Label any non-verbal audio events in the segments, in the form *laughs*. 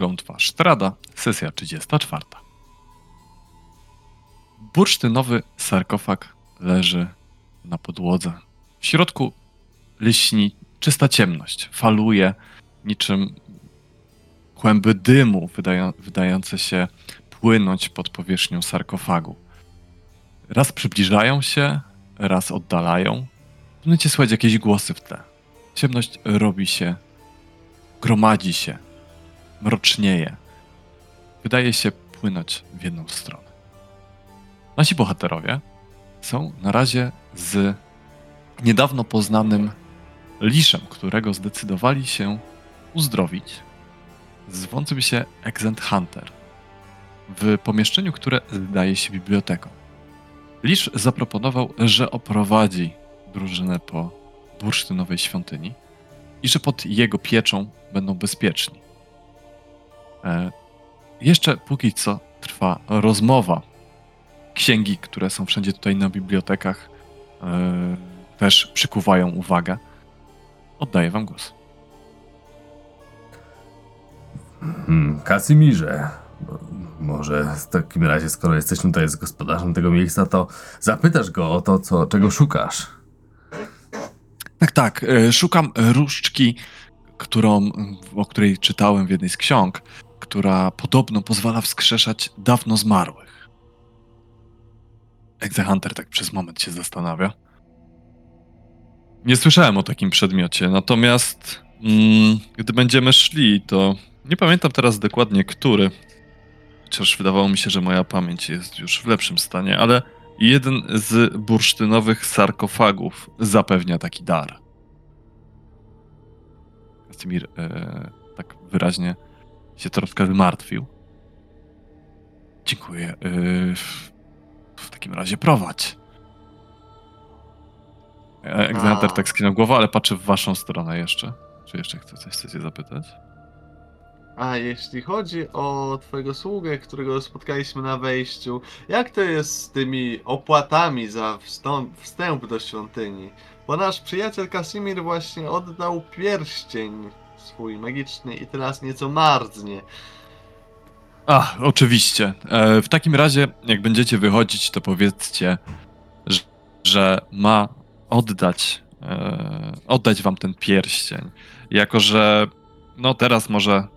Klątwa Sztrada, sesja 34. Bursztynowy sarkofag leży na podłodze. W środku lśni czysta ciemność, faluje niczym kłęby dymu wydają, wydające się płynąć pod powierzchnią sarkofagu. Raz przybliżają się, raz oddalają. Momencie słychać jakieś głosy w tle. Ciemność robi się, gromadzi się, mrocznieje. Wydaje się płynąć w jedną stronę. Nasi bohaterowie są na razie z niedawno poznanym liszem, którego zdecydowali się uzdrowić, zwącym się Exent Hunter w pomieszczeniu, które zdaje się biblioteką. Lisz zaproponował, że oprowadzi drużynę po bursztynowej świątyni i że pod jego pieczą będą bezpieczni. E, jeszcze póki co trwa rozmowa. Księgi, które są wszędzie tutaj na bibliotekach, e, też przykuwają uwagę. Oddaję wam głos. Hmm, Kasimirze, może w takim razie, skoro jesteśmy tutaj z gospodarzem tego miejsca, to zapytasz go o to, co, czego szukasz. Tak, tak. e, Szukam różdżki, którą, o której czytałem w jednej z ksiąg, która podobno pozwala wskrzeszać dawno zmarłych. Hunter tak przez moment się zastanawia. Nie słyszałem o takim przedmiocie, natomiast mm, gdy będziemy szli, to nie pamiętam teraz dokładnie który, chociaż wydawało mi się, że moja pamięć jest już w lepszym stanie, ale jeden z bursztynowych sarkofagów zapewnia taki dar. Casimir e, tak wyraźnie się troszkę zmartwił. Dziękuję. E, w, takim razie prowadź. E, Egzanater A. tak skinął głową, ale patrzy w waszą stronę jeszcze. Czy jeszcze chce coś chcecie zapytać? A jeśli chodzi o twojego sługę, którego spotkaliśmy na wejściu, jak to jest z tymi opłatami za wstąp, wstęp do świątyni? Bo nasz przyjaciel Kasimir właśnie oddał pierścień swój magiczny i teraz nieco marznie. A, oczywiście. E, w takim razie, jak będziecie wychodzić, to powiedzcie, że, że ma oddać, e, oddać wam ten pierścień. Jako, że no teraz może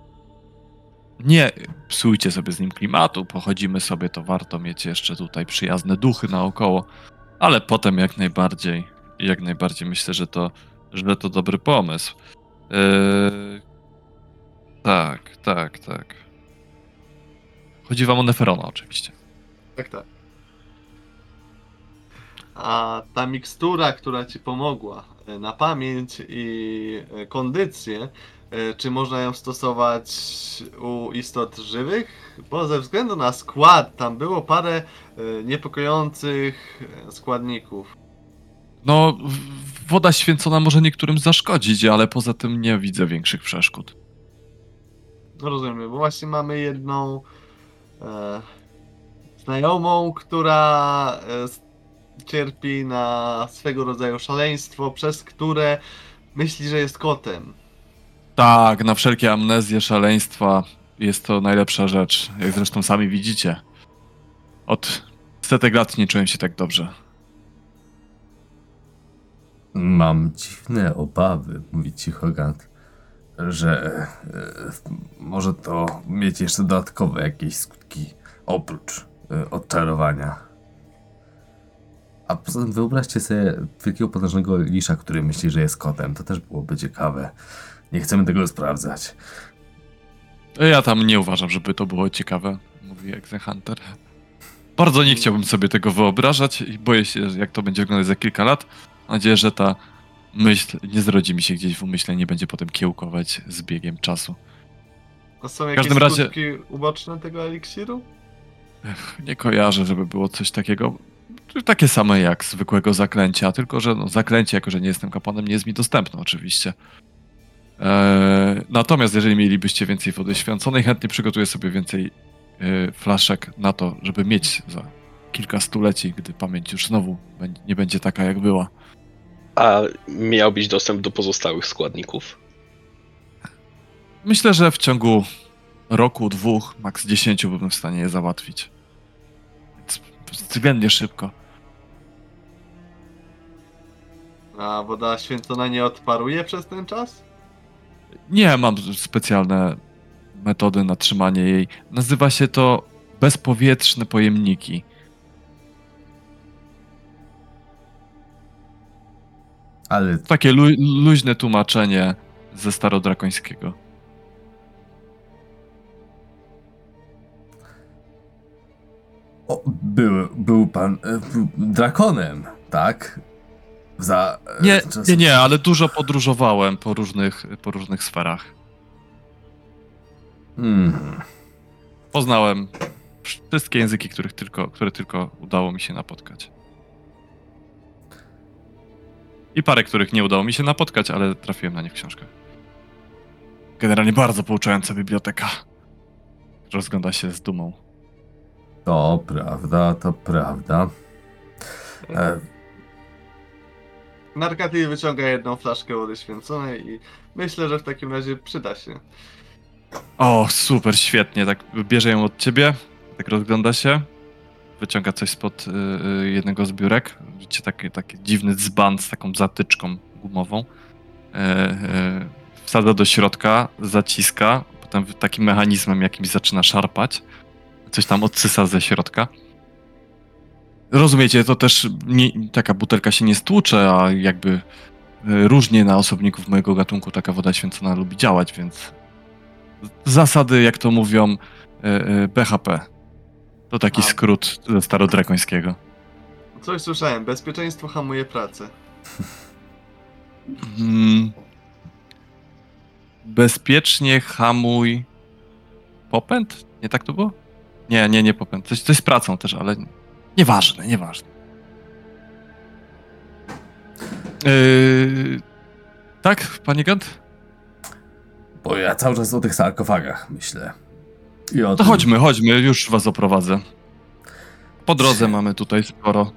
nie psujcie sobie z nim klimatu, pochodzimy sobie, to warto mieć jeszcze tutaj przyjazne duchy naokoło, ale potem jak najbardziej, jak najbardziej myślę, że to, że to dobry pomysł. E, tak, tak, tak. Chodzi wam o Neferona oczywiście. Tak, tak. A ta mikstura, która ci pomogła e, na pamięć i e, kondycję, e, czy można ją stosować u istot żywych? Bo ze względu na skład, tam było parę niepokojących składników. No, woda święcona może niektórym zaszkodzić, ale poza tym nie widzę większych przeszkód. No rozumiem, bo właśnie mamy jedną e, znajomą, która e, cierpi na swego rodzaju szaleństwo, przez które myśli, że jest kotem. Tak, na wszelkie amnezje, szaleństwa jest to najlepsza rzecz. Jak zresztą sami widzicie. Od setek lat nie czułem się tak dobrze. Mam dziwne obawy, mówi ci Hogant, że e, może to mieć jeszcze dodatkowe jakieś skutki oprócz e, odczarowania. A poza tym wyobraźcie sobie wielkiego potężnego lisza, który myśli, że jest kotem. To też byłoby ciekawe. Nie chcemy tego sprawdzać. Ja tam nie uważam, żeby to było ciekawe, mówi Hunter. Bardzo nie chciałbym sobie tego wyobrażać i boję się, jak to będzie wyglądać za kilka lat. Mam nadzieję, że ta myśl nie zrodzi mi się gdzieś w umyśle, nie będzie potem kiełkować z biegiem czasu. A są jakieś każdym razie- skutki uboczne tego eliksiru? Nie kojarzę, żeby było coś takiego. Takie same jak zwykłego zaklęcia, tylko że no, zaklęcie, jako że nie jestem kapłanem, nie jest mi dostępne oczywiście. Eee, natomiast jeżeli mielibyście więcej wody święconej, chętnie przygotuję sobie więcej e, flaszek na to, żeby mieć za kilka stuleci, gdy pamięć już znowu bę- nie będzie taka jak była. A miałbyś dostęp do pozostałych składników? Myślę, że w ciągu roku, dwóch, maks 10 byłbym w stanie je załatwić. Więc względnie szybko. A woda święcona nie odparuje przez ten czas? Nie mam specjalne metody na trzymanie jej. Nazywa się to bezpowietrzne pojemniki. Ale Takie lu luźne tłumaczenie ze starodrakońskiego. o, był, był pan e, był drakonem, tak? Za. e, Nie, czasów- nie, nie, ale dużo podróżowałem po różnych, po różnych sferach. Hmm. Poznałem wszystkie języki, których tylko, które tylko udało mi się napotkać. I parę, których nie udało mi się napotkać, ale trafiłem na nie w książkach. Generalnie bardzo pouczająca biblioteka. Rozgląda się z dumą. To prawda, to prawda. E, Narkaty wyciąga jedną flaszkę wody święconej i myślę, że w takim razie przyda się. O, super, świetnie. Tak bierze ją od ciebie, tak rozgląda się, wyciąga coś spod y, y, jednego z biurek. Widzicie taki, taki dziwny dzban z taką zatyczką gumową. E, e, wsadza do środka, zaciska, potem takim mechanizmem jakimś zaczyna szarpać. Coś tam odsysa ze środka. Rozumiecie, to też nie, taka butelka się nie stłucze, a jakby y, różnie na osobników mojego gatunku taka woda święcona lubi działać, więc zasady, jak to mówią, e, e, BHP. To taki A. skrót ze starodrakońskiego. Coś słyszałem, bezpieczeństwo hamuje pracę. *laughs* Mm. Bezpiecznie hamuj popęd? Nie tak to było? Nie, nie, nie popęd. Coś, coś z pracą też, ale nieważne, nieważne. Yy, tak, panie Gant? bo ja cały czas o tych sarkofagach myślę. I o To tym- chodźmy, chodźmy, już was oprowadzę. Po drodze mamy tutaj sporo.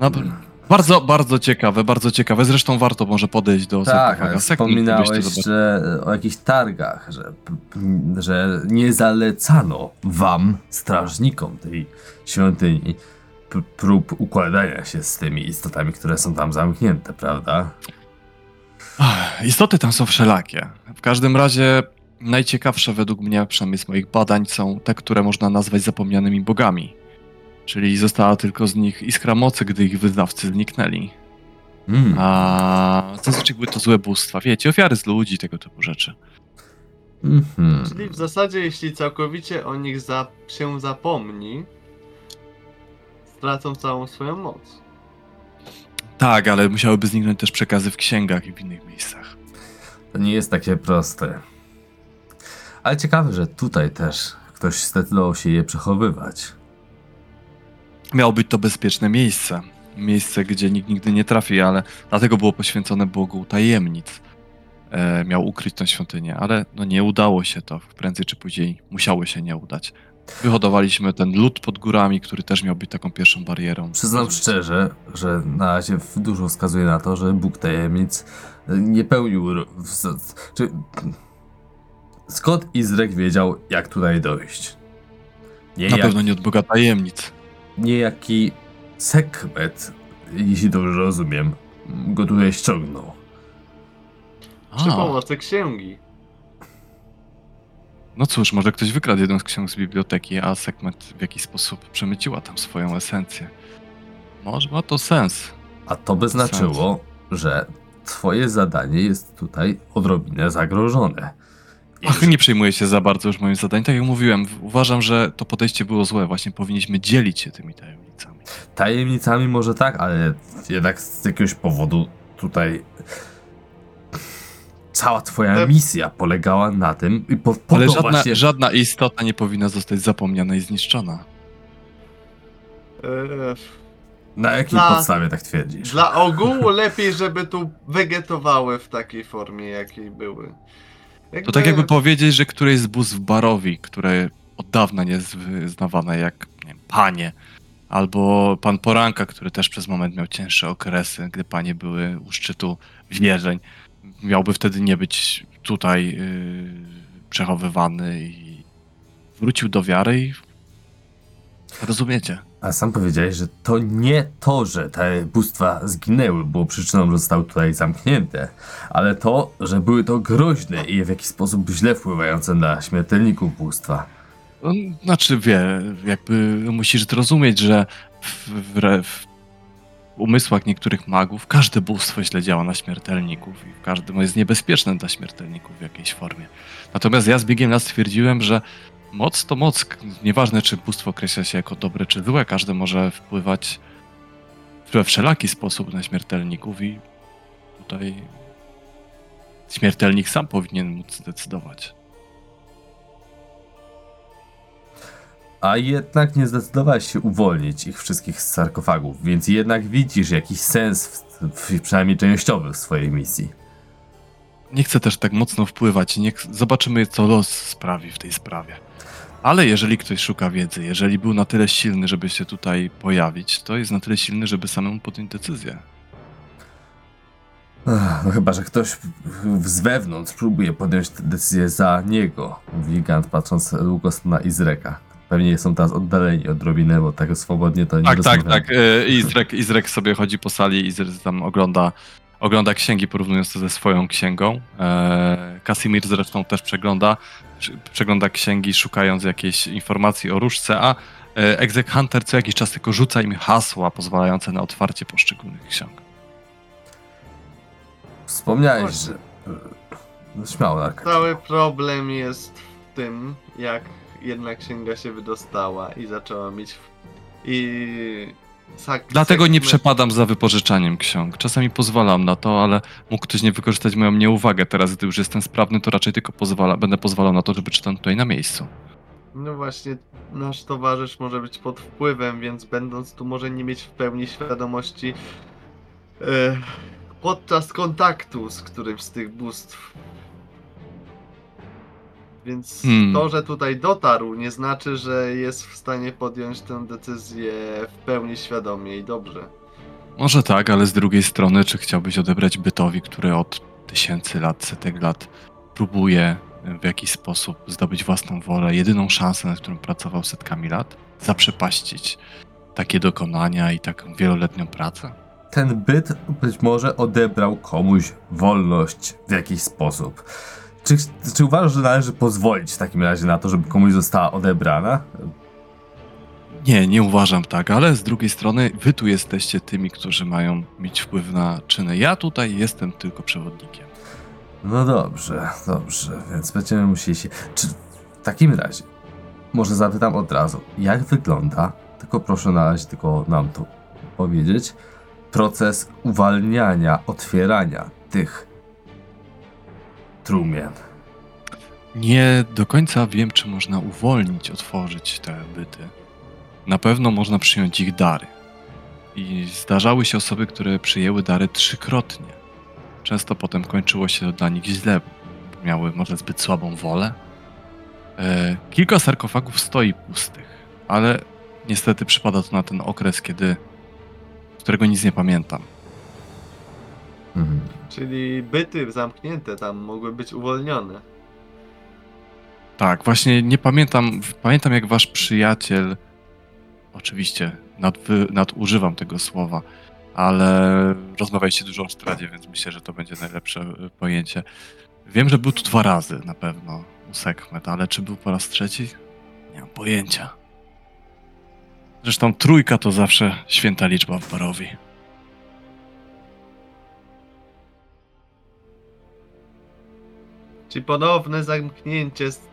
No, b- bardzo, bardzo ciekawe, bardzo ciekawe. Zresztą warto może podejść do Tak, ale wspominałeś, że o jakichś targach, że, że nie zalecano wam, strażnikom tej świątyni, p- prób układania się z tymi istotami, które są tam zamknięte, prawda? Ach, Istoty tam są wszelakie. W każdym razie najciekawsze według mnie, przynajmniej z moich badań, są te, które można nazwać zapomnianymi bogami. Czyli została tylko z nich iskra mocy, gdy ich wyznawcy zniknęli. Mm. A zazwyczaj były to złe bóstwa, wiecie, ofiary z ludzi, tego typu rzeczy. Mhm. Czyli w zasadzie, jeśli całkowicie o nich za się zapomni, stracą całą swoją moc. Tak, ale musiałyby zniknąć też przekazy w księgach i w innych miejscach. To nie jest takie proste. Ale ciekawe, że tutaj też ktoś zdecydował się je przechowywać. Miało być to bezpieczne miejsce. Miejsce, gdzie nikt nigdy nie trafi, ale dlatego było poświęcone Bogu tajemnic. E, miał ukryć tę świątynię, ale no nie udało się to. Prędzej czy później musiało się nie udać. Wyhodowaliśmy ten lód pod górami, który też miał być taką pierwszą barierą. Przyznam szczerze, że na razie dużo wskazuje na to, że Bóg tajemnic nie pełnił. Czy... Skąd Izrek wiedział, jak tutaj dojść? Nie, Na pewno nie od Boga tajemnic. niejaki sekret, jeśli dobrze rozumiem, go tutaj ściągnął. Przy pomocy księgi. no cóż, może ktoś wykradł jedną z ksiąg z biblioteki, a Sekmet w jakiś sposób przemyciła tam swoją esencję. Może ma to sens. A to by znaczyło, że twoje zadanie jest tutaj odrobinę zagrożone. Ach, nie przejmuję się za bardzo już moim zadaniem. Tak jak mówiłem, uważam, że to podejście było złe. Właśnie powinniśmy dzielić się tymi tajemnicami. Tajemnicami może tak, ale jednak z jakiegoś powodu tutaj cała twoja Te- misja polegała na tym i po, po Ale żadna, właśnie... żadna istota nie powinna zostać zapomniana i zniszczona. Eee, Na jakiej Dla- podstawie tak twierdzisz? Dla ogółu lepiej, żeby tu wegetowały w takiej formie, jakiej były. To tak jakby powiedzieć, że któreś z bóstw barowi, które od dawna nie jest wyznawane jak nie wiem, panie, albo pan Poranka, który też przez moment miał cięższe okresy, gdy panie były u szczytu wierzeń, miałby wtedy nie być tutaj yy, przechowywany i wrócił do wiary i rozumiecie. A sam powiedziałeś, że to nie to, że te bóstwa zginęły, było przyczyną, że zostały tutaj zamknięte, ale to, że były to groźne i w jakiś sposób źle wpływające na śmiertelników bóstwa. No, Znaczy, wie, jakby musisz zrozumieć, że w, w, w umysłach niektórych magów każde bóstwo źle działa na śmiertelników i każde jest niebezpieczne dla śmiertelników w jakiejś formie. Natomiast ja z biegiem lat stwierdziłem, że moc to moc. Nieważne, czy bóstwo określa się jako dobre czy złe, każde może wpływać we wszelaki sposób na śmiertelników i tutaj śmiertelnik sam powinien móc zdecydować. A jednak nie zdecydowałeś się uwolnić ich wszystkich z sarkofagów, więc jednak widzisz jakiś sens, w, w, przynajmniej częściowy, w swojej misji. Nie chcę też tak mocno wpływać. Niech zobaczymy, co los sprawi w tej sprawie. Ale jeżeli ktoś szuka wiedzy, jeżeli był na tyle silny, żeby się tutaj pojawić, to jest na tyle silny, żeby samemu podjąć decyzję. Ach, No chyba, że ktoś z wewnątrz próbuje podjąć tę decyzję za niego, mówi Gant patrząc Lugos na Izreka. Pewnie są teraz oddaleni odrobinę, bo tak swobodnie to nie Tak, tak, rozmawiają. tak. e, Izrek, Izrek sobie chodzi po sali i Izrek tam ogląda, ogląda księgi, porównując to ze swoją księgą. E, Kasimir zresztą też przegląda, przegląda księgi, szukając jakiejś informacji o różce, a e, Exec Hunter co jakiś czas tylko rzuca im hasła pozwalające na otwarcie poszczególnych ksiąg. Wspomniałeś, że... No śmiało, Arka. Cały problem jest w tym, jak jedna księga się wydostała i zaczęła mieć. w- I. Sak, Dlatego nie przepadam za wypożyczaniem ksiąg. Czasami pozwalam na to, ale mógł ktoś nie wykorzystać moją nieuwagę. Teraz, gdy już jestem sprawny, to raczej tylko pozwala, będę pozwalał na to, żeby czytał tutaj na miejscu. No właśnie, nasz towarzysz może być pod wpływem, więc będąc tu może nie mieć w pełni świadomości e, podczas kontaktu z którymś z tych bóstw. Więc Hmm. to, że tutaj dotarł, nie znaczy, że jest w stanie podjąć tę decyzję w pełni świadomie i dobrze. Może tak, ale z drugiej strony, czy chciałbyś odebrać bytowi, który od tysięcy lat, setek lat próbuje w jakiś sposób zdobyć własną wolę, jedyną szansę, nad którą pracował setkami lat, zaprzepaścić takie dokonania i taką wieloletnią pracę? Ten byt być może odebrał komuś wolność w jakiś sposób. Czy, czy uważasz, że należy pozwolić w takim razie na to, żeby komuś została odebrana? Nie, nie uważam tak, ale z drugiej strony wy tu jesteście tymi, którzy mają mieć wpływ na czyny. Ja tutaj jestem tylko przewodnikiem. No dobrze, dobrze, więc będziemy musieli się. Czy w takim razie, może zapytam od razu, jak wygląda, tylko proszę na razie tylko nam tu powiedzieć, proces uwalniania, otwierania tych trumien. Nie do końca wiem, czy można uwolnić, otworzyć te byty. Na pewno można przyjąć ich dary. I zdarzały się osoby, które przyjęły dary trzykrotnie. Często potem kończyło się dla nich źle, miały może zbyt słabą wolę. E, kilka sarkofagów stoi pustych, ale niestety przypada to na ten okres, kiedy, którego nic nie pamiętam. Mhm. Czyli byty zamknięte tam mogły być uwolnione. Tak, właśnie nie pamiętam. Pamiętam, jak wasz przyjaciel. Oczywiście, nadwy, nadużywam tego słowa, ale rozmawialiście dużo o Stradzie, więc myślę, że to będzie najlepsze y, pojęcie. Wiem, że był tu dwa razy na pewno u Sekhmet, ale czy był po raz trzeci? Nie mam pojęcia. Zresztą trójka to zawsze święta liczba w Barowi. Czy ponowne zamknięcie s-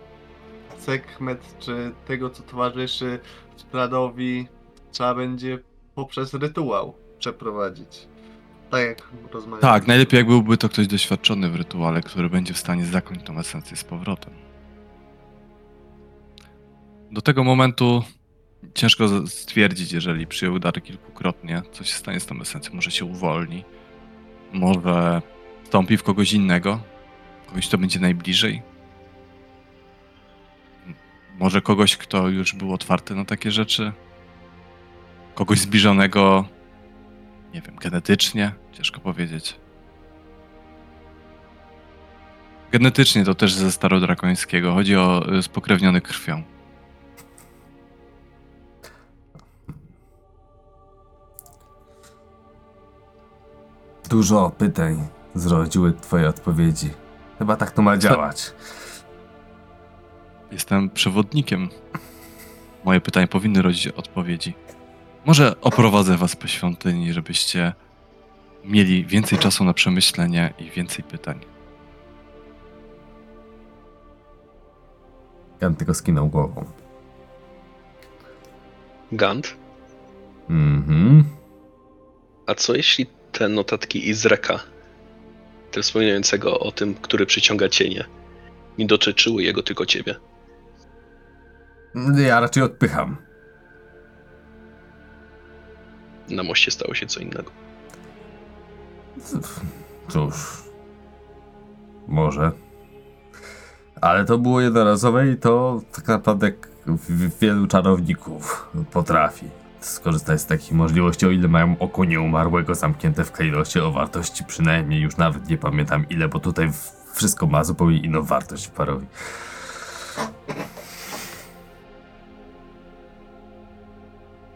Sekhmet, czy tego, co towarzyszy Spradowi, trzeba będzie poprzez rytuał przeprowadzić. Tak jak. Tak, najlepiej jak byłby to ktoś doświadczony w rytuale, który będzie w stanie zakończyć tą esencję z powrotem. Do tego momentu ciężko stwierdzić, jeżeli przyjął dary kilkukrotnie, co się stanie z tą esencją. Może się uwolni, może wstąpi w kogoś innego, Kogoś, kto będzie najbliżej? Może kogoś, kto już był otwarty na takie rzeczy? Kogoś zbliżonego, nie wiem, genetycznie? Ciężko powiedzieć. Genetycznie to też ze starodrakońskiego. Chodzi o y, spokrewniony krwią. Dużo pytań zrodziły twoje odpowiedzi. Chyba tak to ma działać. Jestem przewodnikiem. Moje pytania powinny rodzić odpowiedzi. Może oprowadzę was po świątyni, żebyście mieli więcej czasu na przemyślenie i więcej pytań. Jan tylko skinął głową. Gant? Mhm. A co jeśli te notatki Izreka, te wspominającego o tym, który przyciąga cienie, nie dotyczyły jego tylko ciebie? Ja raczej odpycham. Na moście stało się co innego. Cóż. Może. Ale to było jednorazowe i to tak naprawdę wielu czarowników potrafi skorzystać z takich możliwości, o ile mają oko nieumarłego zamknięte w Kairosie o wartości przynajmniej już nawet nie pamiętam ile, bo tutaj wszystko ma zupełnie inną wartość w parowi.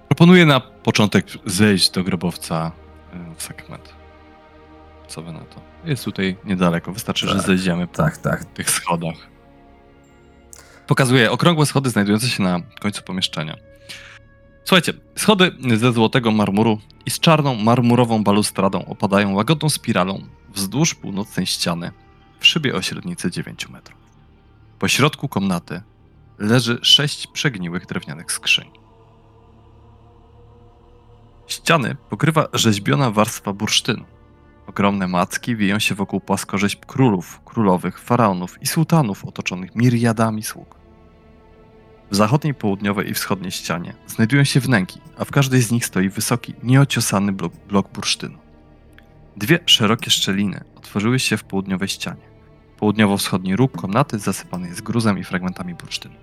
Proponuję na początek zejść do grobowca e, w Sekmet. Co wy na to? Jest tutaj niedaleko, wystarczy, że Tak, zejdziemy po Tak, tak. tych schodach. Pokazuję okrągłe schody znajdujące się na końcu pomieszczenia. Słuchajcie, schody ze złotego marmuru i z czarną marmurową balustradą opadają łagodną spiralą wzdłuż północnej ściany w szybie o średnicy 9 metrów. Po środku komnaty leży sześć przegniłych drewnianych skrzyń. Ściany pokrywa rzeźbiona warstwa bursztynu. Ogromne macki wiją się wokół płaskorzeźb królów, królowych, faraonów i sułtanów otoczonych miriadami sług. W zachodniej, południowej i wschodniej ścianie znajdują się wnęki, a w każdej z nich stoi wysoki, nieociosany blok, blok bursztynu. Dwie szerokie szczeliny otworzyły się w południowej ścianie. Południowo-wschodni róg komnaty zasypany jest gruzem i fragmentami bursztynu.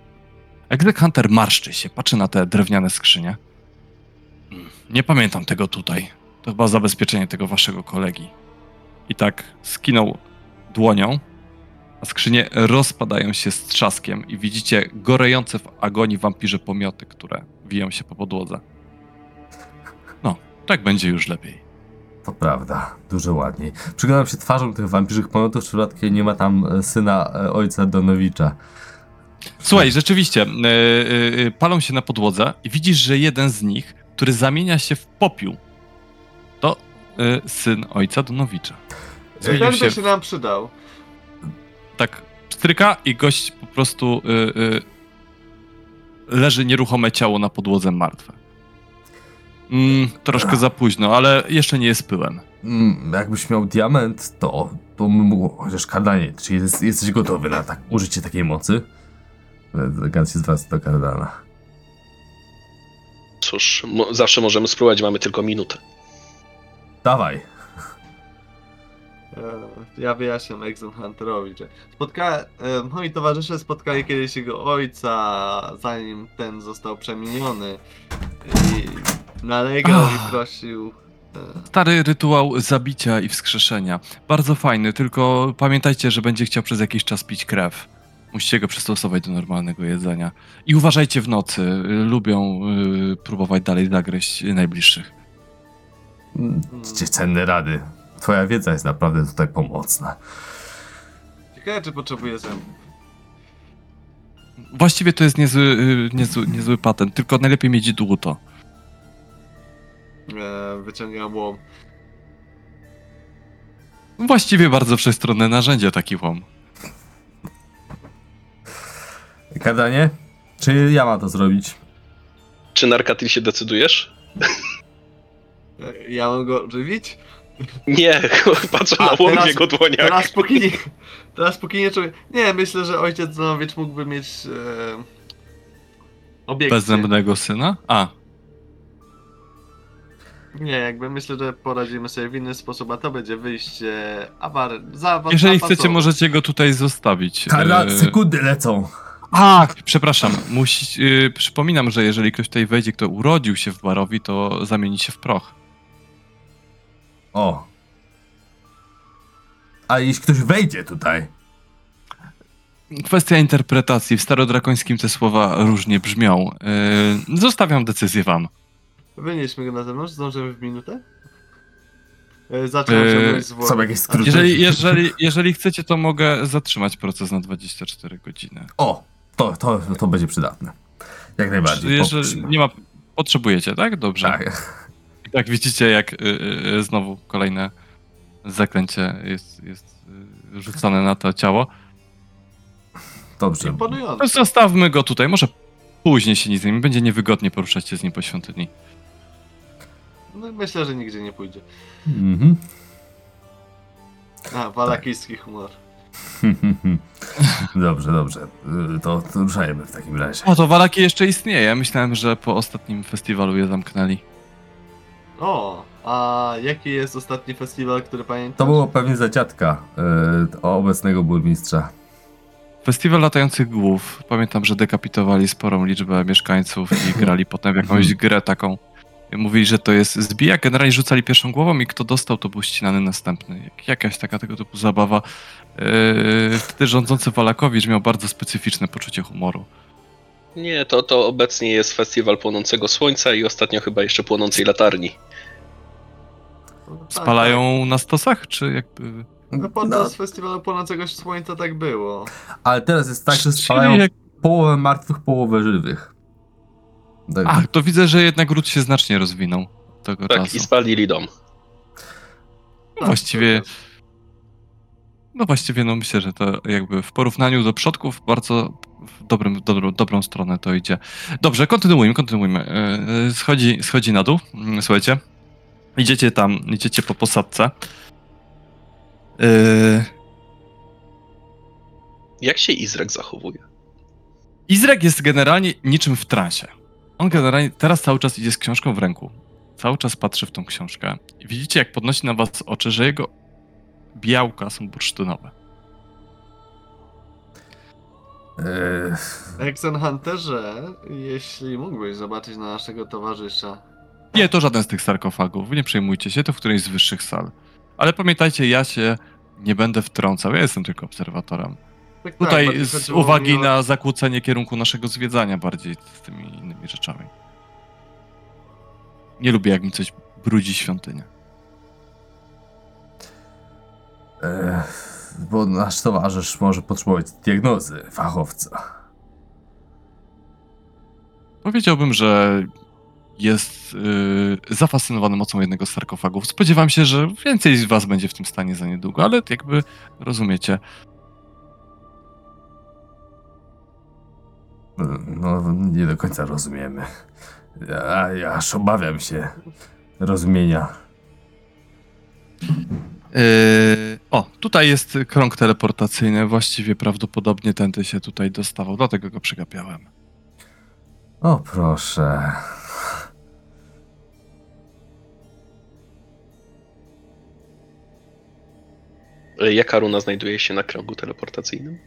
Exec Hunter marszczy się, patrzy na te drewniane skrzynie. "Mm, Nie pamiętam tego tutaj. To chyba zabezpieczenie tego waszego kolegi. I tak skinął dłonią, a skrzynie rozpadają się z trzaskiem i widzicie gorejące w agonii wampirze pomioty, które wiją się po podłodze. No, tak będzie już lepiej. To prawda, dużo ładniej. Przyglądam się twarzą tych wampirzych pomiotów, czy przypadkiem nie ma tam e, syna e, ojca Donowicza. Słuchaj, rzeczywiście, e, e, palą się na podłodze i widzisz, że jeden z nich, który zamienia się w popiół, to e, syn ojca Donowicza. Zmienił Ten się, by się nam przydał. Tak stryka i gość po prostu e, e, leży nieruchome ciało na podłodze martwe. Mm, troszkę za późno, ale jeszcze nie jest pyłem. Mm, jakbyś miał diament, to, to bym mógł, chociaż Kardanie, czy jest, jesteś gotowy na tak, użycie takiej mocy? Gant się zwraca do Kardana. Cóż, mo- zawsze możemy spróbować, mamy tylko minutę. Dawaj. E, Ja wyjaśniam Exon Hunterowi, że spotka... e, moi towarzysze spotkali kiedyś jego ojca, zanim ten został przemieniony. I nalegał i prosił. e, Stary rytuał zabicia i wskrzeszenia. Bardzo fajny, tylko pamiętajcie, że będzie chciał przez jakiś czas pić krew. Musicie go przystosować do normalnego jedzenia. I uważajcie w nocy. Lubią y, próbować dalej zagryźć najbliższych. Cenne rady. Twoja wiedza jest naprawdę tutaj pomocna. Ciekawe, czy potrzebuje zębów. Właściwie to jest niezły, y, niezły, niezły patent, tylko najlepiej mieć dłuto. E, wyciągam łom. Właściwie bardzo wszechstronne narzędzie taki łom. Kardanie? Czy ja mam to zrobić? Czy Narkatil się decydujesz? E, ja mam go żywić? Nie, patrzę A, na łom teraz- jego dłoniach. Teraz póki nie, teraz póki nie czuję. Nie, myślę, że ojciec Zanowicz mógłby mieć e, obiekcję. Bezzębnego syna? A, Nie, jakby myślę, że poradzimy sobie w inny sposób, a to będzie wyjście awar... za jeżeli chcecie, możecie go tutaj zostawić. Karda, Y, sekundy lecą. A, przepraszam. Musi, yy, przypominam, że jeżeli ktoś tutaj wejdzie, kto urodził się w Barowi, to zamieni się w proch. O. A jeśli ktoś wejdzie tutaj? Kwestia interpretacji. W starodrakońskim te słowa różnie brzmią. Yy, zostawiam decyzję wam. Wynieśmy go na zewnątrz, zdążymy w minutę? Zacząłem ciągnąć zwłoki. Są jakieś skróty? Jeżeli, jeżeli, jeżeli chcecie, to mogę zatrzymać proces na 24 godziny. O, to, to, to będzie przydatne. Jak najbardziej. Jeżeli nie ma. Potrzebujecie, tak? Dobrze. Tak. I tak widzicie, jak y, y, znowu kolejne zaklęcie jest, jest y, rzucane na to ciało. Dobrze. Imponujące. Zostawmy go tutaj, może później się nie z nim. Będzie niewygodnie poruszać się z nim po świątyni. No, myślę, że nigdzie nie pójdzie. Mhm. A, walakijski humor. *laughs* Dobrze, dobrze. Y, To, to ruszajmy w takim razie. O, to Walaki jeszcze istnieje. Myślałem, że po ostatnim festiwalu je zamknęli. O, a jaki jest ostatni festiwal, który pamiętasz? To było pewnie za dziadka y, obecnego burmistrza. Festiwal latających głów. Pamiętam, że dekapitowali sporą liczbę mieszkańców i *laughs* grali potem w jakąś grę taką. Mówili, że to jest zbijak. Generalnie rzucali pierwszą głową i kto dostał, to był ścinany następny. Jak, jakaś taka tego typu zabawa. Yy, wtedy rządzący Walakowicz miał bardzo specyficzne poczucie humoru. Nie, to, to obecnie jest festiwal płonącego słońca i ostatnio chyba jeszcze płonącej latarni. No, tak, Spalają na stosach, czy jakby... Tak. No podczas festiwalu Płonącego Słońca tak było. ale teraz jest tak, że Czyli spalają jak... połowę martwych, połowę żywych. Tak, Ach, to widzę, że jednak ród się znacznie rozwinął od tego Tak, czasu. i spalili dom. No właściwie, no właściwie, no myślę, że to jakby w porównaniu do przodków bardzo w dobrym, dobrą, dobrą stronę to idzie. Dobrze, kontynuujmy, kontynuujmy. Yy, Schodzi, schodzi na dół, Mm, słuchajcie. Idziecie tam, idziecie po posadce. Yy, Jak się Izrek zachowuje? Izrek jest generalnie niczym w transie. On generalnie teraz cały czas idzie z książką w ręku. Cały czas patrzy w tą książkę. Widzicie, jak podnosi na was oczy, że jego białka są bursztynowe. y, Exen Hunterze, jeśli mógłbyś zobaczyć na naszego towarzysza. Nie, to żaden z tych sarkofagów. Nie przejmujcie się, to w którejś z wyższych sal. Ale pamiętajcie, ja się nie będę wtrącał. Ja jestem tylko obserwatorem. Tak, tak, Tutaj z uwagi na zakłócenie kierunku naszego zwiedzania bardziej z tymi innymi rzeczami. Nie lubię, jak mi coś brudzi świątynię. Bo nasz towarzysz może potrzebować diagnozy fachowca. Powiedziałbym, że jest yy, zafascynowany mocą jednego z sarkofagów. Spodziewam się, że więcej z was będzie w tym stanie za niedługo, ale jakby rozumiecie. No, nie do końca rozumiemy. Ja, ja aż obawiam się rozumienia. Yy, o, tutaj jest krąg teleportacyjny. Właściwie prawdopodobnie tędy się tutaj dostawał, dlatego go przegapiałem. O proszę. Jaka runa znajduje się na kręgu teleportacyjnym?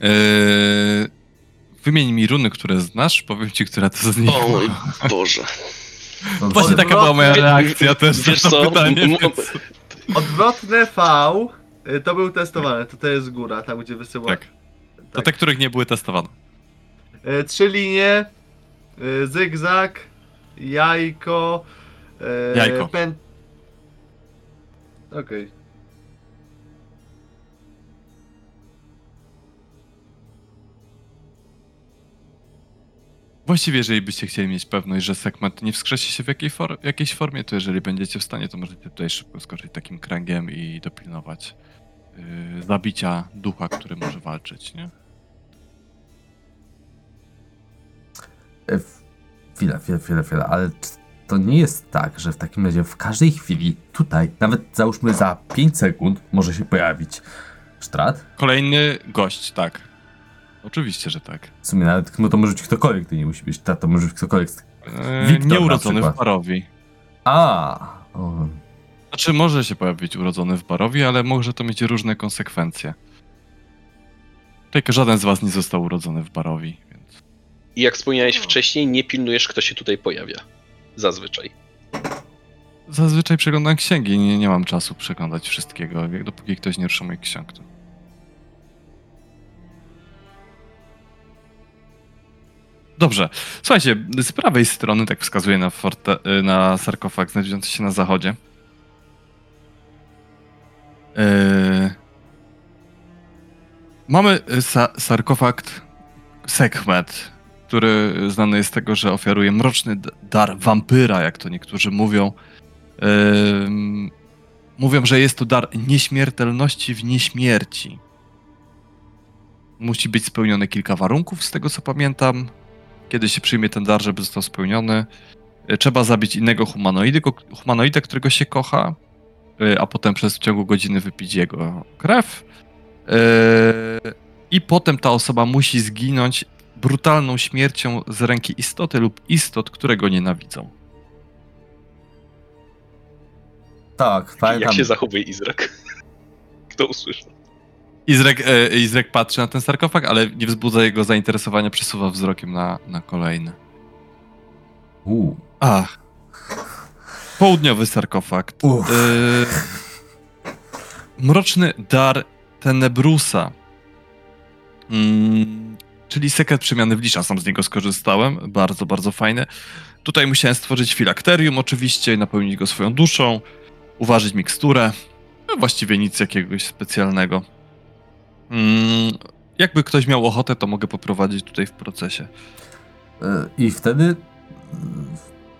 Yy, wymień mi runy, które znasz, powiem ci, która to z nich. O mój Boże. Właśnie taka była moja reakcja też Wiesz na to co? pytanie. Więc... Odwrotne V y, to był testowany, to, to jest góra, tam gdzie wysyła. Tak. To te, których nie były testowane. Y, Trzy linie, y, zygzak, jajko, y, Jajko. Pen... Okej. Właściwie, jeżeli byście chcieli mieć pewność, że segment nie wskrzesi się w jakiej for jakiejś formie, to jeżeli będziecie w stanie, to możecie tutaj szybko skoczyć takim kręgiem i dopilnować yy, zabicia ducha, który może walczyć, nie? E, Chwila, chwila, chwila, chwila, ale to nie jest tak, że w takim razie w każdej chwili tutaj, nawet załóżmy za 5 sekund, może się pojawić sztrat? Kolejny gość, tak. Oczywiście, że tak. W sumie nawet, no to może być ktokolwiek, to nie musi być to może być ktokolwiek. z- Yy, Wiktor nieurodzony w. Barowi. A, o, Znaczy, może się pojawić urodzony w Barowi, ale może to mieć różne konsekwencje. Tylko żaden z was nie został urodzony w Barowi, więc... I jak wspomniałeś wcześniej, nie pilnujesz, kto się tutaj pojawia. Zazwyczaj. Zazwyczaj przeglądam księgi, nie, nie mam czasu przeglądać wszystkiego, dopóki ktoś nie rusza moich ksiąg. To... Dobrze. Słuchajcie, z prawej strony, tak wskazuje na, forte, y, na sarkofag znajdujący się na zachodzie. Yy... Mamy y, sa sarkofag Sekhmet, który znany jest z tego, że ofiaruje mroczny dar wampyra, jak to niektórzy mówią. Yy... Mówią, że jest to dar nieśmiertelności w nieśmierci. Musi być spełnione kilka warunków, z tego co pamiętam. Kiedy się przyjmie ten dar, żeby został spełniony, y, trzeba zabić innego humanoidy, humanoida, którego się kocha, y, a potem przez w ciągu godziny wypić jego krew. Yy, I potem ta osoba musi zginąć brutalną śmiercią z ręki istoty lub istot, które go nienawidzą. Tak, pamiętam. Jak się zachowuje Izrak? *laughs* Kto usłyszał? Izrek, e, Izrek patrzy na ten sarkofag, ale nie wzbudza jego zainteresowania, przesuwa wzrokiem na, na kolejny. U. Ach. Południowy sarkofag. Uff. Yy, mroczny dar Tenebrusa. Mm, czyli sekret przemiany w lisza. Sam z niego skorzystałem. Bardzo, bardzo fajny. Tutaj musiałem stworzyć filakterium oczywiście napełnić go swoją duszą. Uważać miksturę. No, właściwie nic jakiegoś specjalnego. Mm, jakby ktoś miał ochotę, to mogę poprowadzić tutaj w procesie. E, I wtedy.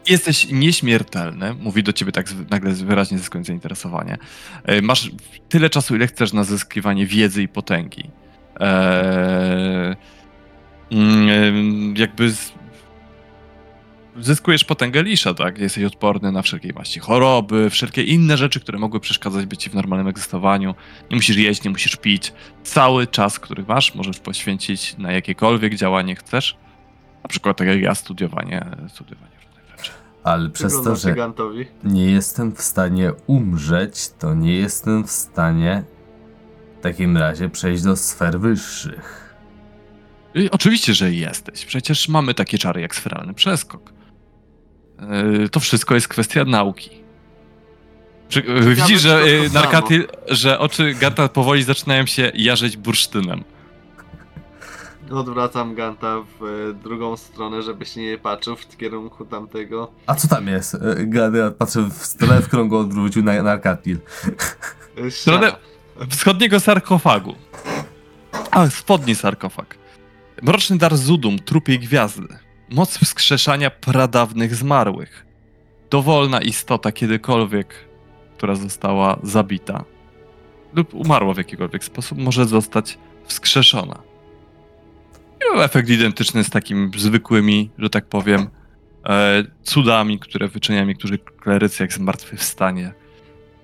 Jesteś nieśmiertelny, mówi do ciebie tak nagle wyraźnie zyskując zainteresowanie. E, Masz tyle czasu, ile chcesz na zyskiwanie wiedzy i potęgi. Eee, jakby zyskujesz potęgę lisza, tak? Jesteś odporny na wszelkiej maści choroby, wszelkie inne rzeczy, które mogły przeszkadzać by ci w normalnym egzystowaniu. Nie musisz jeść, nie musisz pić. Cały czas, który masz, możesz poświęcić na jakiekolwiek działanie chcesz. Na przykład tak jak ja, studiowanie, studiowanie różnych rzeczy. Ale przez to, że Gigantowi. nie jestem w stanie umrzeć, to nie jestem w stanie w takim razie przejść do sfer wyższych. I oczywiście, że jesteś. Przecież mamy takie czary jak sferalny przeskok. Yy, To wszystko jest kwestia nauki. Yy, Widzisz, że samo. Narkaty, że oczy Gata powoli zaczynają się jarzyć bursztynem. Odwracam Ganta w e, drugą stronę, żeby się nie patrzył w kierunku tamtego. A co tam jest? E, Gady patrzę w stronę, w którą go odwrócił na, na Arkatil. e, Stronę wschodniego sarkofagu. A, spodni sarkofag. Mroczny dar Zudum, trupiej gwiazdy. Moc wskrzeszania pradawnych zmarłych. Dowolna istota kiedykolwiek, która została zabita lub umarła w jakikolwiek sposób, może zostać wskrzeszona. I efekt identyczny z takim zwykłymi, że tak powiem, e, cudami, które wyczyniają niektórzy klerycy, jak zmartwychwstanie,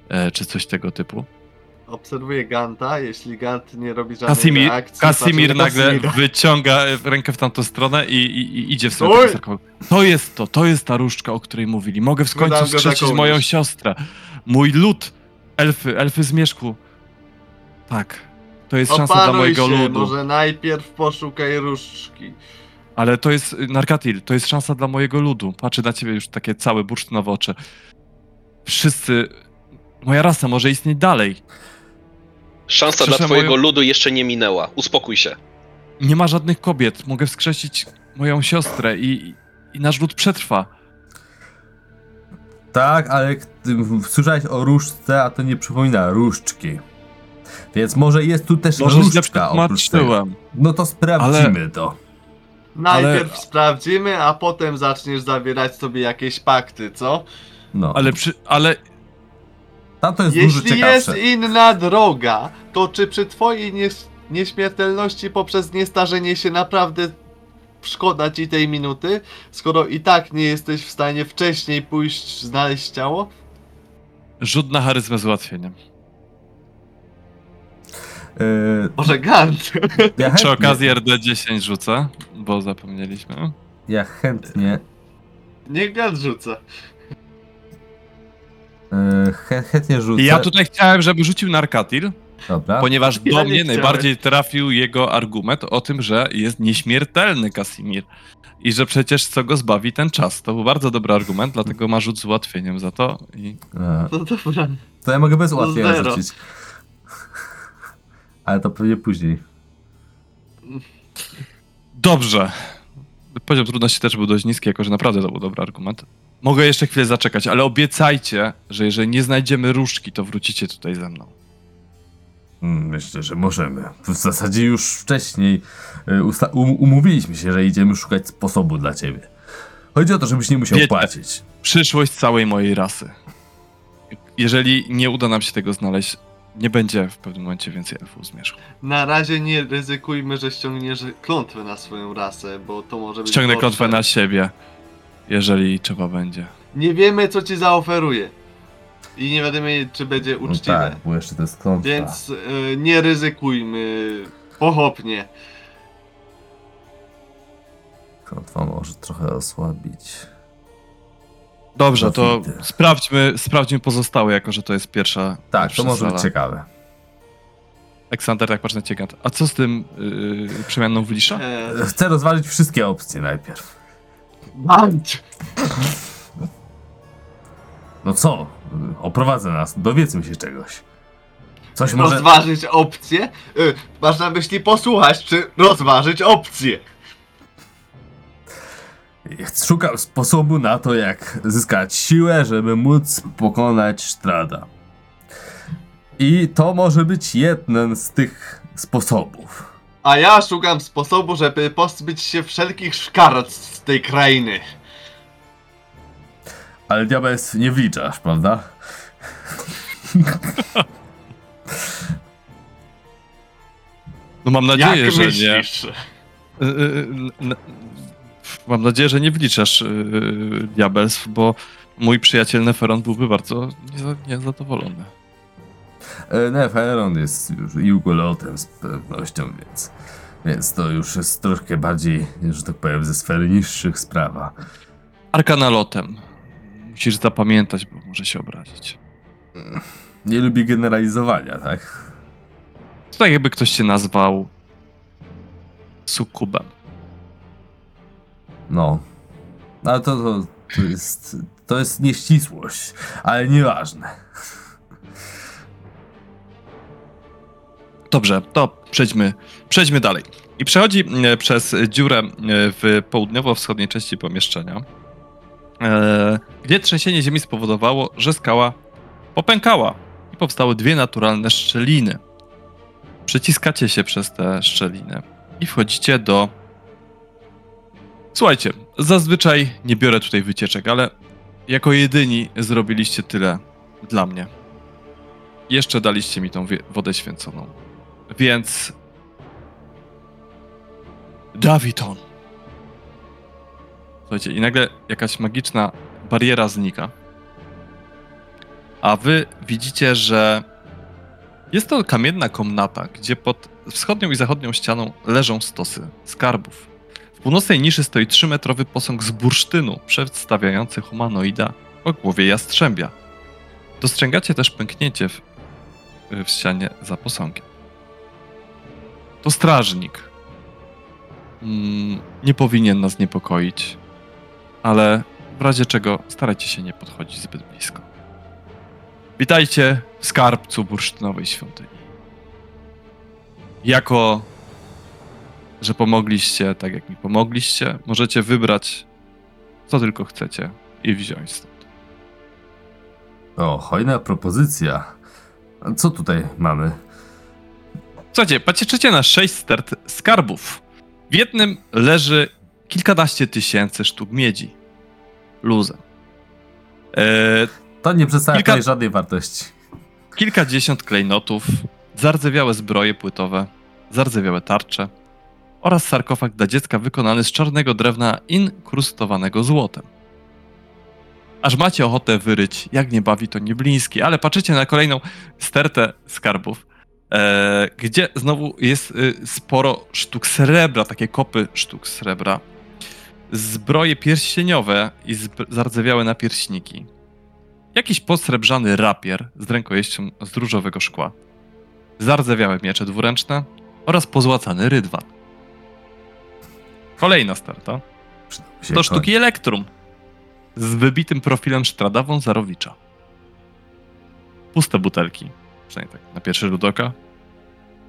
e, czy coś tego typu. Obserwuję Ganta, jeśli Gant nie robi żadnej Kasimir, reakcji... Kasimir patrzę na nagle wyciąga rękę w tamtą stronę i, i, i idzie w stronę tego sarkofagu. To jest to, to jest ta różdżka, o której mówili. Mogę w końcu go za kołnierz. moją siostrę. Mój lud, elfy, elfy zmierzchu. Tak, to jest szansa dla Opanuj mojego się, ludu. może najpierw poszukaj różdżki. Ale to jest, Narkatil, to jest szansa dla mojego ludu. Patrzę na ciebie już takie całe bursztynowe oczy. Wszyscy, moja rasa może istnieć dalej. Szansa dla Słyszę twojego moją- ludu jeszcze nie minęła. Uspokój się. Nie ma żadnych kobiet. Mogę wskrzesić moją siostrę i, i nasz lud przetrwa. Tak, ale k- ty słyszałeś o różdżce, a to nie przypomina różdżki. Więc może jest tu też Może źle różdżka oprócz tego. przetłumaczyłem. No to sprawdzimy to. Najpierw Ale- sprawdzimy, a potem zaczniesz zawierać sobie jakieś pakty, co? No, Ale przy, ale tam to jest dużo Jeśli ciekawsze. jest inna droga, to czy przy twojej nies- nieśmiertelności poprzez niestarzenie się naprawdę szkoda ci tej minuty, skoro i tak nie jesteś w stanie wcześniej pójść znaleźć ciało? rzut na charyzmę z ułatwieniem. Yy, Może Gant? ja Przy chętnie, okazji RD10 rzucę, bo zapomnieliśmy. Ja chętnie, Niech Gant rzuca. Chę, chętnie rzucę. I ja tutaj chciałem, żeby rzucił Narkatil, Dobra. ponieważ Ja do nie mnie chciałem. najbardziej trafił jego argument o tym, że jest nieśmiertelny Kasimir. I że przecież co go zbawi ten czas. To był bardzo dobry argument, dlatego ma rzut z ułatwieniem za to. I E, No dobra. To ja mogę bez ułatwienia zero. rzucić. Ale to pewnie później. Dobrze. Poziom trudności też był dość niski, jako że naprawdę to był dobry argument. Mogę jeszcze chwilę zaczekać, ale obiecajcie, że jeżeli nie znajdziemy różdżki, to wrócicie tutaj ze mną. Mm, Myślę, że możemy. W zasadzie już wcześniej usta- um- umówiliśmy się, że idziemy szukać sposobu dla ciebie. Chodzi o to, żebyś nie musiał Wiecie. płacić. Przyszłość całej mojej rasy. Jeżeli nie uda nam się tego znaleźć, nie będzie w pewnym momencie więcej elfów zmierzchu. Na razie nie ryzykujmy, że ściągniesz klątwę na swoją rasę, bo to może być Ściągnę gorsze. klątwę na siebie, jeżeli trzeba będzie. Nie wiemy, co ci zaoferuje. I nie wiadomo, czy będzie No uczciwe. tak, bo jeszcze to jest klątwa. Więc y, nie ryzykujmy. Pochopnie. Klątwa może trochę osłabić. Dobrze, to Profity. sprawdźmy, sprawdźmy pozostałe, jako że to jest pierwsza. Tak, pierwsza to może sala. być ciekawe. Aleksander, tak patrzę na ciebie. A co z tym yy, przemianą w Lisza? E, Chcę rozwalić wszystkie opcje najpierw. Bądź! No co? Oprowadzę nas, dowiedzmy się czegoś. Coś może... Rozważyć opcję? Y, masz na myśli posłuchać, czy rozważyć opcję? Szukam sposobu na to, jak zyskać siłę, żeby móc pokonać Strada. I to może być jeden z tych sposobów. A ja szukam sposobu, żeby pozbyć się wszelkich szkarc tej krainy. Ale diabelstw nie wliczasz, prawda? No mam nadzieję, Jak że nie. myślisz? Yy, yy, n- Mam nadzieję, że nie wliczasz diabelstw, bo mój przyjaciel Neferon byłby bardzo nieza- niezadowolony. E, Nie, Faeron jest już Jugolotem z pewnością, więc, więc to już jest troszkę bardziej, że tak powiem, ze sfery niższych sprawa. Arkanalotem. Musisz zapamiętać, bo może się obrazić. Nie lubi generalizowania, tak? To tak jakby ktoś cię nazwał sukubem. No. Ale to, to, to jest, to jest nieścisłość, ale nieważne. Dobrze, to przejdźmy, przejdźmy dalej. I przechodzi e, przez dziurę e, w południowo-wschodniej części pomieszczenia, e, gdzie trzęsienie ziemi spowodowało, że skała popękała i powstały dwie naturalne szczeliny. Przeciskacie się przez te szczeliny i wchodzicie do. Słuchajcie, zazwyczaj nie biorę tutaj wycieczek, ale jako jedyni zrobiliście tyle dla mnie. Jeszcze daliście mi tą wodę święconą. Więc. Daviton. Słuchajcie, i nagle jakaś magiczna bariera znika. A wy widzicie, że jest to kamienna komnata, gdzie pod wschodnią i zachodnią ścianą leżą stosy skarbów. W północnej niszy stoi trzymetrowy posąg z bursztynu, przedstawiający humanoida o głowie jastrzębia. Dostrzegacie też pęknięcie w, w ścianie za posągiem. To strażnik. Mm, nie powinien nas niepokoić, ale w razie czego starajcie się nie podchodzić zbyt blisko. Witajcie w skarbcu bursztynowej świątyni. Jako, że pomogliście tak jak mi pomogliście, możecie wybrać co tylko chcecie i wziąć stąd. O, hojna propozycja. A Co tutaj mamy? Słuchajcie, patrzycie na sześć stert skarbów. W jednym leży kilkanaście tysięcy sztuk miedzi. Luzem. Eee, To nie przedstawia Kilka- żadnej wartości. kilkadziesiąt klejnotów, zardzewiałe zbroje płytowe, zardzewiałe tarcze oraz sarkofag dla dziecka wykonany z czarnego drewna inkrustowanego złotem. Aż macie ochotę wyryć, jak nie bawi to niebliński, ale patrzycie na kolejną stertę skarbów, gdzie znowu jest y, sporo sztuk srebra, takie kopy sztuk srebra, zbroje pierścieniowe i zardzewiałe napierśniki, jakiś posrebrzany rapier z rękojeścią z różowego szkła, zardzewiałe miecze dwuręczne oraz pozłacany rydwan. Kolejna starta. To sztuki elektrum. Z wybitym profilem Sztrada Wązarowicza. Puste butelki, przynajmniej tak na pierwszy rzut oka.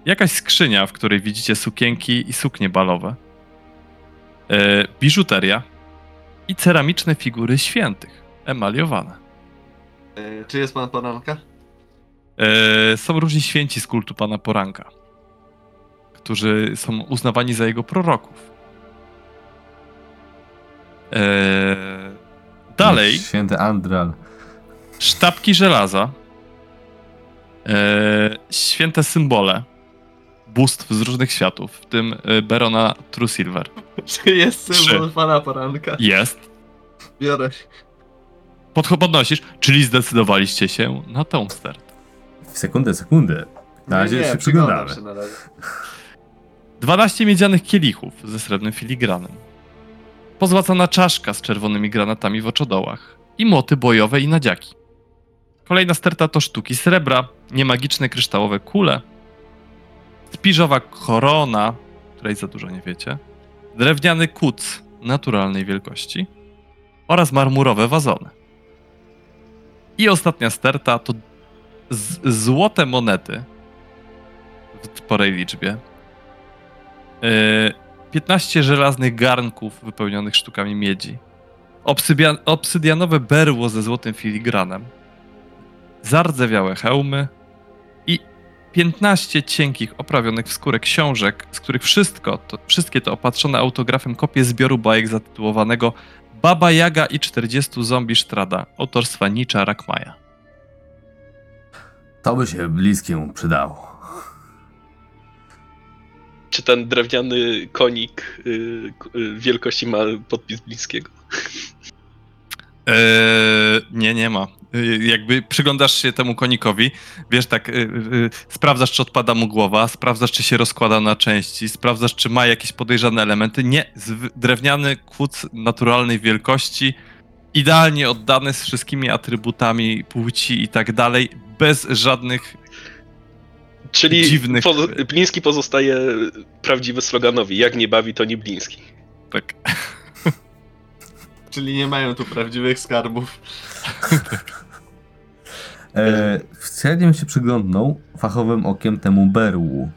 Jakaś skrzynia, w której widzicie sukienki i suknie balowe. E, biżuteria i ceramiczne figury świętych, emaliowane. E, czy jest pan poranka? E, są różni święci z kultu pana Poranka, którzy są uznawani za jego proroków. Dalej, Święty Andral. sztabki żelaza, e, święte symbole bóstw z różnych światów, w tym e, Berona True Silver. Czy jest Trzy. symbol pana poranka? Jest. Biorę. Podcho- podnosisz, czyli zdecydowaliście się na tą start. Sekundę, sekundę. Na razie nie, nie, się przyglądam przyglądamy. się na razie. 12 miedzianych kielichów ze srebrnym filigranem. Pozłacana czaszka z czerwonymi granatami w oczodołach. I moty bojowe i nadziaki. Kolejna sterta to sztuki srebra, niemagiczne kryształowe kule, spiżowa korona, której za dużo nie wiecie, drewniany kuc naturalnej wielkości oraz marmurowe wazony. I ostatnia sterta to złote monety w sporej liczbie, Yy, 15 żelaznych garnków wypełnionych sztukami miedzi. Obsydian, obsydianowe berło ze złotym filigranem. Zardzewiałe hełmy i 15 cienkich, oprawionych w skórę książek, z których wszystko to, wszystkie to opatrzone autografem kopie zbioru bajek zatytułowanego Baba Jaga i 40 zombie Sztrada autorstwa Nicza Rakmaja. To by się bliskiemu przydało. Czy ten drewniany konik y, k- y, wielkości ma podpis bliskiego? Eee, nie, nie ma. Eee, jakby przyglądasz się temu konikowi, wiesz tak, yy, yy, sprawdzasz czy odpada mu głowa, sprawdzasz czy się rozkłada na części, sprawdzasz czy ma jakieś podejrzane elementy. Nie, drewniany kłód naturalnej wielkości, idealnie oddany z wszystkimi atrybutami płci i tak dalej, bez żadnych Czyli Dziwnych- pozo- Bliński pozostaje prawdziwy sloganowi. Jak nie bawi, to nie Bliński. tak. Czyli nie mają tu prawdziwych skarbów. E, Wcześniej się przyglądnął fachowym okiem temu berłu.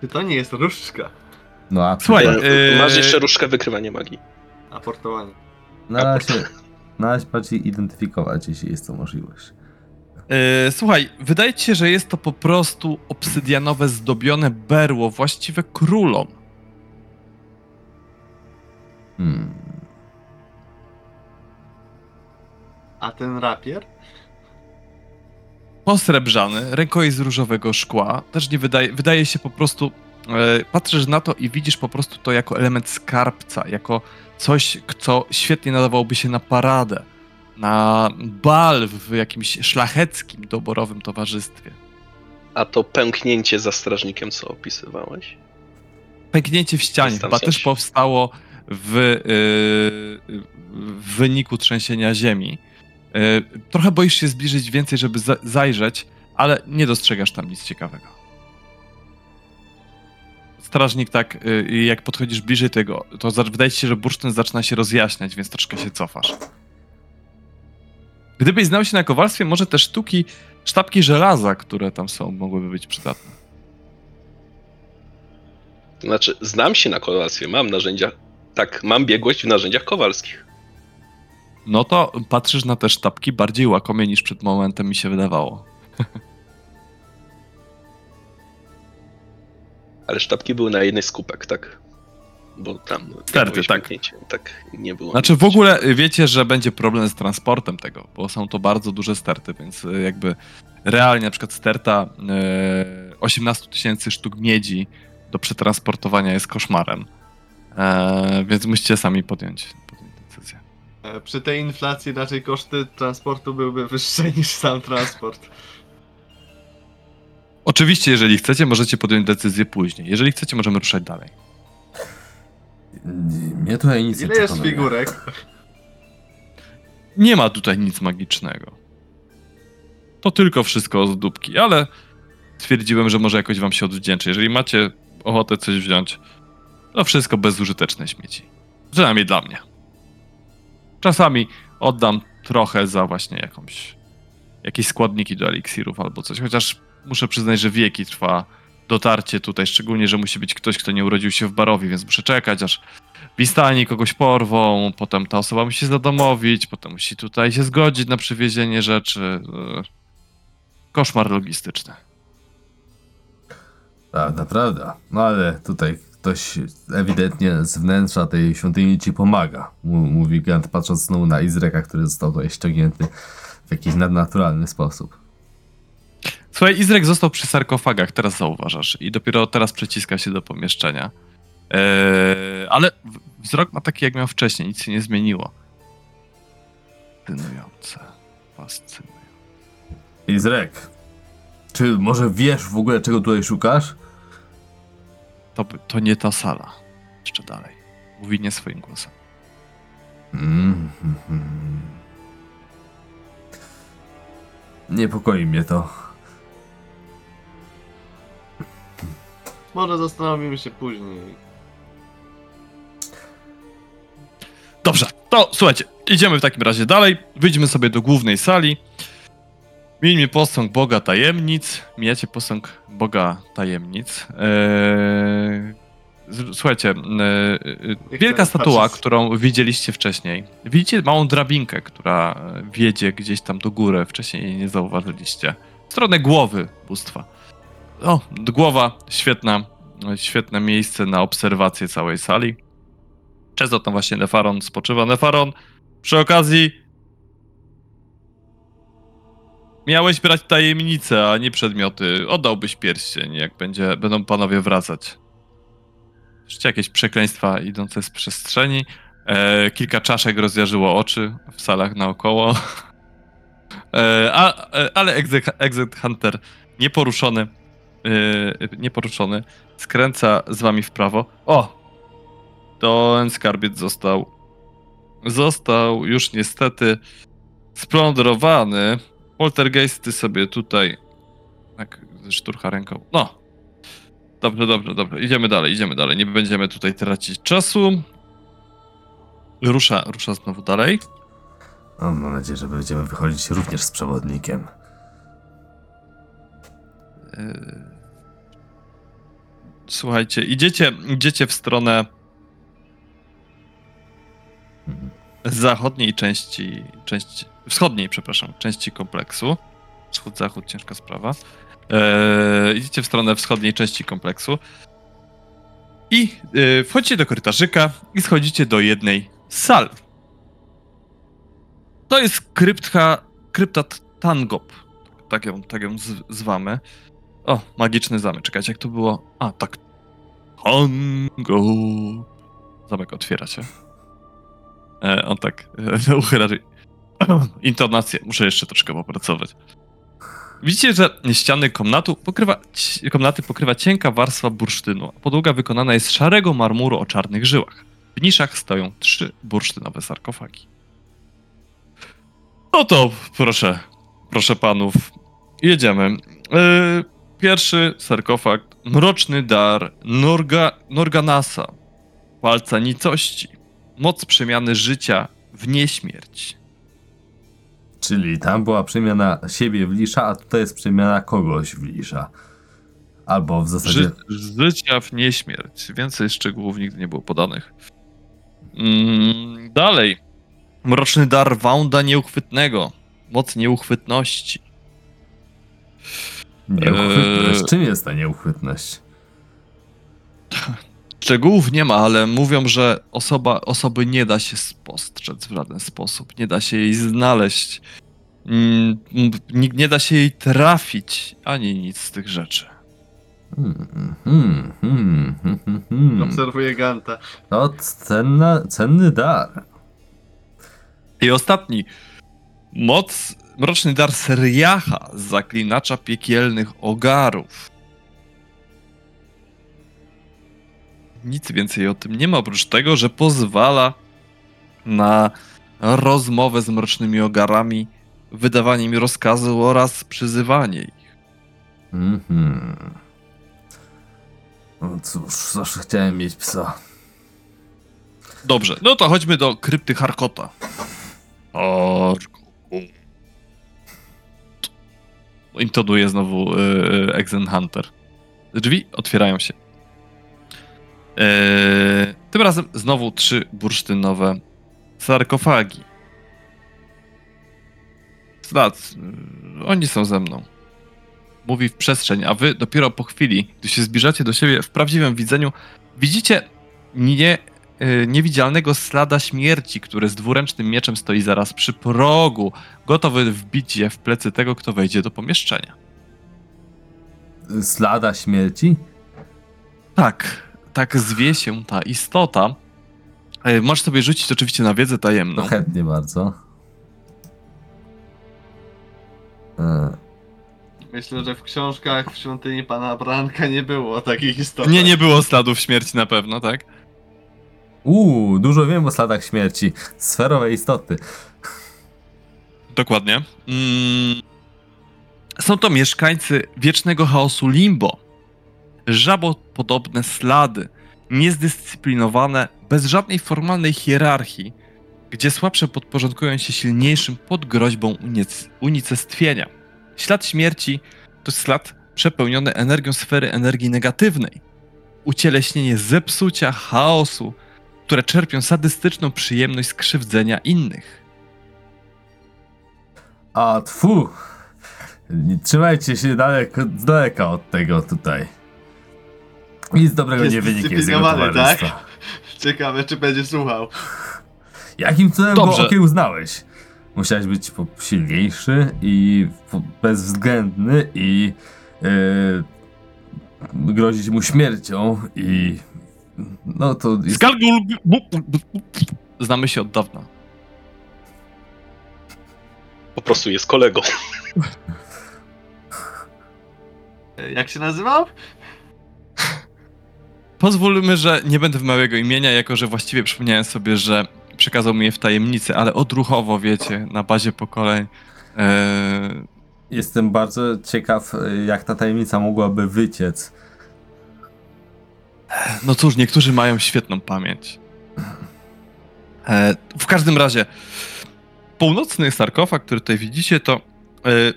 Czy to nie jest różdżka? No a Słuchaj, E, Eee, Masz jeszcze różdżkę wykrywania magii. Aportowanie. na razie, na razie bardziej identyfikować, jeśli jest to możliwość. Eee, słuchaj, wydaje ci się, że jest to po prostu obsydianowe zdobione berło, właściwe królom. Hmm. A ten rapier? posrebrzany, rękojeść z różowego szkła, też nie wydaje, wydaje się po prostu, e, patrzysz na to i widzisz po prostu to jako element skarbca, jako coś, co świetnie nadawałoby się na paradę, na bal w jakimś szlacheckim, doborowym towarzystwie. A to pęknięcie za strażnikiem, co opisywałeś? Pęknięcie w ścianie chyba też powstało w, yy, w wyniku trzęsienia ziemi. Yy, trochę boisz się zbliżyć więcej, żeby za- zajrzeć, ale nie dostrzegasz tam nic ciekawego. Strażnik tak, yy, jak podchodzisz bliżej tego, to wydaje się, że bursztyn zaczyna się rozjaśniać, więc troszkę się cofasz. Gdybyś znał się na kowalstwie, może te sztuki, sztabki żelaza, które tam są, mogłyby być przydatne. To znaczy, znam się na kowalstwie, mam narzędzia. Tak, mam biegłość w narzędziach kowalskich. No to patrzysz na te sztabki bardziej łakomie niż przed momentem mi się wydawało. *laughs* Ale sztabki były na jednej z kupek, tak? Bo tam. Sterty, tak. Tak, nie było. Znaczy w ogóle wiecie, że będzie problem z transportem tego, bo są to bardzo duże sterty, więc y, jakby realnie na przykład sterta y, 18 tysięcy sztuk miedzi do przetransportowania jest koszmarem. E, więc musicie sami podjąć. E, Przy tej inflacji raczej koszty transportu byłyby wyższe niż sam transport. Oczywiście, jeżeli chcecie, możecie podjąć decyzję później. Jeżeli chcecie, możemy ruszać dalej. Mnie tutaj nic Ile nie jest przekonuje. figurek? Nie ma tutaj nic magicznego. To tylko wszystko z dupki, ale stwierdziłem, że może jakoś wam się odwdzięczę. Jeżeli macie ochotę coś wziąć, to wszystko bezużyteczne śmieci. Przynajmniej dla mnie. Czasami oddam trochę za właśnie jakąś jakieś składniki do eliksirów albo coś, chociaż muszę przyznać, że wieki trwa dotarcie tutaj, szczególnie, że musi być ktoś, kto nie urodził się w Barowi, więc muszę czekać, aż Wistani kogoś porwą, potem ta osoba musi zadomowić, potem musi tutaj się zgodzić na przywiezienie rzeczy. Ech. koszmar logistyczny. Prawda, prawda. No ale tutaj ktoś ewidentnie z wnętrza tej świątyni ci pomaga. Mówi Gant patrząc znowu na Izreka, który został tutaj ściągnięty w jakiś nadnaturalny sposób. Słuchaj, Izrek został przy sarkofagach, teraz zauważasz. I dopiero teraz przeciska się do pomieszczenia. Eee, ale wzrok ma taki, jak miał wcześniej, nic się nie zmieniło. Fascynujące. Fascynujące. Izrek, czy może wiesz w ogóle czego tutaj szukasz? To, to nie ta sala. Jeszcze dalej. Mówi nie swoim głosem. Mm, mm, mm. Niepokoi mnie to. Może zastanowimy się później. Dobrze, to słuchajcie, idziemy w takim razie dalej. Wyjdźmy sobie do głównej sali. Miejmy posąg Boga Tajemnic. Mijacie posąg Boga Tajemnic. Eee, słuchajcie, eee, Nie wielka statua, którą widzieliście wcześniej. Widzicie małą drabinkę, która e, wiedzie gdzieś tam do góry. Wcześniej jej nie zauważyliście. W stronę głowy bóstwa. O, głowa, świetna, świetne miejsce na obserwację całej sali. Często tam właśnie Nefaron spoczywa. Nefaron, przy okazji miałeś brać tajemnice, a nie przedmioty. Oddałbyś pierścień, jak będzie, będą panowie wracać. Jeszcze jakieś przekleństwa idące z przestrzeni. E, kilka czaszek rozjarzyło oczy w salach naokoło. *laughs* E, a, e, ale Exit, Exit Hunter nieporuszony, e, nieporuszony skręca z wami w prawo. O! Ten skarbiec został. Został już niestety splądrowany. Poltergeisty sobie tutaj. Tak, szturcha ręką. No. Dobrze, dobrze, dobrze. Idziemy dalej, idziemy dalej. Nie będziemy tutaj tracić czasu. Rusza, rusza znowu dalej. O, mam nadzieję, że będziemy wychodzić również z przewodnikiem. Yy, Słuchajcie, idziecie, idziecie w stronę Mhm. zachodniej części, części, wschodniej, przepraszam, części kompleksu. Wschód, zachód, ciężka sprawa. Eee, idziecie w stronę wschodniej części kompleksu i e, wchodzicie do korytarzyka i schodzicie do jednej sal. To jest kryptka, krypta Tangop. Tak ją, tak ją z, zwamy. O, magiczny zamek. Czekajcie, jak to było? A, tak. Tangop. Zamek otwiera się. E, on tak e, *laughs* uchyla. *clears throat* Intonację. Muszę jeszcze troszkę popracować. Widzicie, że ściany komnatu pokrywa, komnaty pokrywa cienka warstwa bursztynu, a podłoga wykonana jest z szarego marmuru o czarnych żyłach. W niszach stoją trzy bursztynowe sarkofagi. No to proszę, proszę panów, jedziemy. Yy, pierwszy sarkofag, mroczny dar Norga, Norganasa, palca nicości, moc przemiany życia w nieśmierć. Czyli tam była przemiana siebie w lisza, a tutaj jest przemiana kogoś w lisza. Albo w zasadzie. Ży, życia w nieśmierć. Więcej szczegółów nigdy nie było podanych. Mm, dalej. Mroczny dar Wounda Nieuchwytnego. Moc nieuchwytności. Nieuchwytność. Eee. Czym jest ta nieuchwytność? *laughs* Szczegółów nie ma, ale mówią, że osoba, osoby nie da się spostrzec w żaden sposób. Nie da się jej znaleźć. Mm, Nikt nie da się jej trafić, ani nic z tych rzeczy. Hmm, hmm, hmm, hmm, hmm, hmm. Obserwuję Ganta. To cenna, cenny dar. I ostatni. Moc, mroczny dar Seriacha, zaklinacza piekielnych ogarów. Nic więcej o tym nie ma, oprócz tego, że pozwala na rozmowę z mrocznymi ogarami, wydawanie im rozkazu oraz przyzywanie ich. Mhm. No cóż, zawsze chciałem mieć psa. Dobrze, no to chodźmy do krypty Harkota. Harkot. Intonuje znowu yy, Exen Hunter. Drzwi otwierają się. Yy, tym razem znowu trzy bursztynowe sarkofagi. Zlat, yy, oni są ze mną. mówi w przestrzeń, a wy dopiero po chwili, gdy się zbliżacie do siebie w prawdziwym widzeniu, widzicie nie, y, niewidzialnego slada śmierci, który z dwuręcznym mieczem stoi zaraz przy progu, gotowy wbić je w plecy tego, kto wejdzie do pomieszczenia. Slada śmierci? Tak, tak zwie się ta istota. E, Możesz sobie rzucić oczywiście na wiedzę tajemną. No chętnie bardzo. E, Myślę, że w książkach w świątyni pana Branka nie było takich istot. Nie, nie było śladów śmierci na pewno, tak? Uuu, dużo wiem o sladach śmierci. Sferowe istoty. Dokładnie. Mm. Są to mieszkańcy wiecznego chaosu limbo. Żabopodobne slady, niezdyscyplinowane, bez żadnej formalnej hierarchii, gdzie słabsze podporządkują się silniejszym pod groźbą uniec- unicestwienia. Ślad śmierci to ślad przepełniony energią sfery energii negatywnej. Ucieleśnienie zepsucia, chaosu, które czerpią sadystyczną przyjemność z krzywdzenia innych. A tfu! Trzymajcie się daleko, z daleka od tego tutaj. Nic dobrego Jest nie wyniknie z jego zdyscyplinowany, towarzystwa. tak? Ciekawe, czy będzie słuchał. Jakim cudem go Dobrze. okiełznałeś? Musiałeś być po- silniejszy i po- bezwzględny i yy, grozić mu śmiercią i no to jest, Skalgul! Znamy się od dawna. Po prostu jest kolegą. Jak się nazywał? Pozwólmy, że nie będę wymawiał jego imienia, jako że właściwie przypomniałem sobie, że przekazał mi je w tajemnicy, ale odruchowo, wiecie, na bazie pokoleń. Eee, jestem bardzo ciekaw jak ta tajemnica mogłaby wyciec. no cóż, niektórzy mają świetną pamięć. Eee, w każdym razie, północny sarkofag, który tutaj widzicie, to e,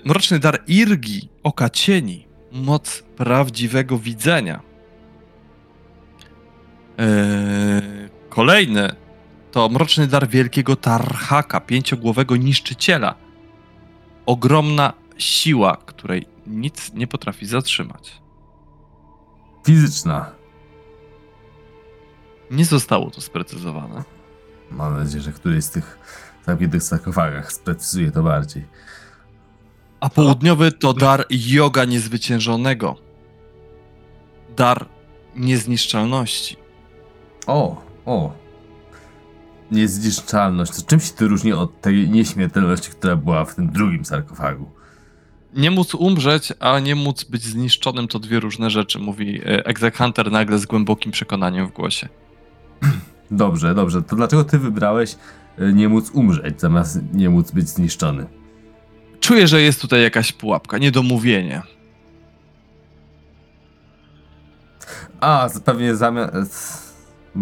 mroczny dar Irgi, oka cieni, moc prawdziwego widzenia. Eee, kolejny to mroczny dar wielkiego Tarhaka, pięciogłowego niszczyciela. Ogromna siła, której nic nie potrafi zatrzymać. Fizyczna. Nie zostało to sprecyzowane. Mam nadzieję, że któryś z tych zamkniętych sarkofagach sprecyzuje to bardziej. A południowy to dar yoga niezwyciężonego. Dar niezniszczalności. O, o. Niezniszczalność. To czym się to różni od tej nieśmiertelności, która była w tym drugim sarkofagu? Nie móc umrzeć, a nie móc być zniszczonym to dwie różne rzeczy, mówi e, Exec Hunter nagle z głębokim przekonaniem w głosie. *clears throat* Dobrze, dobrze. To dlaczego ty wybrałeś y, nie móc umrzeć, zamiast nie móc być zniszczony? Czuję, że jest tutaj jakaś pułapka, niedomówienie. A, pewnie zamian...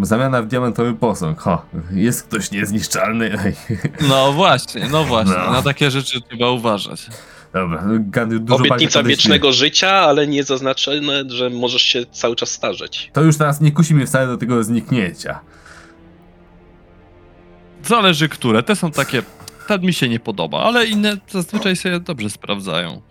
Zamiana w diamentowy posąg. Ho, jest ktoś niezniszczalny. Ej. No właśnie, no właśnie. No. Na takie rzeczy trzeba uważać. Dobra, dużo bardziej Obietnica podejrzliwe. wiecznego życia, ale nie zaznaczone, że możesz się cały czas starzeć. To już teraz nie kusi mnie wcale do tego zniknięcia. Zależy które. Te są takie. Ten mi się nie podoba, ale inne zazwyczaj się dobrze sprawdzają.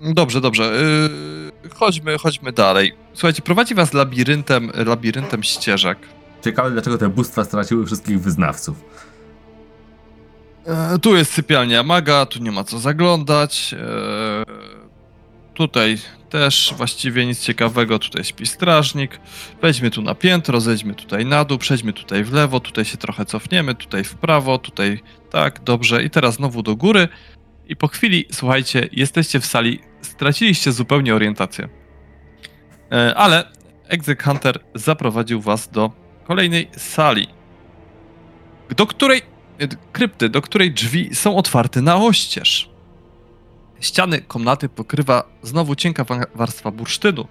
Dobrze, dobrze. Yy, chodźmy, chodźmy dalej. Słuchajcie, prowadzi was labiryntem, labiryntem ścieżek. Ciekawe, dlaczego te bóstwa straciły wszystkich wyznawców. E, tu jest sypialnia maga, tu nie ma co zaglądać. E, tutaj też właściwie nic ciekawego, tutaj śpi strażnik. Wejdźmy tu na piętro, zejdźmy tutaj na dół, przejdźmy tutaj w lewo, tutaj się trochę cofniemy, tutaj w prawo, tutaj tak, dobrze. I teraz znowu do góry. I po chwili, słuchajcie, jesteście w sali, straciliście zupełnie orientację. E, ale Exec Hunter zaprowadził was do kolejnej sali, do której e, krypty, do której drzwi są otwarte na oścież. Ściany komnaty pokrywa znowu cienka wa- warstwa bursztynu.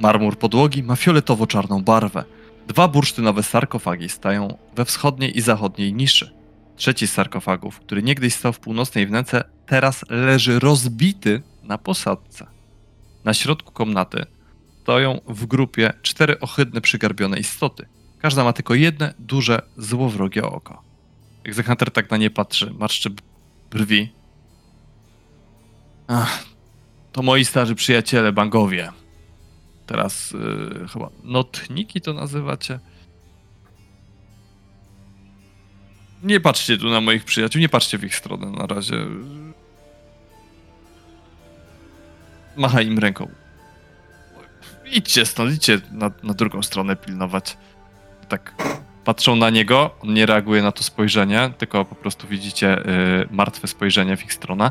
Marmur podłogi ma fioletowo-czarną barwę. Dwa bursztynowe sarkofagi stają we wschodniej i zachodniej niszy. Trzeci z sarkofagów, który niegdyś stał w północnej wnęce, teraz leży rozbity na posadce. Na środku komnaty stoją w grupie cztery ohydne przygarbione istoty. Każda ma tylko jedne duże, złowrogie oko. Egzekhanter tak na nie patrzy, marszczy brwi. Ach, to moi starzy przyjaciele, bangowie. Teraz y, chyba notniki to nazywacie. Nie patrzcie tu na moich przyjaciół, nie patrzcie w ich stronę na razie. Machaj im ręką. Idźcie stąd, idźcie na, na drugą stronę pilnować. Tak patrzą na niego, on nie reaguje na to spojrzenie, tylko po prostu widzicie y, martwe spojrzenie w ich stronę.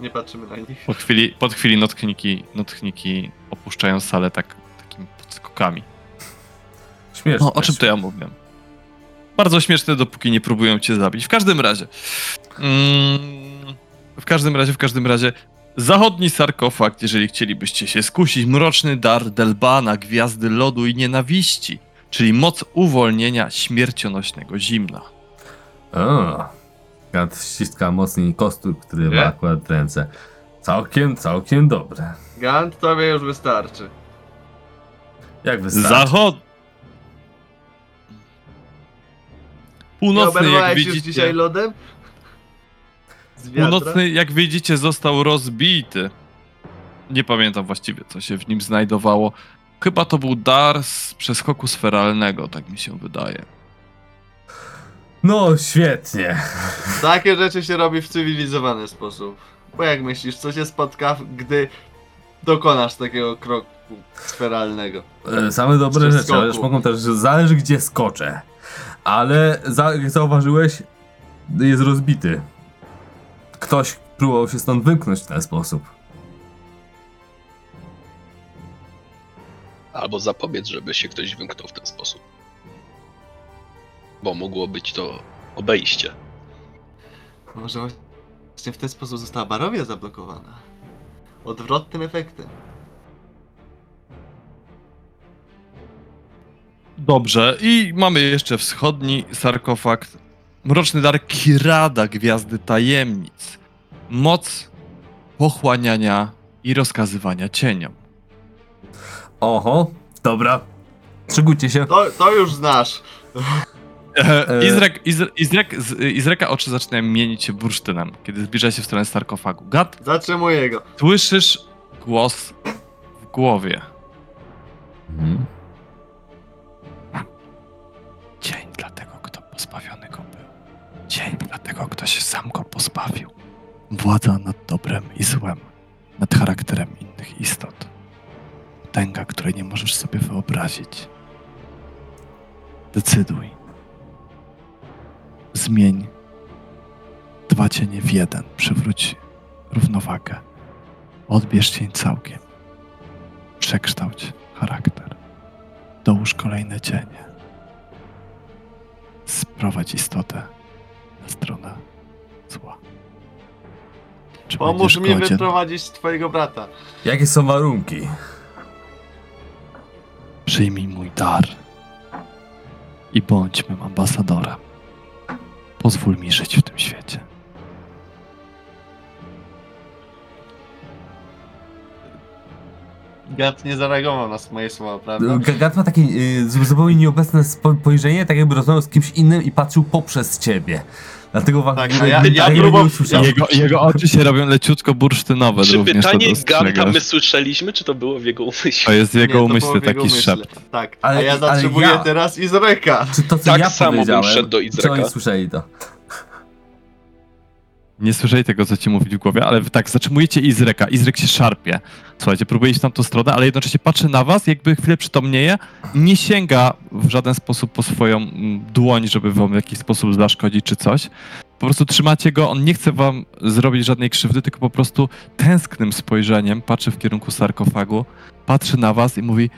Nie patrzymy na nich. Po chwili, po chwili notchniki, notchniki opuszczają salę tak, takimi podskokami. Śmieszne. No, o czym to ja mówię? Bardzo śmieszne, dopóki nie próbują cię zabić. W każdym razie. Mm, w każdym razie, w każdym razie. Zachodni sarkofag, jeżeli chcielibyście się skusić, mroczny dar Delbana, gwiazdy lodu i nienawiści, czyli moc uwolnienia śmiercionośnego zimna. O, Gat ściska mocniej kostur, który Nie? ma akurat w ręce. Całkiem, całkiem dobre. Gant, tobie już wystarczy. Jak wystarczy? Zachod... Nie Północny, jak oberwałeś już widzicie... dzisiaj lodem? Północny, jak widzicie, został rozbity. Nie pamiętam właściwie, co się w nim znajdowało. Chyba to był dar z przeskoku sferalnego, tak mi się wydaje. No, świetnie. *laughs* Takie rzeczy się robi w cywilizowany sposób. Bo jak myślisz, co się spotka, gdy dokonasz takiego kroku sferalnego? E, Same dobre rzeczy, ale już mogą też, zależy gdzie skoczę. Ale za, jak zauważyłeś, jest rozbity. Ktoś próbował się stąd wymknąć w ten sposób. Albo zapobiec, żeby się ktoś wymknął w ten sposób. Bo mogło być to obejście. Może właśnie w ten sposób została Barowia zablokowana. Odwrotnym efektem. Dobrze, i mamy jeszcze wschodni sarkofag. Mroczny dar Kirada, gwiazdy tajemnic. Moc pochłaniania i rozkazywania cieniom. Oho, dobra. Szykujcie się. To, to już znasz. E, E. Izrek, Izre, Izrek, z Izreka oczy zaczynają mienić się bursztynem, kiedy zbliża się w stronę sarkofagu. Gad, Zatrzymuję go. słyszysz głos w głowie. Mhm. Dzień dla tego, kto pozbawiony. Dzień dla tego, kto się sam go pozbawił. Władza nad dobrem i złem, nad charakterem innych istot. Potęga, której nie możesz sobie wyobrazić. Decyduj. Zmień dwa cienie w jeden. Przywróć równowagę. Odbierz cień całkiem. Przekształć charakter. Dołóż kolejne cienie sprowadź istotę na stronę zła. Czy Pomóż będziesz mi godzien? wyprowadzić twojego brata. Jakie są warunki? Przyjmij mój dar i bądź mym ambasadorem. Pozwól mi żyć w tym świecie. Gant nie zareagował na moje słowa, prawda? Gat ma takie y, zupełnie nieobecne spojrzenie, tak jakby rozmawiał z kimś innym i patrzył poprzez ciebie. Dlatego wam Tak, tak, a ja- ja tak próbował- ja- Jego, jego oczy się robią leciutko bursztynowe Czy również to pytanie dostrzegasz. Ganta my słyszeliśmy, czy to było w jego umyśle? To jest w Nie, jego to było umyśle w jego taki umyśle. szept. Tak, Ale- a ja ale zatrzymuję ja- teraz Izreka. Czy to, co Tak ja samo bym powiedziałem, szedł do czy Izraka. oni słyszeli to? Nie słyszeli tego, co ci mówili w głowie, ale wy tak, zatrzymujecie Izreka. Izrek się szarpie. Słuchajcie, próbuje iść w tamtą stronę, ale jednocześnie patrzy na was, jakby chwilę przytomnieje, nie sięga w żaden sposób po swoją dłoń, żeby wam w jakiś sposób zaszkodzić czy coś. Po prostu trzymacie go, on nie chce wam zrobić żadnej krzywdy, tylko po prostu tęsknym spojrzeniem patrzy w kierunku sarkofagu, patrzy na was i mówi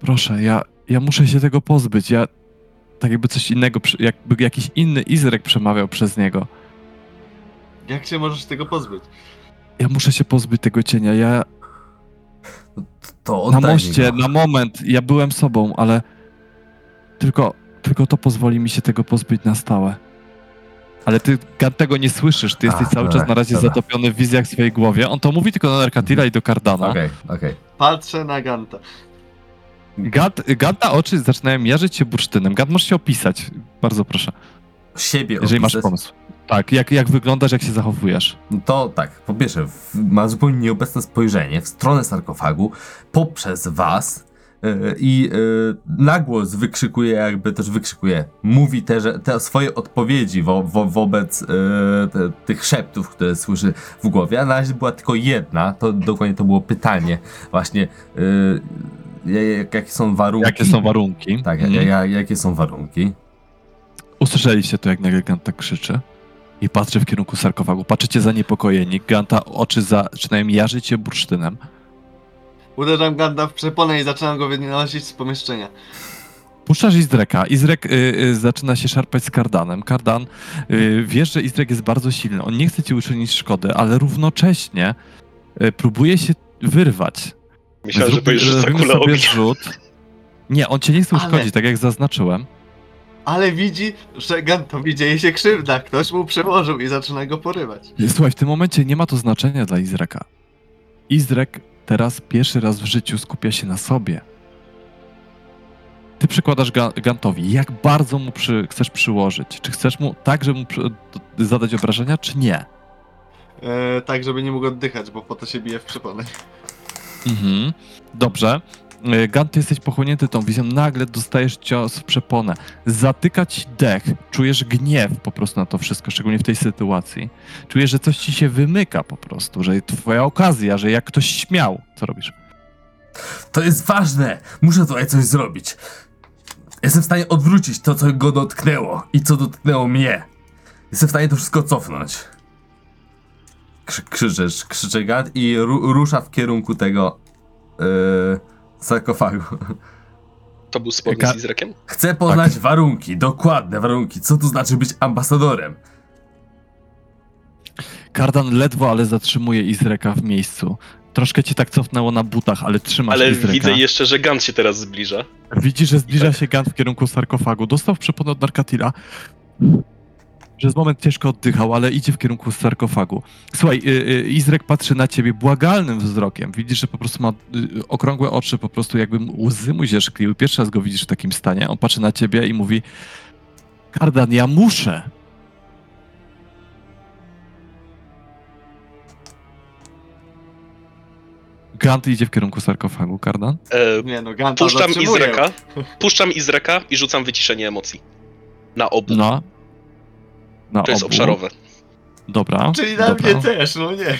proszę, ja, ja muszę się tego pozbyć, ja tak jakby coś innego, jakby jakiś inny Izrek przemawiał przez niego. Jak się możesz tego pozbyć? Ja muszę się pozbyć tego cienia. Ja To na oddaj mi moście, go. na moment, ja byłem sobą, ale tylko, tylko to pozwoli mi się tego pozbyć na stałe. Ale ty tego nie słyszysz, ty jesteś A, cały dobra, czas na razie dobra. zatopiony w wizjach w swojej głowie. On to mówi tylko do Narkatila i do Cardana. Okej, okej. Patrzę na Ganta. Gant, Ganta oczy zaczynają jarzyć się bursztynem. Gant, możesz się opisać, bardzo proszę, Siebie jeżeli masz opisać. pomysł. Tak, jak, jak wyglądasz, jak się zachowujesz. No To tak, po pierwsze, ma zupełnie nieobecne spojrzenie w stronę sarkofagu poprzez was yy, i yy, na głos wykrzykuje, jakby też wykrzykuje, mówi te, że, te swoje odpowiedzi wo, wo, wobec yy, te, tych szeptów, które słyszy w głowie, a na razie była tylko jedna, to dokładnie to było pytanie właśnie, yy, jak, jakie są warunki. Jakie są warunki? Tak, Mhm. ja, ja, jakie są warunki. Usłyszeliście to, jak nagle Gant tak krzyczy i patrzy w kierunku sarkofagu. Patrzycie zaniepokojeni. Ganta oczy zaczynają jarzyć się bursztynem. Uderzam Ganda w przeponę i zaczynam go wynosić z pomieszczenia. Puszczasz Izreka. Izrek y, y, zaczyna się szarpać z Kardanem. Kardan, y, wiesz, że Izrek jest bardzo silny. On nie chce ci uczynić szkody, ale równocześnie y, próbuje się wyrwać. Myślałem, że Zrób- powiesz, że za sobie ognia. rzut. Nie, on cię nie chce Ale- uszkodzić, tak jak zaznaczyłem. Ale widzi, że Gantowi dzieje się krzywda. Ktoś mu przełożył i zaczyna go porywać. Słuchaj, w tym momencie nie ma to znaczenia dla Izreka. Izrek teraz pierwszy raz w życiu skupia się na sobie. Ty przykładasz Ga- Gantowi. Jak bardzo mu przy, chcesz przyłożyć? Czy chcesz mu tak, żeby mu zadać obrażenia, czy nie? E, tak, żeby nie mógł oddychać, bo po to się bije w przeponę. Mhm. Dobrze. E, Gant, ty jesteś pochłonięty tą wizją. Nagle dostajesz cios w przeponę. Zatyka ci dech. Czujesz gniew po prostu na to wszystko, szczególnie w tej sytuacji. Czujesz, że coś ci się wymyka po prostu, że twoja okazja, że jak ktoś śmiał, co robisz? To jest ważne! Muszę tutaj coś zrobić. Jestem w stanie odwrócić to, co go dotknęło i co dotknęło mnie. Jestem w stanie to wszystko cofnąć. Krzy krzycze gad i ru rusza w kierunku tego yy, sarkofagu. To był spodny Ka- z Izrakiem? Chcę poznać warunki, dokładne warunki. Co to znaczy być ambasadorem? Kardan ledwo, ale zatrzymuje Izreka w miejscu. Troszkę cię tak cofnęło na butach, ale trzymasz Ale Izreka. widzę jeszcze, że Gant się teraz zbliża. Widzisz, że zbliża się Gant w kierunku sarkofagu. Dostał przeponę od Narkatila. Przez moment ciężko oddychał, ale idzie w kierunku sarkofagu. Słuchaj, y, y, Izrek patrzy na ciebie błagalnym wzrokiem. Widzisz, że po prostu ma y, okrągłe oczy, po prostu jakby łzy mu zierzchliły. Pierwszy raz go widzisz w takim stanie. On patrzy na ciebie i mówi Kardan, ja muszę. Gant idzie w kierunku sarkofagu, Kardan? E, Nie no, Ganta puszczam zatrzymuje. Izraka, puszczam Izreka i rzucam wyciszenie emocji. Na obu. No. Na to jest obu. obszarowe. Dobra. Czyli na dobra. mnie też, no nie.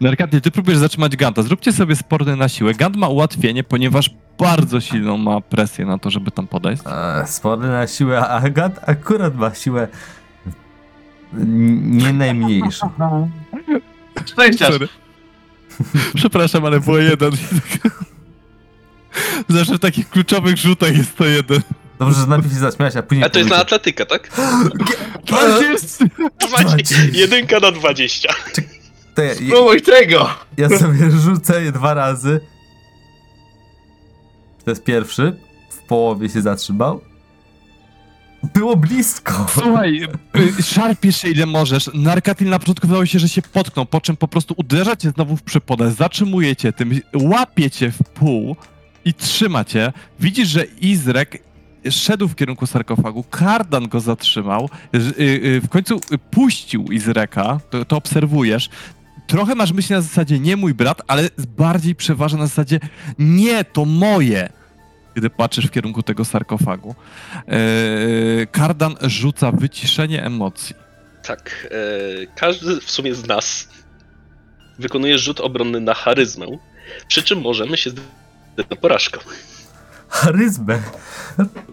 Merkaty, ty próbujesz zatrzymać Ganta. Zróbcie sobie sporny na siłę. Gant ma ułatwienie, ponieważ bardzo silną ma presję na to, żeby tam podejść. Eee, spory na siłę, a gad akurat ma siłę n- nie najmniejszą. Szczęściarz. Sorry. *laughs* Przepraszam, ale było jeden. *laughs* Zawsze w takich kluczowych rzutach jest to jeden. Dobrze, że najpierw się zaśmiałeś, a później A to jest na atletykę, tak? Dwadzieścia. Dwadzie- Jedynka na 20. To ja, Spróbuj tego! ja sobie rzucę je dwa razy. To jest pierwszy. W połowie się zatrzymał. Było blisko. Słuchaj, y, szarpiesz się ile możesz. Narkatil na początku wydawało się, że się potknął, po czym po prostu uderza cię znowu w przypodę, zatrzymuje cię tym, łapie cię w pół i trzyma cię. Widzisz, że Izrek szedł w kierunku sarkofagu, Kardan go zatrzymał, y, y, w końcu puścił Izreka, to, to obserwujesz. Trochę masz myśli na zasadzie nie mój brat, ale bardziej przeważa na zasadzie nie, to moje. Gdy patrzysz w kierunku tego sarkofagu. Eee, Kardan rzuca wyciszenie emocji. Tak. E, każdy w sumie z nas wykonuje rzut obronny na charyzmę, przy czym możemy się zdecydować na porażkę. Charyzmę.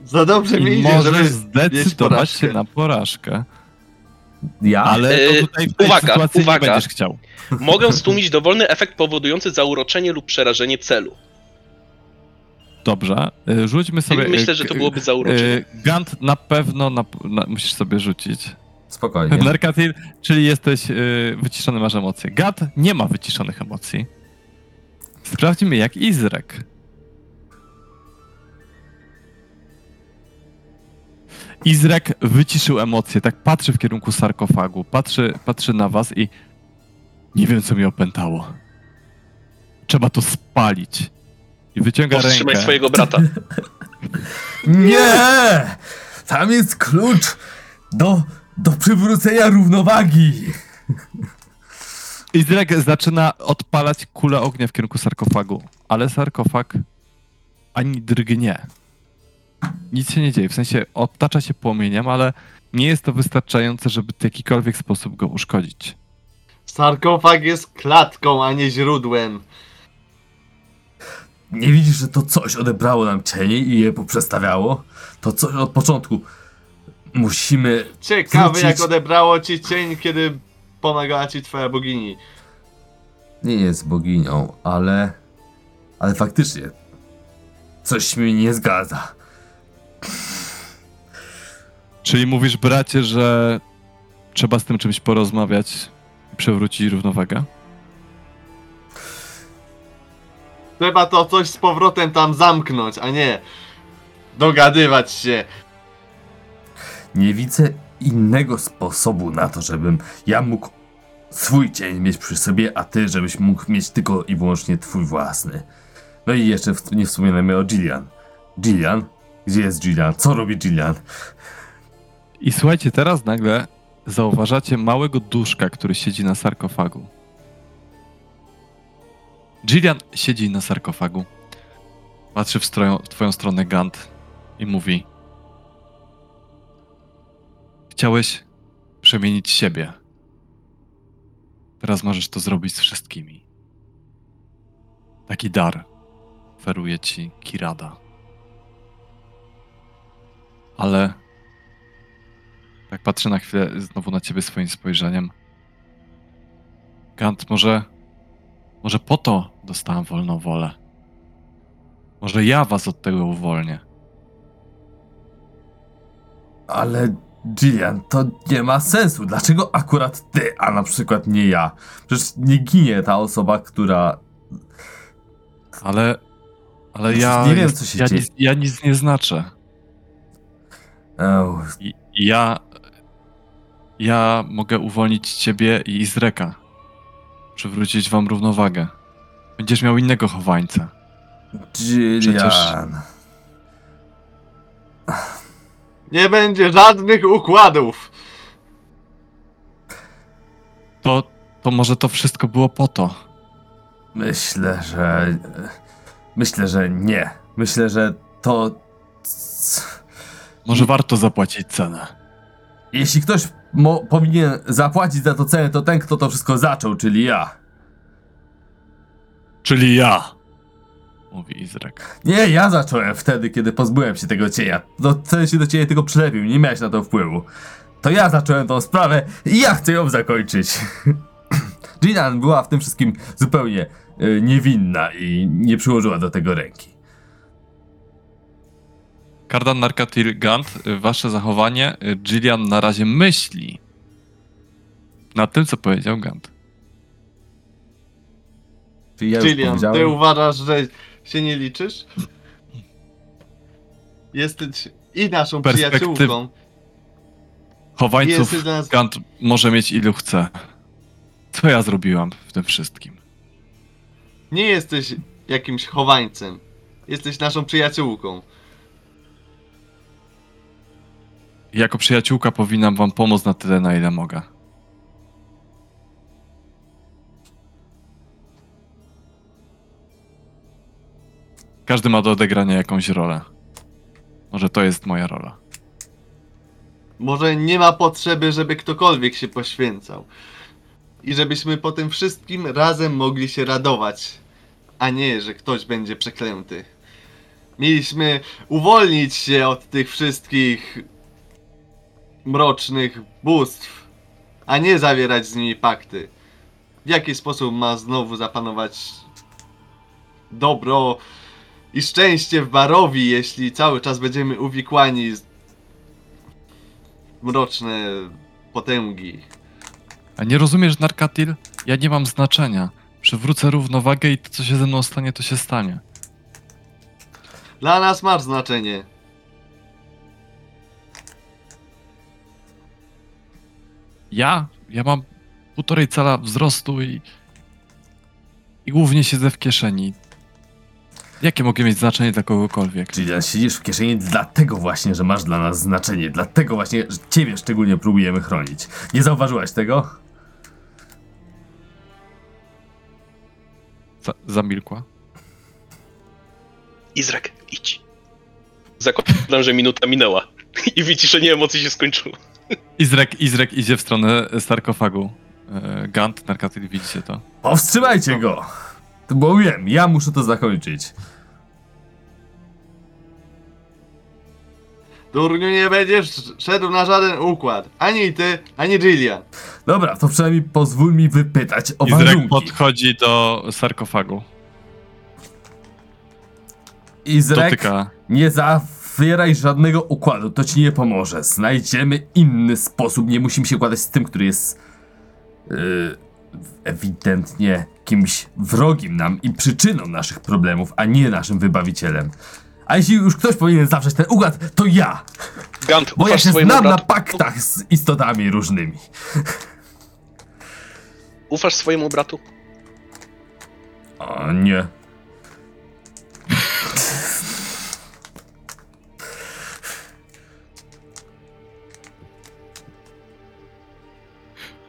Za dobrze mi I idzie, możesz zdecydować się na porażkę. Ja? Ale to Eee, tutaj w tej uwaga, sytuacji uwaga. nie będziesz chciał. Mogę stłumić dowolny efekt powodujący zauroczenie lub przerażenie celu. Dobrze. E, Rzućmy sobie. Myślę, e, że to byłoby zauroczenie. e, Gant na pewno na, na, musisz sobie rzucić. Spokojnie. *laughs* Merkatil, czyli jesteś e, wyciszony, masz emocje. Gant nie ma wyciszonych emocji. Sprawdźmy jak Izrek. Izrek wyciszył emocje, tak patrzy w kierunku sarkofagu, patrzy, patrzy na was i nie wiem, co mnie opętało. Trzeba to spalić. I wyciąga Powstrzymaj rękę. swojego brata. *laughs* Nie! Tam jest klucz do do przywrócenia równowagi. Izrek zaczyna odpalać kulę ognia w kierunku sarkofagu, ale sarkofag ani drgnie. Nic się nie dzieje, w sensie otacza się płomieniem, ale nie jest to wystarczające, żeby w jakikolwiek sposób go uszkodzić. Sarkofag jest klatką, a nie źródłem. Nie widzisz, że to coś odebrało nam cienie i je poprzestawiało? To coś od początku. Musimy. Ciekawe Wrócić. jak odebrało ci cień, kiedy pomagała ci twoja bogini. Nie jest boginią, ale. Ale faktycznie. Coś mi nie zgadza. Czyli mówisz, bracie, że trzeba z tym czymś porozmawiać i przewrócić równowagę? Trzeba to coś z powrotem tam zamknąć, a nie dogadywać się. Nie widzę innego sposobu na to, żebym ja mógł swój cień mieć przy sobie, a ty, żebyś mógł mieć tylko i wyłącznie twój własny. No i jeszcze w, nie wspominamy o Gillian. Gillian? Gdzie jest Gillian? Co robi Gillian? I słuchajcie, teraz nagle zauważacie małego duszka, który siedzi na sarkofagu. Gillian siedzi na sarkofagu. Patrzy w, stroją, w twoją stronę Gant i mówi: Chciałeś przemienić siebie. Teraz możesz to zrobić z wszystkimi. Taki dar oferuje ci Kirada. Ale tak patrzę na chwilę znowu na ciebie swoim spojrzeniem. Gant, może. Może po to dostałem wolną wolę. Może ja was od tego uwolnię. Ale Gillian, to nie ma sensu. Dlaczego akurat ty, a na przykład nie ja? Przecież nie ginie ta osoba, która. Ale. Ale Przecież ja. nie wiem, co się ja dzieje. Nic, ja nic nie znaczę. I ja. Ja mogę uwolnić ciebie i Izreka. Przywrócić wam równowagę. Będziesz miał innego chowańca. Gillian. Nie będzie żadnych układów. To. To może to wszystko było po to. Myślę, że. Myślę, że nie. Myślę, że to. Może warto zapłacić cenę. Jeśli ktoś mo- powinien zapłacić za to cenę, to ten, kto to wszystko zaczął, czyli ja. Czyli ja. Mówi Izrek. Nie, ja zacząłem wtedy, kiedy pozbyłem się tego cienia. No, ten się do ciebie tylko przylepił, nie miałeś na to wpływu. To ja zacząłem tą sprawę i ja chcę ją zakończyć. *clears throat* Jinan była w tym wszystkim zupełnie y, niewinna i nie przyłożyła do tego ręki. Kardan Narkatil Gant, y, wasze zachowanie, y, Gillian na razie myśli nad tym, co powiedział Gant. Czyli ja już Gillian, ty uważasz, że się nie liczysz? Jesteś i naszą Perspektyw- przyjaciółką. Chowańców Jesteś dla nas... Gant może mieć ilu chce. Co ja zrobiłam w tym wszystkim? Nie jesteś jakimś chowańcem. Jesteś naszą przyjaciółką. Jako przyjaciółka powinnam wam pomóc na tyle, na ile mogę. Każdy ma do odegrania jakąś rolę. Może to jest moja rola. Może nie ma potrzeby, żeby ktokolwiek się poświęcał. I żebyśmy po tym wszystkim razem mogli się radować, a nie, że ktoś będzie przeklęty. Mieliśmy uwolnić się od tych wszystkich mrocznych bóstw, a nie zawierać z nimi pakty. W jaki sposób ma znowu zapanować dobro i szczęście w Barowi, jeśli cały czas będziemy uwikłani z mroczne potęgi. A nie rozumiesz, Narkatil? Ja nie mam znaczenia. Przywrócę równowagę i to, co się ze mną stanie, to się stanie. Dla nas masz znaczenie. Ja? Ja mam półtorej cala wzrostu i... I głównie siedzę w kieszeni. Jakie mogę mieć znaczenie dla kogokolwiek? Czyli siedzisz w kieszeni dlatego właśnie, że masz dla nas znaczenie. Dlatego właśnie, że ciebie szczególnie próbujemy chronić. Nie zauważyłaś tego? Za, zamilkła. Izrak, idź. Zakładam, że minuta minęła. *laughs* I widzisz, że nie emocji się skończyło. Izrek, Izrek idzie w stronę sarkofagu. E, Gant, narkatyk, widzicie to? Powstrzymajcie go! Bo wiem, ja muszę to zakończyć. Durniu, nie będziesz szedł na żaden układ. Ani ty, ani Jillian. Dobra, to przynajmniej pozwól mi wypytać o Izrek warunki. podchodzi do sarkofagu. Izrek, Dotyka. nie zawieraj żadnego układu, to ci nie pomoże. Znajdziemy inny sposób, nie musimy się układać z tym, który jest yy, ewidentnie kimś wrogim nam i przyczyną naszych problemów, a nie naszym wybawicielem. A jeśli już ktoś powinien zawrzeć ten układ, to ja! Gant, Bo ja się znam na paktach z istotami różnymi. Ufasz swojemu bratu? O nie.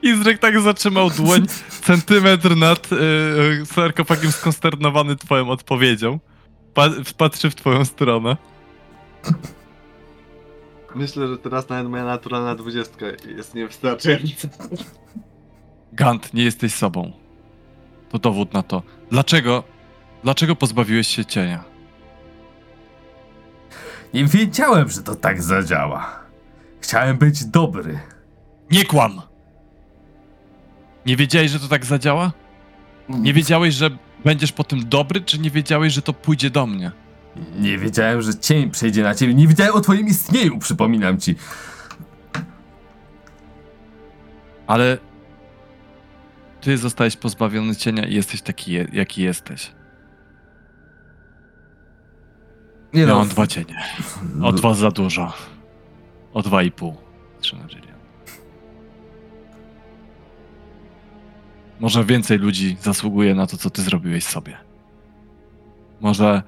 Izrek tak zatrzymał dłoń centymetr nad y, sarkofagiem skonsternowany twoją odpowiedzią. Pa patrzy w twoją stronę. Myślę, że teraz nawet moja naturalna dwudziestka jest niewystarczająca. Gant, nie jesteś sobą. To dowód na to. Dlaczego? Dlaczego pozbawiłeś się cienia? Nie wiedziałem, że to tak zadziała. Chciałem być dobry. Nie kłam! Nie wiedziałeś, że to tak zadziała? Nie wiedziałeś, że będziesz po tym dobry, czy nie wiedziałeś, że to pójdzie do mnie? Nie wiedziałem, że cień przejdzie na ciebie. Nie wiedziałem o twoim istnieniu, przypominam ci. Ale ty zostałeś pozbawiony cienia i jesteś taki, je, jaki jesteś. Nie Ja mam dwa cienie. O dwa za dużo. O dwa i pół. Trzyma Jillian. Może więcej ludzi zasługuje na to, co ty zrobiłeś sobie. Może.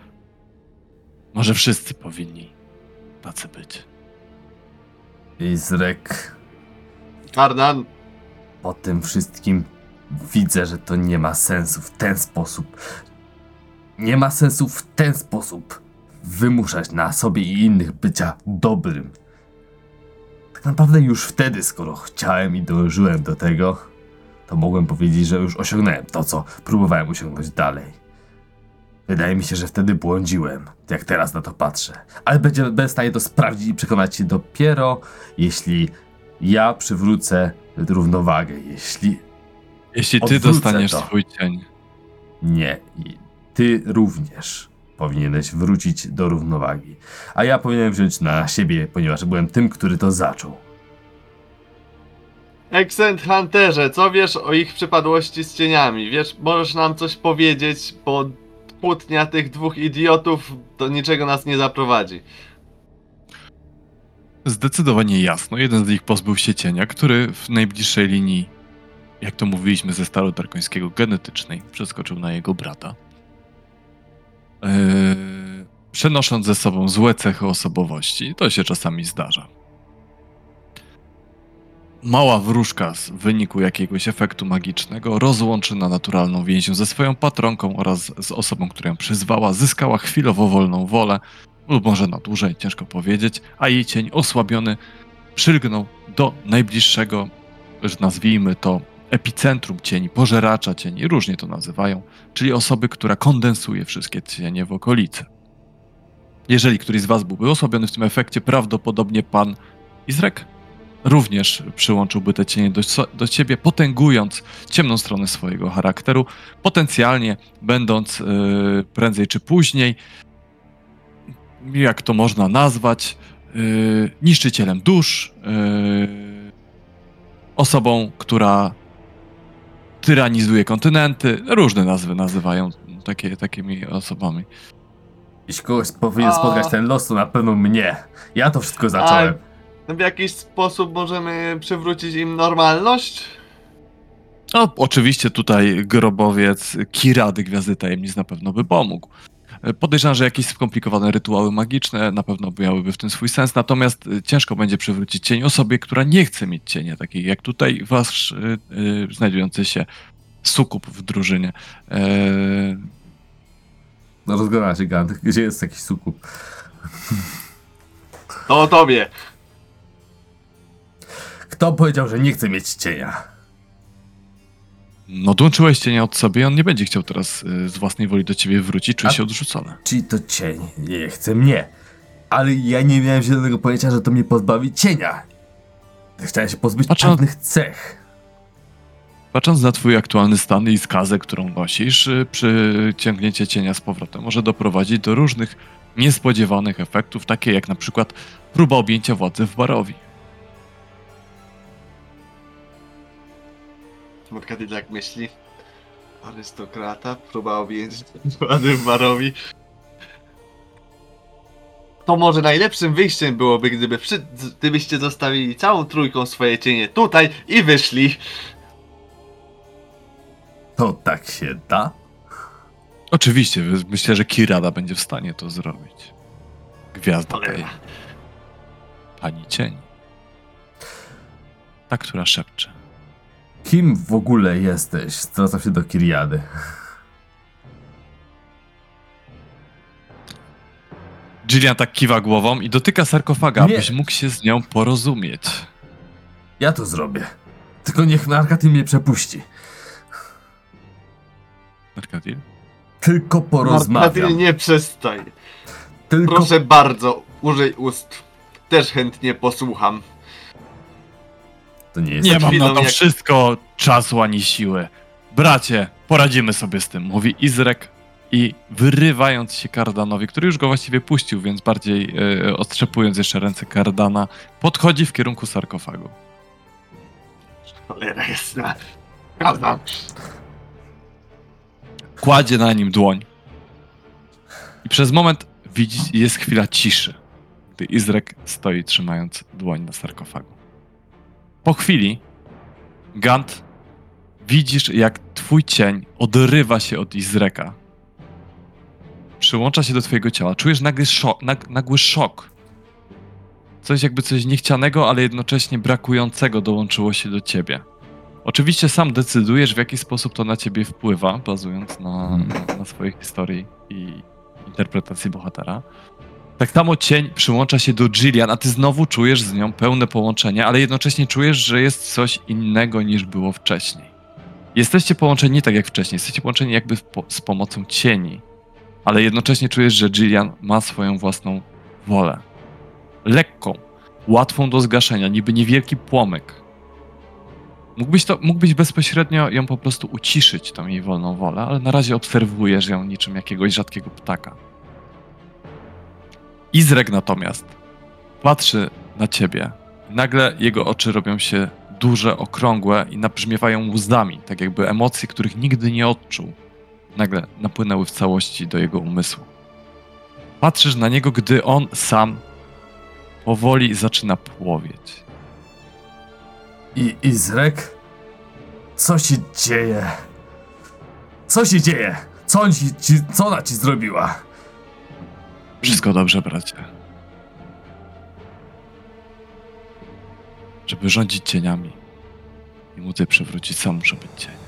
Może wszyscy powinni tacy być. Izrek, Karnan, po tym wszystkim widzę, że to nie ma sensu w ten sposób. Nie ma sensu w ten sposób wymuszać na sobie i innych bycia dobrym. Tak naprawdę już wtedy, skoro chciałem i dążyłem do tego, to mogłem powiedzieć, że już osiągnąłem to, co próbowałem osiągnąć dalej. Wydaje mi się, że wtedy błądziłem, jak teraz na to patrzę. Ale będzie, będę w stanie to sprawdzić i przekonać się dopiero, jeśli ja przywrócę równowagę. Jeśli Jeśli ty dostaniesz to. swój cień, nie, ty również powinieneś wrócić do równowagi. A ja powinienem wziąć na siebie, ponieważ byłem tym, który to zaczął. Accent Hunterze, co wiesz o ich przypadłości z cieniami? Wiesz, możesz nam coś powiedzieć, bo kłótnia tych dwóch idiotów do niczego nas nie zaprowadzi. Zdecydowanie jasno. Jeden z nich pozbył się cienia, który w najbliższej linii, jak to mówiliśmy ze starodarkońskiego genetycznej, przeskoczył na jego brata. Yy, przenosząc ze sobą złe cechy osobowości. To się czasami zdarza. Mała wróżka z wyniku jakiegoś efektu magicznego rozłączy na naturalną więźnią ze swoją patronką oraz z osobą, która ją przyzwała, zyskała chwilowo wolną wolę, lub może na dłużej, ciężko powiedzieć, a jej cień osłabiony przylgnął do najbliższego, że nazwijmy to epicentrum cieni, pożeracza cieni, różnie to nazywają, czyli osoby, która kondensuje wszystkie cienie w okolicy. Jeżeli któryś z was byłby osłabiony w tym efekcie, prawdopodobnie pan Izrek również przyłączyłby te cienie do, do ciebie, potęgując ciemną stronę swojego charakteru, potencjalnie będąc yy, prędzej czy później jak to można nazwać, yy, niszczycielem dusz, yy, osobą, która tyranizuje kontynenty, różne nazwy nazywają takie, takimi osobami. Jeśli kogoś powinien A- spotkać ten los, to na pewno mnie. Ja to wszystko zacząłem. W jakiś sposób możemy przywrócić im normalność? No, oczywiście tutaj grobowiec Kirady Gwiazdy Tajemnic na pewno by pomógł. Podejrzewam, że jakieś skomplikowane rytuały magiczne na pewno miałyby w tym swój sens, natomiast e, ciężko będzie przywrócić cień osobie, która nie chce mieć cienia, takiej jak tutaj wasz e, znajdujący się sukup w drużynie. E, No rozgląda się Gant, gdzie jest jakiś sukup. To o tobie. Kto powiedział, że nie chce mieć cienia? no dołączyłeś cienia od sobie i on nie będzie chciał teraz e, z własnej woli do ciebie wrócić, czuje A- się odrzucony. Czyli to cień nie chce mnie. Ale ja nie miałem zielonego pojęcia, że to mnie pozbawi cienia. Chciałem się pozbyć Patrząc- pewnych cech. Patrząc na twój aktualny stan i skazę, którą nosisz, y, przyciągnięcie cienia z powrotem może doprowadzić do różnych niespodziewanych efektów, takie jak na przykład próba objęcia władzy w barowi. Matka tak myśli. Arystokrata, próba objęcia władzy. To może najlepszym wyjściem byłoby, gdyby wszy- gdybyście zostawili całą trójką swoje cienie tutaj i wyszli. To tak się da? Oczywiście, myślę, że Kirada będzie w stanie to zrobić. Gwiazda tej pani cieni. Ta, która szepcze. Kim w ogóle jesteś? Zwracam się do Kiriady. Jillian tak kiwa głową i dotyka sarkofaga, Nie. abyś mógł się z nią porozumieć. Ja to zrobię. Tylko niech Narkaty mnie przepuści. Mercadil? Tylko porozmawiam. Martin, nie przestań. Tylko Proszę bardzo, użyj ust. Też chętnie posłucham. To nie jest Nie mam na to jak- wszystko czasu ani siły. Bracie, poradzimy sobie z tym, mówi Izrek i wyrywając się Kardanowi, który już go właściwie puścił, więc bardziej e, jeszcze ręce Kardana, podchodzi w kierunku sarkofagu. Cholera jasna. Prawda. Kładzie na nim dłoń. I przez moment widzi, jest chwila ciszy, gdy Izrek stoi trzymając dłoń na sarkofagu. Po chwili Gant widzisz, jak twój cień odrywa się od Izreka. Przyłącza się do twojego ciała. Czujesz nagły szok. Nag, nagły szok. Coś jakby coś niechcianego, ale jednocześnie brakującego dołączyło się do ciebie. Oczywiście sam decydujesz, w jaki sposób to na ciebie wpływa, bazując na, na, na swojej historii i interpretacji bohatera. Tak samo cień przyłącza się do Jillian, a ty znowu czujesz z nią pełne połączenie, ale jednocześnie czujesz, że jest coś innego niż było wcześniej. Jesteście połączeni tak jak wcześniej, jesteście połączeni jakby po, z pomocą cieni, ale jednocześnie czujesz, że Jillian ma swoją własną wolę. Lekką, łatwą do zgaszenia, niby niewielki płomyk. Mógłbyś, to, mógłbyś bezpośrednio ją po prostu uciszyć, tą jej wolną wolę, ale na razie obserwujesz ją niczym jakiegoś rzadkiego ptaka. Izrek natomiast patrzy na ciebie. Nagle jego oczy robią się duże, okrągłe i nabrzmiewają łzami, tak jakby emocje, których nigdy nie odczuł, nagle napłynęły w całości do jego umysłu. Patrzysz na niego, gdy on sam powoli zaczyna płowieć. I Izrek? Co się dzieje? Co się dzieje? Co, ci, co ona ci zrobiła? Wszystko dobrze, bracie. Żeby rządzić cieniami i móc je przywrócić, sam muszę być cieniem.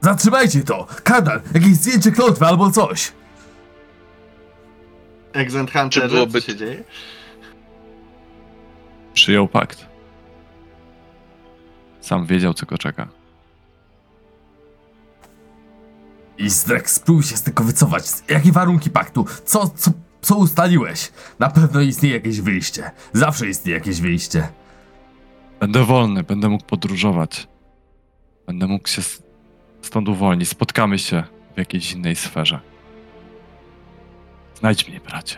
Zatrzymajcie to! Kadal! Jakieś zdjęcie klątwy albo coś! Exent Hunterze, Czy byłoby- co się dzieje? Przyjął pakt. Sam wiedział, co go czeka. Izrek, spróbuj się z tego wycofać. Jakie warunki paktu? Co, co, co ustaliłeś? Na pewno istnieje jakieś wyjście. Zawsze istnieje jakieś wyjście. Będę wolny, będę mógł podróżować. Będę mógł się stąd uwolnić. Spotkamy się w jakiejś innej sferze. Znajdź mnie, bracie.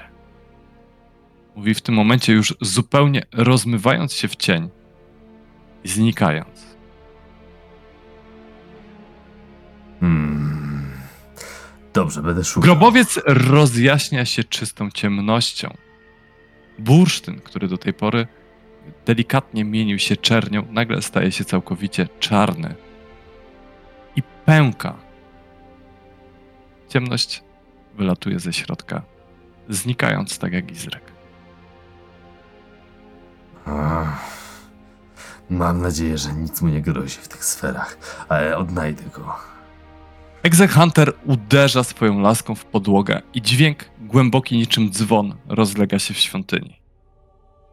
Mówi w tym momencie już zupełnie rozmywając się w cień i znikając. Hmm. Dobrze, będę szukał. Grobowiec rozjaśnia się czystą ciemnością. Bursztyn, który do tej pory delikatnie mienił się czernią, nagle staje się całkowicie czarny i pęka Ciemność wylatuje ze środka, znikając tak jak Izrek. Ach, Mam nadzieję, że nic mu nie grozi w tych sferach, ale odnajdę go. Exec Hunter uderza swoją laską w podłogę i dźwięk głęboki niczym dzwon rozlega się w świątyni.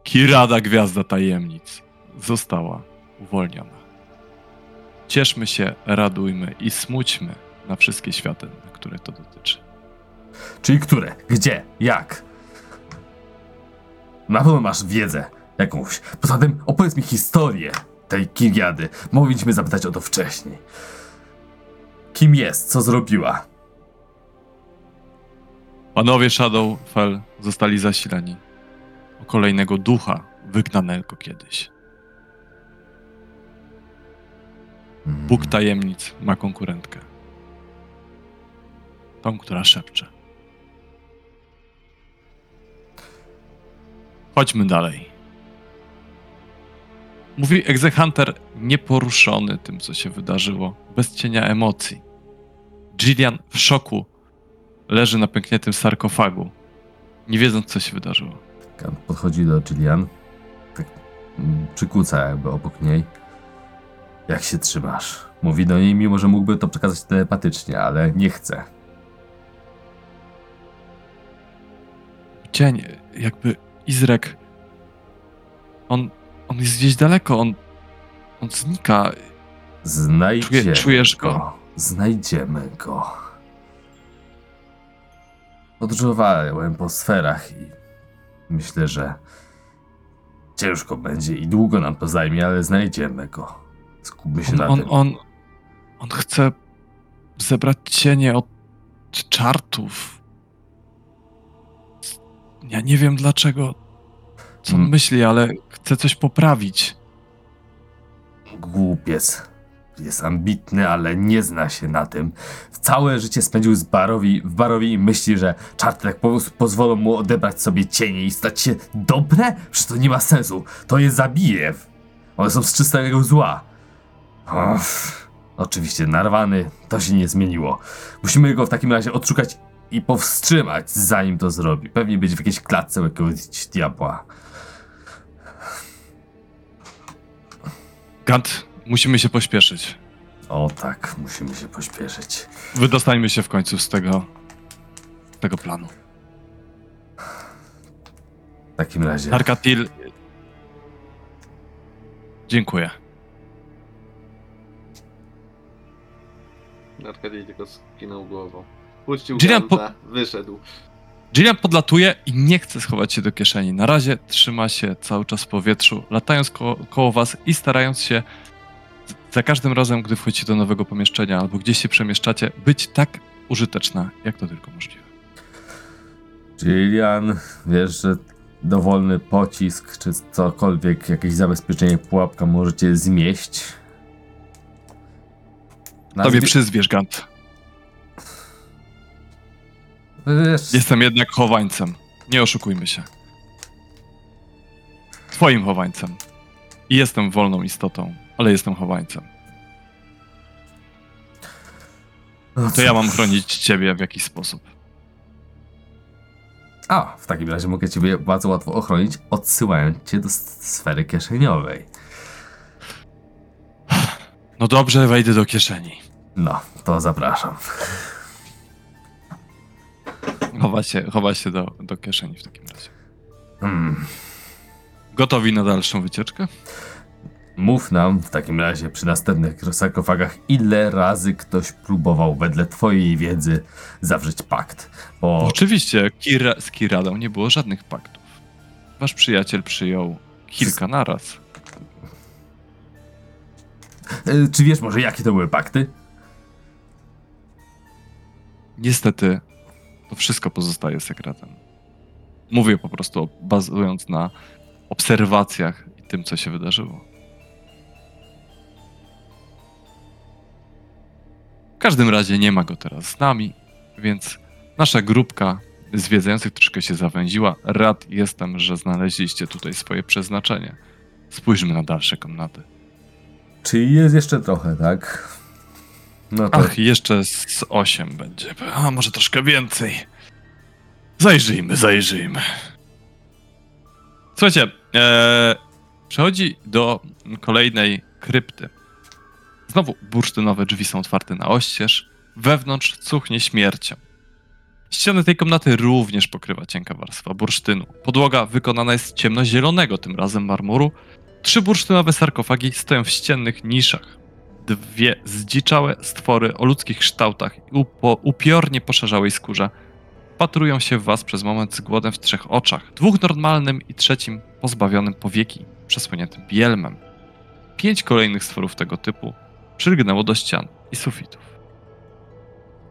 Kirada Gwiazda Tajemnic została uwolniona. Cieszmy się, radujmy i smućmy na wszystkie światy, na które to dotyczy. Czyli które? Gdzie? Jak? Na pewno masz wiedzę jakąś. Poza tym opowiedz mi historię tej Kiriady. Mogliśmy zapytać o to wcześniej. Kim jest? Co zrobiła? Panowie Shadowfell zostali zasileni o kolejnego ducha wygnanego kiedyś. Mm, Bóg tajemnic ma konkurentkę. Tą, która szepcze. Chodźmy dalej. Mówi Exehunter nieporuszony tym, co się wydarzyło, bez cienia emocji. Gillian w szoku leży na pękniętym sarkofagu, nie wiedząc, co się wydarzyło. Podchodzi do Jillian. Tak mm, przykuca jakby obok niej. Jak się trzymasz? Mówi do niej, mimo że mógłby to przekazać telepatycznie, ale nie chce. Cień, jakby Izrek. On, on jest gdzieś daleko, on, on znika. Znajdziemy Czuje- czujesz go? Znajdziemy go. Podróżowałem po sferach i myślę, że ciężko będzie i długo nam to zajmie, ale znajdziemy go. Skupmy się On, na on, tym. on, on chce zebrać cienie od czartów. Ja nie wiem dlaczego. Co on Mm. myśli, ale chce coś poprawić. Głupiec. Jest ambitny, ale nie zna się na tym. Całe życie spędził z barowi, w barowi i myśli, że czarty tak po pozwolą mu odebrać sobie cienie i stać się dobre? Przecież to nie ma sensu. To je zabije. One są z czystego zła. Uff. Oczywiście narwany, to się nie zmieniło. Musimy go w takim razie odszukać i powstrzymać, zanim to zrobi. Pewnie być w jakiejś klatce jakiegoś diabła. Gant, musimy się pośpieszyć. O tak, musimy się pośpieszyć. Wydostańmy się w końcu z tego, tego planu. W takim razie. Arkatil. Dziękuję. Arkadiej tylko skinął głową. Puścił Gillian Ganta, wyszedł. Gillian podlatuje i nie chce schować się do kieszeni. Na razie trzyma się cały czas w powietrzu, latając ko koło was i starając się za każdym razem, gdy wchodzicie do nowego pomieszczenia albo gdzieś się przemieszczacie, być tak użyteczna, jak to tylko możliwe. Jillian, wiesz, że dowolny pocisk czy cokolwiek, jakieś zabezpieczenie, pułapka możecie zmieść. Tobie Nazwie- przyzwiesz, Gant. Wiesz, Jestem jednak chowańcem. Nie oszukujmy się. Twoim chowańcem. I jestem wolną istotą, ale jestem chowańcem. no To ja mam chronić ciebie w jakiś sposób. A, w takim razie mogę ciebie bardzo łatwo ochronić, odsyłając cię do sfery kieszeniowej. No dobrze, wejdę do kieszeni. No, to zapraszam. Chowa się, chowa się do, do kieszeni w takim razie. Hmm. Gotowi na dalszą wycieczkę? Mów nam w takim razie przy następnych sarkofagach, ile razy ktoś próbował wedle twojej wiedzy zawrzeć pakt. Bo Oczywiście, Kira, z Kiradą nie było żadnych paktów. Wasz przyjaciel przyjął kilka naraz. e, czy wiesz może jakie to były pakty? Niestety, to wszystko pozostaje sekretem. Mówię po prostu bazując na obserwacjach i tym, co się wydarzyło. W każdym razie nie ma go teraz z nami, więc nasza grupka zwiedzających troszkę się zawęziła. Rad jestem, że znaleźliście tutaj swoje przeznaczenie. Spójrzmy na dalsze komnaty. Czyli jest jeszcze trochę, tak? No Ach, jeszcze z 8 będzie. A może troszkę więcej. Zajrzyjmy, zajrzyjmy. Słuchajcie, e, przechodzi do kolejnej krypty. Znowu bursztynowe drzwi są otwarte na oścież. Wewnątrz cuchnie śmiercią. Ściany tej komnaty również pokrywa cienka warstwa bursztynu. Podłoga wykonana jest z ciemnozielonego, tym razem marmuru. Trzy bursztynowe sarkofagi stoją w ściennych niszach dwie zdziczałe stwory o ludzkich kształtach i upo, upiornie poszarzałej skórze patrują się w was przez moment z głodem w trzech oczach, dwóch normalnym i trzecim pozbawionym powieki, przesłoniętym bielmem. Pięć kolejnych stworów tego typu przylgnęło do ścian i sufitów.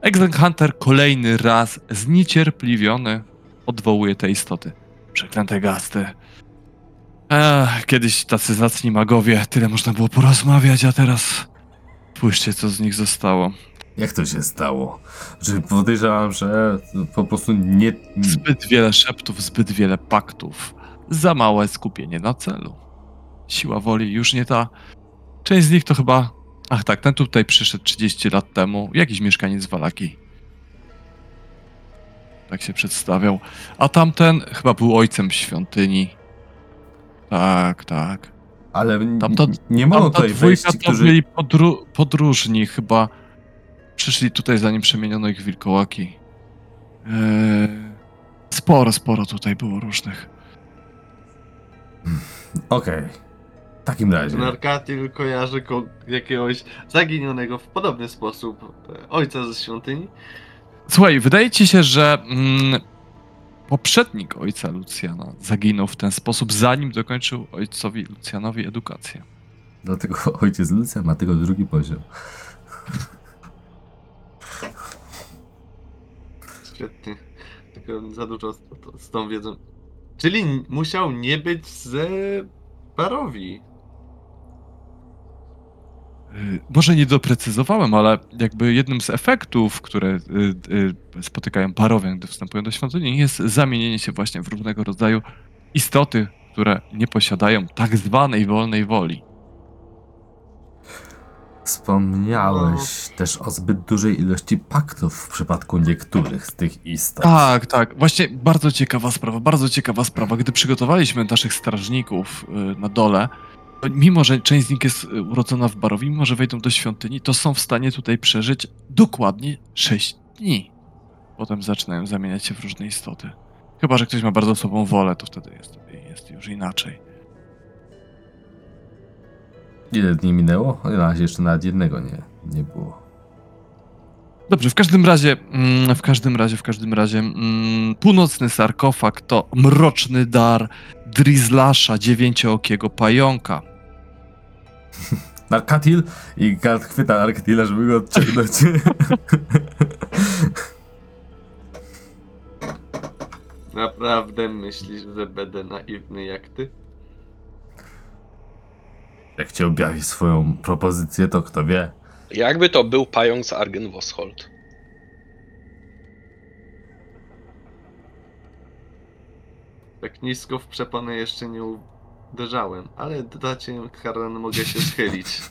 Exen Hunter kolejny raz zniecierpliwiony odwołuje te istoty. Przeklęte gasty. Ech, kiedyś tacy zacni magowie, tyle można było porozmawiać, a teraz spójrzcie, co z nich zostało. jak to się stało? Że podejrzewam, że po prostu nie... Zbyt wiele szeptów, zbyt wiele paktów, za małe skupienie na celu. Siła woli już nie ta. Część z nich to chyba. Ach tak, ten tutaj przyszedł 30 lat temu, jakiś mieszkaniec Walaki. Tak się przedstawiał. A tamten chyba był ojcem świątyni. Tak, tak. Ale Tamta- nie mogą Tamta tutaj wejść dwójka to którzy... byli podru- podróżni chyba. Przyszli tutaj zanim przemieniono ich w wilkołaki. Eee, sporo, sporo tutaj było różnych. Okej. W takim razie. Narkatil kojarzy ko- jakiegoś zaginionego w podobny sposób e, ojca ze świątyni. Słuchaj, wydaje ci się, że mm, poprzednik ojca Lucjana zaginął w ten sposób, zanim dokończył ojcowi Lucjanowi edukację. Dlatego ojciec Lucja ma tylko drugi poziom. Świetnie. Tylko za dużo z, tą wiedzą. Czyli musiał nie być z Barowi. Y, Może nie doprecyzowałem, ale jakby jednym z efektów, które y, y, spotykają parowian, gdy wstępują do świątyni, jest zamienienie się właśnie w różnego rodzaju istoty, które nie posiadają tak zwanej wolnej woli. Wspomniałeś też o zbyt dużej ilości paktów w przypadku niektórych z tych istot. Tak, tak. Właśnie bardzo ciekawa sprawa, bardzo ciekawa sprawa. Gdy przygotowaliśmy naszych strażników na dole, mimo że część z nich jest y, urodzona w Barowi, mimo że wejdą do świątyni, to są w stanie tutaj przeżyć dokładnie 6 dni. Potem zaczynają zamieniać się w różne istoty. Chyba, że ktoś ma bardzo słabą wolę, to wtedy jest, jest już inaczej. Ile dni minęło? Na razie jeszcze nawet jednego nie, nie było. Dobrze, w każdym razie, mm, w każdym razie, w każdym razie, mm, północny sarkofag to mroczny dar Drizlasza, dziewięciookiego pająka. Narkatil i Kat chwyta Narkatila, żeby go odciągnąć. *laughs* Naprawdę myślisz, że będę naiwny jak ty? Jak cię objawi swoją propozycję, to kto wie. Jakby to był pająk z Argen Voshold. Tak nisko w przeponę jeszcze nie uderzałem, ale dodacie Haran mogę się schylić. *laughs*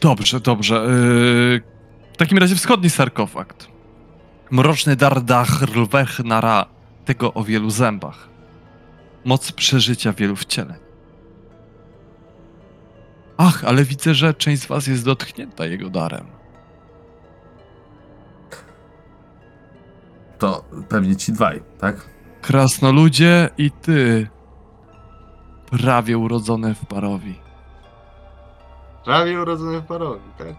Dobrze, dobrze. Yy, w takim razie wschodni sarkofag. Mroczny dar Dachrlwechnara, tego o wielu zębach. Moc przeżycia wielu wcieleń. Ach, ale widzę, że część z was jest dotknięta jego darem. To pewnie ci dwaj, tak? Krasnoludzie i ty. Prawie urodzony w Barowi. Prawie urodzony w Parowi, tak?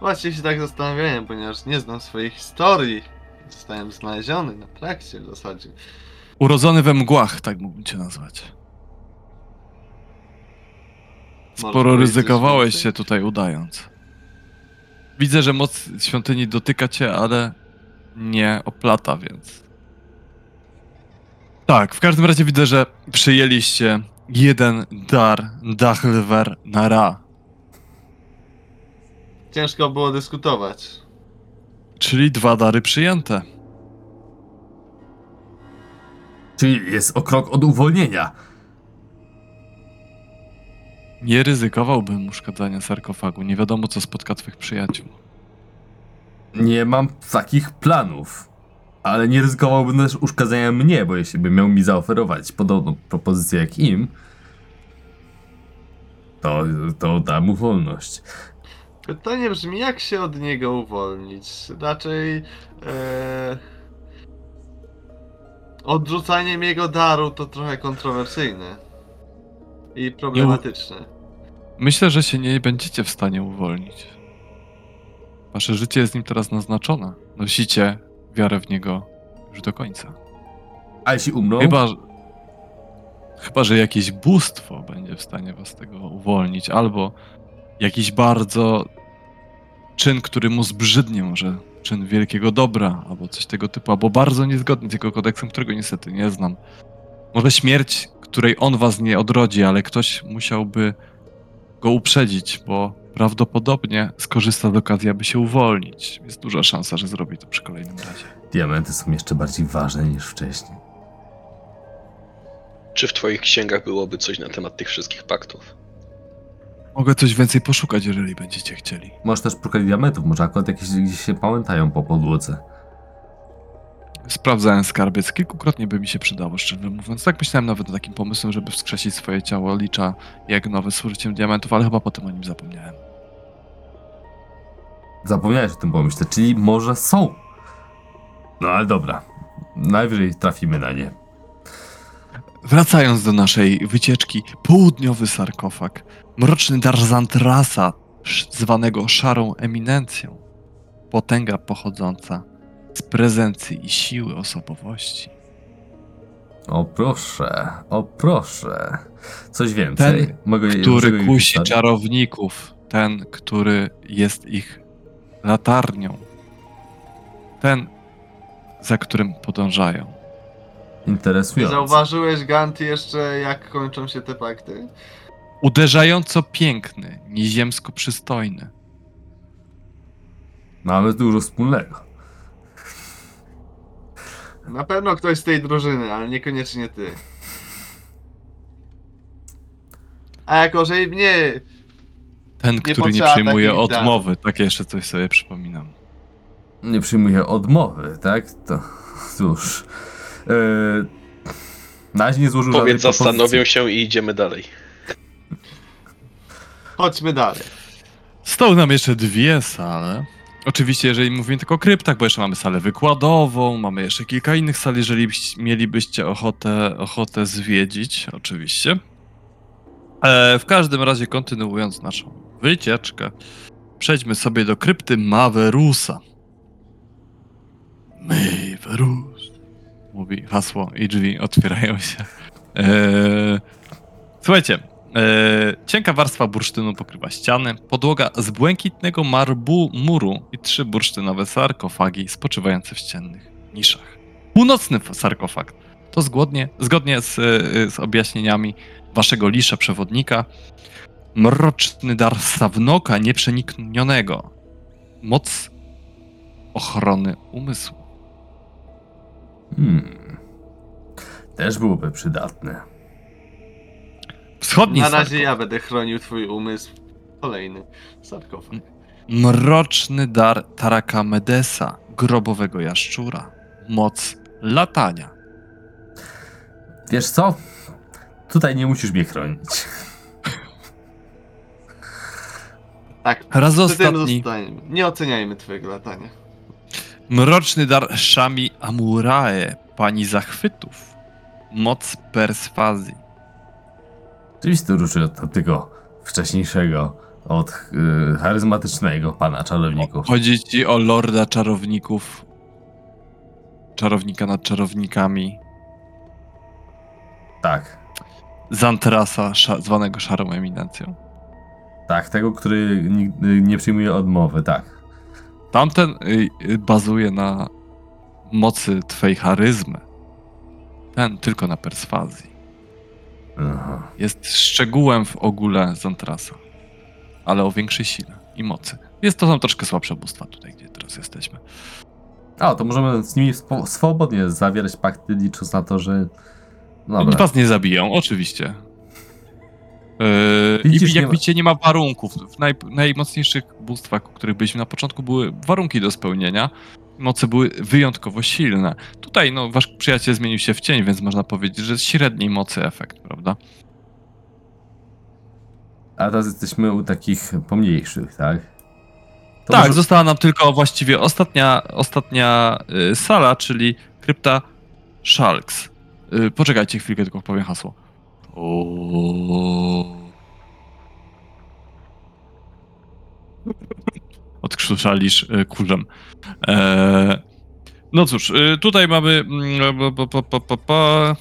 Właśnie się tak zastanawiałem, ponieważ nie znam swojej historii. Zostałem znaleziony na trakcie w zasadzie. Urodzony we mgłach, tak mógłbym cię nazwać. Może Sporo powiedzieć coś ryzykowałeś więcej? się tutaj udając. Widzę, że moc świątyni dotyka cię, ale nie oplata, więc. Tak, w każdym razie widzę, że przyjęliście jeden dar Dachlwer na Ra, Ciężko było dyskutować. czyli dwa dary przyjęte. Czyli jest o krok od uwolnienia. Nie ryzykowałbym uszkadzania sarkofagu. Nie wiadomo, co spotka twych przyjaciół. Nie mam takich planów. Ale nie ryzykowałbym też uszkadzenia mnie, bo jeśli by miał mi zaoferować podobną propozycję jak im, to, to dam mu wolność. Pytanie brzmi, jak się od niego uwolnić? Raczej... E... Odrzucaniem jego daru to trochę kontrowersyjne. I problematyczne. Myślę, że się nie będziecie w stanie uwolnić. Wasze życie jest nim teraz naznaczone. Nosicie wiarę w niego już do końca. A jeśli umrą? Chyba, że- chyba, że jakieś bóstwo będzie w stanie was tego uwolnić, albo jakiś bardzo czyn, który mu zbrzydnie, może czyn wielkiego dobra, albo coś tego typu, albo bardzo niezgodny z jego kodeksem, którego niestety nie znam. Może śmierć, której on was nie odrodzi, ale ktoś musiałby go uprzedzić, bo prawdopodobnie skorzysta z okazji, aby się uwolnić. Jest duża szansa, że zrobi to przy kolejnym razie. Diamenty są jeszcze bardziej ważne niż wcześniej. Czy w twoich księgach byłoby coś na temat tych wszystkich paktów? Mogę coś więcej poszukać, jeżeli będziecie chcieli. Możesz też szukać diamentów, może akurat jakieś gdzieś się pamiętają po podłodze. Sprawdzałem skarbiec. Kilkukrotnie by mi się przydało, szczerze mówiąc. Tak myślałem nawet nad takim pomysłem, żeby wskrzesić swoje ciało licza jak nowe z użyciem diamentów, ale chyba potem o nim zapomniałem. Zapomniałeś o tym pomyśleć, czyli może są. No ale dobra. Najwyżej trafimy na nie. Wracając do naszej wycieczki, południowy sarkofag, mroczny dar Zantrasa, sz- zwanego szarą eminencją, potęga pochodząca z prezencji i siły osobowości. O proszę, o proszę. Coś więcej. Ten, Mogę który kusi czarowników, ten, który jest ich latarnią, ten, za którym podążają. Interesujące. zauważyłeś, Ganty, jeszcze jak kończą się te pakty? Uderzająco piękny, nieziemsko przystojny. Mamy dużo wspólnego. Na pewno ktoś z tej drużyny, ale niekoniecznie ty. A jako, że nie, Ten, który nie przyjmuje odmowy. Takie jeszcze coś sobie przypominam. Nie przyjmuję odmowy, tak? To cóż. Yy, na razie nie złożył Powiedz, zastanowią się i idziemy dalej. chodźmy dalej. Stoły nam jeszcze dwie sale. Oczywiście, jeżeli mówimy tylko o kryptach, bo jeszcze mamy salę wykładową, mamy jeszcze kilka innych sal, jeżeli byś- mielibyście ochotę, ochotę zwiedzić, oczywiście. E, w każdym razie, kontynuując naszą wycieczkę, przejdźmy sobie do krypty Maverusa. Maverus, mówi hasło i drzwi otwierają się. E, słuchajcie, e, cienka warstwa bursztynu pokrywa ściany, podłoga z błękitnego marbu muru i trzy bursztynowe sarkofagi spoczywające w ściennych niszach. Północny sarkofag to zgodnie, zgodnie z, e, z objaśnieniami waszego lisza przewodnika mroczny dar Sawnoka nieprzeniknionego. Moc ochrony umysłu. Hmm. Też byłoby przydatne. Wschodni Na razie sarkofag. ja będę chronił twój umysł. Kolejny sarkofag. Mroczny dar Taraka Medesa, grobowego jaszczura. Moc latania. Wiesz co? Tutaj nie musisz mnie chronić. Tak, Raz przy tym ostatni. zostaniemy. Nie oceniajmy twojego latania. Mroczny dar Shami Amurae, pani zachwytów. Moc perswazji. Oczywiście to różni od tego wcześniejszego, od yy, charyzmatycznego pana czarowników. Chodzi ci o lorda czarowników. Czarownika nad czarownikami. Tak, Zantrasa, sza, zwanego szarą eminencją. Tak, tego, który nigdy nie przyjmuje odmowy, tak. Tamten y, y, bazuje na mocy twej charyzmy. Ten tylko na perswazji. Aha. Jest szczegółem w ogóle Zantrasa. Ale o większej sile i mocy. Jest to są troszkę słabsze bóstwa tutaj, gdzie teraz jesteśmy. A, to możemy z nimi swobodnie zawierać pakty, licząc na to, że. Oni Dobra. was nie zabiją, oczywiście. Widzisz, I nie jak ma- widzicie, nie ma warunków. W naj, najmocniejszych bóstwach, o których byliśmy na początku, były warunki do spełnienia. Moce były wyjątkowo silne. Tutaj, no, wasz przyjaciel zmienił się w cień, więc można powiedzieć, że jest średniej mocy efekt, prawda? A teraz jesteśmy u takich pomniejszych, tak? To tak, może- została nam tylko właściwie ostatnia, ostatnia y, sala, czyli krypta Shalks. Y, poczekajcie chwilkę, tylko powiem hasło. O... Odkrztuszalisz y, kurzem. E, no cóż, y, tutaj mamy pa, pa, pa, pa,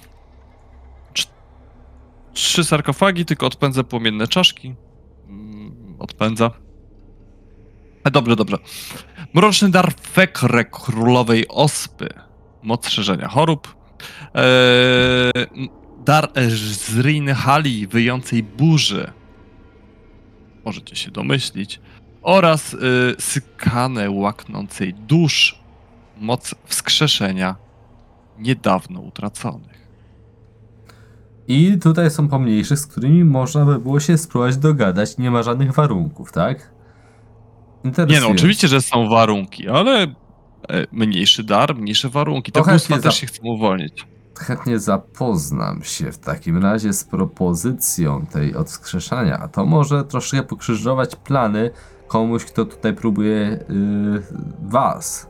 trzy sarkofagi, tylko odpędzę płomienne czaszki. Mm, Odpędza. E, Dobrze, dobrze. Mroczny dar Fekre Królowej Ospy. Moc szerzenia chorób. Eee, dar Zriny Hali Wyjącej Burzy. Możecie się domyślić. Oraz y, Sykane Łaknącej Dusz. Moc wskrzeszenia niedawno utraconych. I tutaj są pomniejsze, z którymi można by było się spróbować dogadać. Nie ma żadnych warunków, tak? Nie no, oczywiście, że są warunki, ale e, mniejszy dar, mniejsze warunki. Te bóstwa też się chcą uwolnić. Chętnie zapoznam się w takim razie z propozycją tej odskrzeszania. A to może troszkę pokrzyżować plany komuś, kto tutaj próbuje yy, was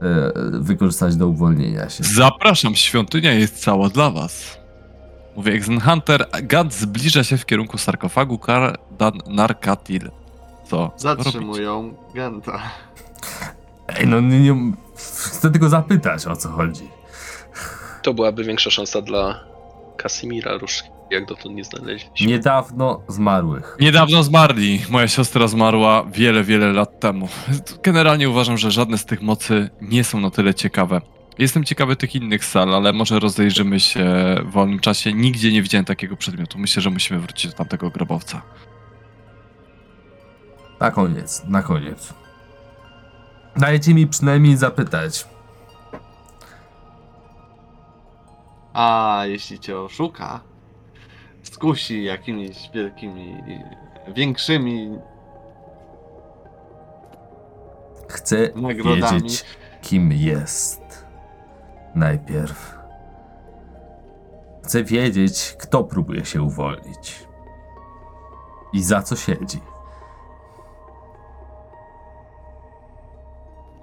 yy, wykorzystać do uwolnienia się. Zapraszam, świątynia jest cała dla was. Mówię Exenhunter, Gad zbliża się w kierunku sarkofagu Kardan Narkatil. Co? Zatrzymują Ganta. Ej, no nie, nie, chcę tylko zapytać o co chodzi. To byłaby większa szansa dla Kasimira Róż, jak dotąd nie znaleźliśmy. Niedawno zmarłych. Niedawno zmarli. Moja siostra zmarła wiele, wiele lat temu. Generalnie uważam, że żadne z tych mocy nie są na tyle ciekawe. Jestem ciekawy tych innych sal, ale może rozejrzymy się w wolnym czasie. Nigdzie nie widziałem takiego przedmiotu. Myślę, że musimy wrócić do tamtego grobowca. Na koniec, na koniec. Dajcie mi przynajmniej zapytać. A jeśli cię oszuka, skusi jakimiś wielkimi, większymi Chcę Nagrodami. wiedzieć, kim jest. Najpierw. Chcę wiedzieć, kto próbuje się uwolnić. I za co siedzi.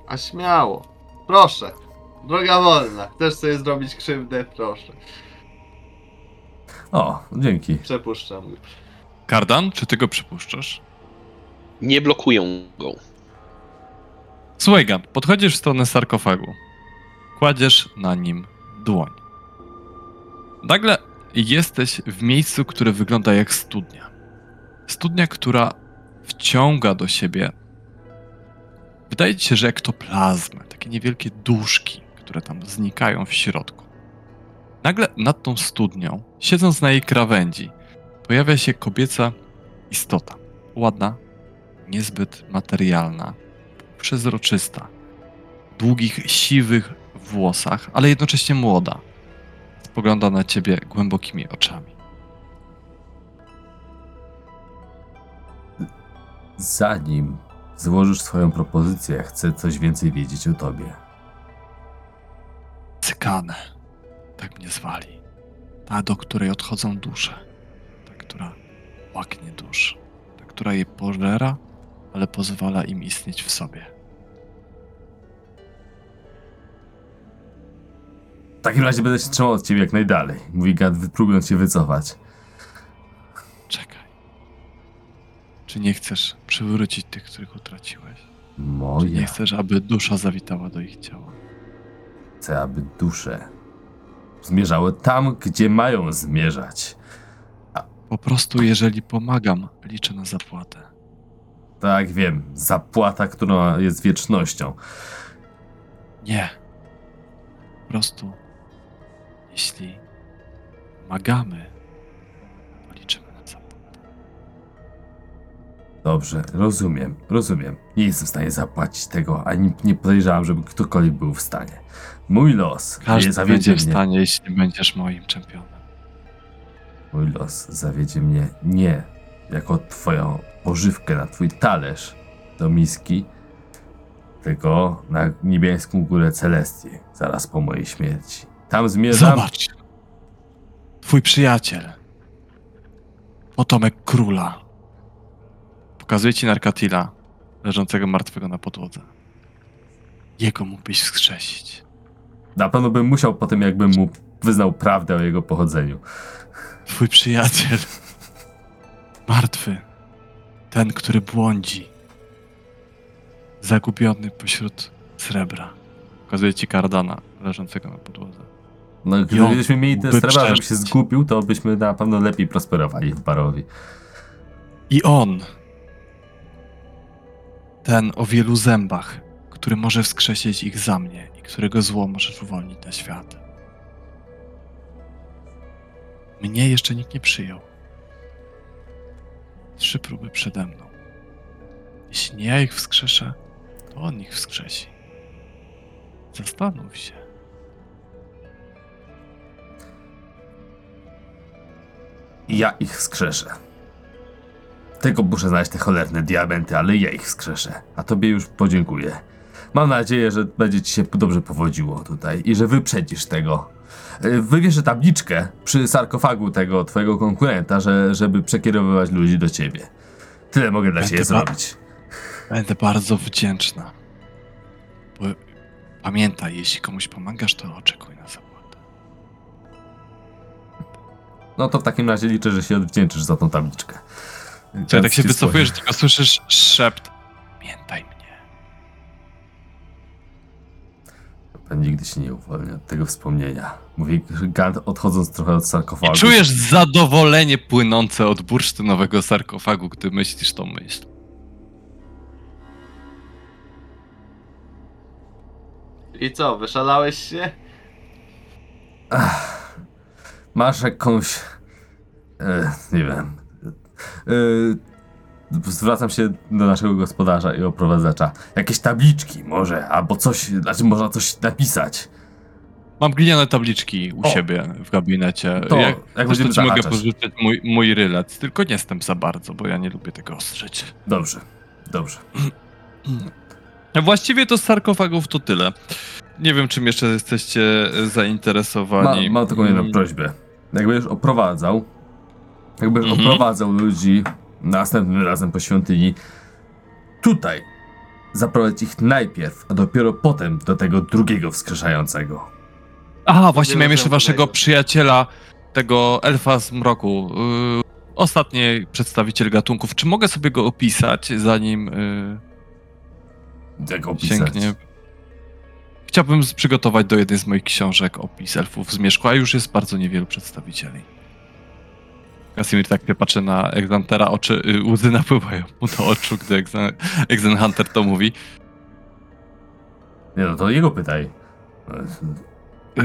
A śmiało. Proszę. Droga wolna. Chcesz sobie zrobić krzywdę? Proszę. O, dzięki. Przepuszczam go. Kardan, czy ty go przypuszczasz? Nie blokują go. Słuchaj, podchodzisz w stronę sarkofagu. Kładziesz na nim dłoń. Nagle jesteś w miejscu, które wygląda jak studnia. Studnia, która wciąga do siebie. Wydaje ci się, że ektoplazmy, takie niewielkie duszki, które tam znikają w środku. Nagle nad tą studnią, siedząc na jej krawędzi, pojawia się kobieca istota. Ładna, niezbyt materialna, przezroczysta, długich, siwych włosach, ale jednocześnie młoda. Spogląda na ciebie głębokimi oczami. Zanim złożysz swoją propozycję, chcę coś więcej wiedzieć o tobie. Cykanę. Tak mnie zwali. Ta, do której odchodzą dusze. Ta, która łaknie dusz. Ta, która je pożera, ale pozwala im istnieć w sobie. W takim razie będę się trzymał od ciebie jak najdalej. Mówi Gad, próbując się wycofać. Czekaj. Czy nie chcesz przywrócić tych, których utraciłeś? Czy nie Moja. chcesz, aby dusza zawitała do ich ciała? Chcę, aby dusze zmierzały tam, gdzie mają zmierzać. Po prostu, jeżeli pomagam, liczę na zapłatę. Tak, wiem. Zapłata, która jest wiecznością. Nie. Po prostu, jeśli pomagamy, liczymy na zapłatę. Dobrze, rozumiem, rozumiem. Nie jestem w stanie zapłacić tego, ani nie podejrzewam, żeby ktokolwiek był w stanie. Mój los Każdy nie zawiedzie będzie w mnie. stanie, jeśli będziesz moim czempionem. mój los zawiedzie mnie nie jako twoją pożywkę na twój talerz do miski, tylko na niebieską górę Celestii, zaraz po mojej śmierci. Tam zmierzam. Zobacz. Twój przyjaciel. Potomek króla. Pokazuje ci Narkatila, leżącego martwego na podłodze. Jego mógłbyś wskrzesić. Na pewno bym musiał potem, jakbym mu wyznał prawdę o jego pochodzeniu. Twój przyjaciel. Martwy. Ten, który błądzi. Zagubiony pośród srebra. Pokazuje ci Kardana, leżącego na podłodze. No, gdybyśmy mieli te mógłby srebra, żeby się zgubił, to byśmy na pewno lepiej prosperowali w Barowi. I on. Ten o wielu zębach, który może wskrzesić ich za mnie którego zło możesz uwolnić na świat. Mnie jeszcze nikt nie przyjął. Trzy próby przede mną. Jeśli nie ja ich wskrzeszę, to on ich wskrzesi. Zastanów się. Ja ich wskrzeszę. Tylko muszę znaleźć te cholerne diamenty, ale ja ich wskrzeszę. A tobie już podziękuję. Mam nadzieję, że będzie ci się dobrze powodziło tutaj i że wyprzedzisz tego. Y, Wywieszę tabliczkę przy sarkofagu tego twojego konkurenta, że, żeby przekierowywać ludzi do ciebie. Tyle mogę dla ciebie zrobić. Będę bardzo wdzięczna. Bo pamiętaj, jeśli komuś pomagasz, to oczekuj na zapłatę. No to w takim razie liczę, że się odwdzięczysz za tą tabliczkę. Czy tak się wycofujesz, tylko słyszysz szept. Pamiętaj mnie. Pan nigdy się nie uwolni od tego wspomnienia. Mówi Gant odchodząc trochę od sarkofagu. I czujesz zadowolenie płynące od bursztynowego sarkofagu, gdy myślisz tą myśl. I co, wyszalałeś się? Masz jakąś. E, nie wiem. E, zwracam się do naszego gospodarza i oprowadzacza. Jakieś tabliczki może, albo coś, znaczy można coś napisać. Mam gliniane tabliczki u O. siebie w gabinecie. To, jak, jak będziemy ci mogę pożyczyć mój, mój rylet, tylko nie jestem za bardzo, bo ja nie lubię tego ostrzyć. Dobrze, dobrze. Właściwie to z sarkofagów to tyle. Nie wiem, czym jeszcze jesteście e, Ma, zainteresowani. mam taką jedną Mm, prośbę. Jak będziesz oprowadzał, jak będziesz Mhm. oprowadzał ludzi następnym razem po świątyni, tutaj zaprowadź ich najpierw, a dopiero potem do tego drugiego wskrzeszającego. Aha, właśnie Nie miałem jeszcze waszego przyjaciela, tego elfa z mroku. Yy, ostatni przedstawiciel gatunków. Czy mogę sobie go opisać, zanim yy, Jak opisać? sięgnie? Chciałbym przygotować do jednej z moich książek opis elfów z Mieszku, a już jest bardzo niewielu przedstawicieli. Kasimir tak się patrzy na Exantera, oczy, yy, łzy napływają mu do oczu, gdy Exen, Exen Hunter to mówi. Nie no, to jego pytaj. T-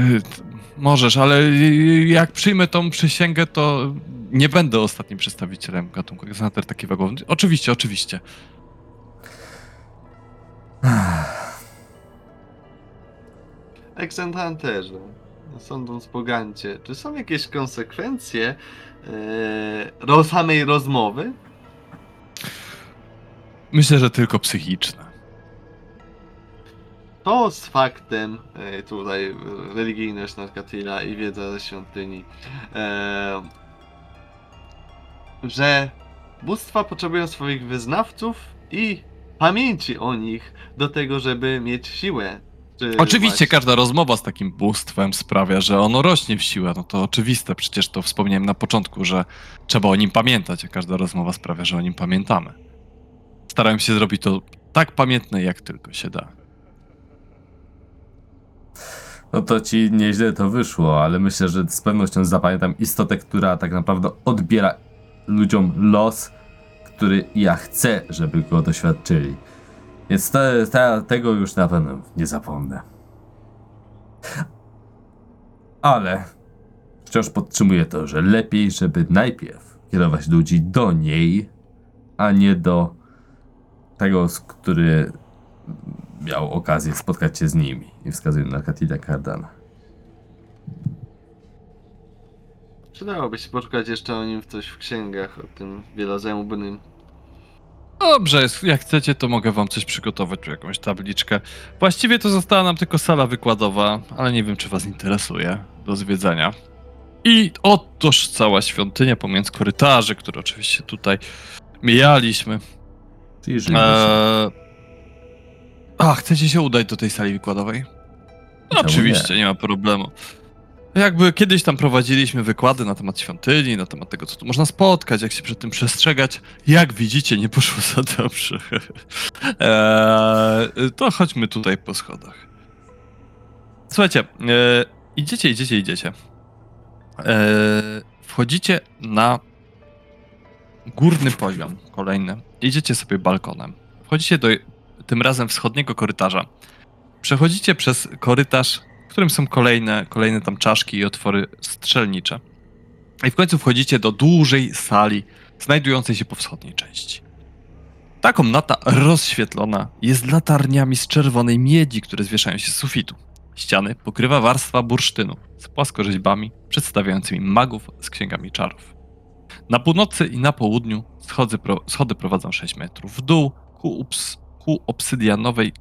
możesz, ale yy, jak przyjmę tą przysięgę, to nie będę ostatnim przedstawicielem gatunku. Exanter taki wagowny. Oczywiście, oczywiście. Accent Hunterze, sądząc po Gancie, czy są jakieś konsekwencje ro, samej rozmowy? Myślę, że tylko psychiczne. To z faktem, e, tutaj religijność Narkatila i wiedza ze świątyni, e, że bóstwa potrzebują swoich wyznawców i pamięci o nich do tego, żeby mieć siłę. Czy Oczywiście właśnie- każda rozmowa z takim bóstwem sprawia, że ono rośnie w siłę. No to oczywiste, przecież to wspomniałem na początku, że trzeba o nim pamiętać, a każda rozmowa sprawia, że o nim pamiętamy. Starałem się zrobić to tak pamiętne, jak tylko się da. No to ci nieźle to wyszło, ale myślę, że z pewnością zapamiętam istotę, która tak naprawdę odbiera ludziom los, który ja chcę, żeby go doświadczyli. Więc te, te, tego już na pewno nie zapomnę. Ale wciąż podtrzymuję to, że lepiej, żeby najpierw kierować ludzi do niej, a nie do tego, który miał okazję spotkać się z nimi. I wskazuję na Katila Cardana. Przydałoby się poszukać jeszcze o nim coś w księgach, o tym wielozębnym. Dobrze, jak chcecie, to mogę wam coś przygotować, tu jakąś tabliczkę. Właściwie to została nam tylko sala wykładowa, ale nie wiem, czy was interesuje do zwiedzania. I otoż cała świątynia pomiędzy korytarzy, które oczywiście tutaj mijaliśmy. Eee... A, chcecie się udać do tej sali wykładowej? No, oczywiście, nie? ma problemu. Jakby kiedyś tam prowadziliśmy wykłady na temat świątyni, na temat tego, co tu można spotkać, jak się przed tym przestrzegać. Jak widzicie, nie poszło za dobrze. *laughs* eee, to chodźmy tutaj po schodach. Słuchajcie, e, idziecie, idziecie, idziecie. E, wchodzicie na górny poziom, kolejny. Idziecie sobie balkonem. Wchodzicie do tym razem wschodniego korytarza. Przechodzicie przez korytarz, którym są kolejne, kolejne tam czaszki i otwory strzelnicze. I w końcu wchodzicie do dużej sali, znajdującej się po wschodniej części. Ta komnata rozświetlona jest latarniami z czerwonej miedzi, które zwieszają się z sufitu. Ściany pokrywa warstwa bursztynu z płaskorzeźbami przedstawiającymi magów z księgami czarów. Na północy i na południu schody, pro, schody prowadzą 6 metrów w dół ku, ups, ku obsydianowej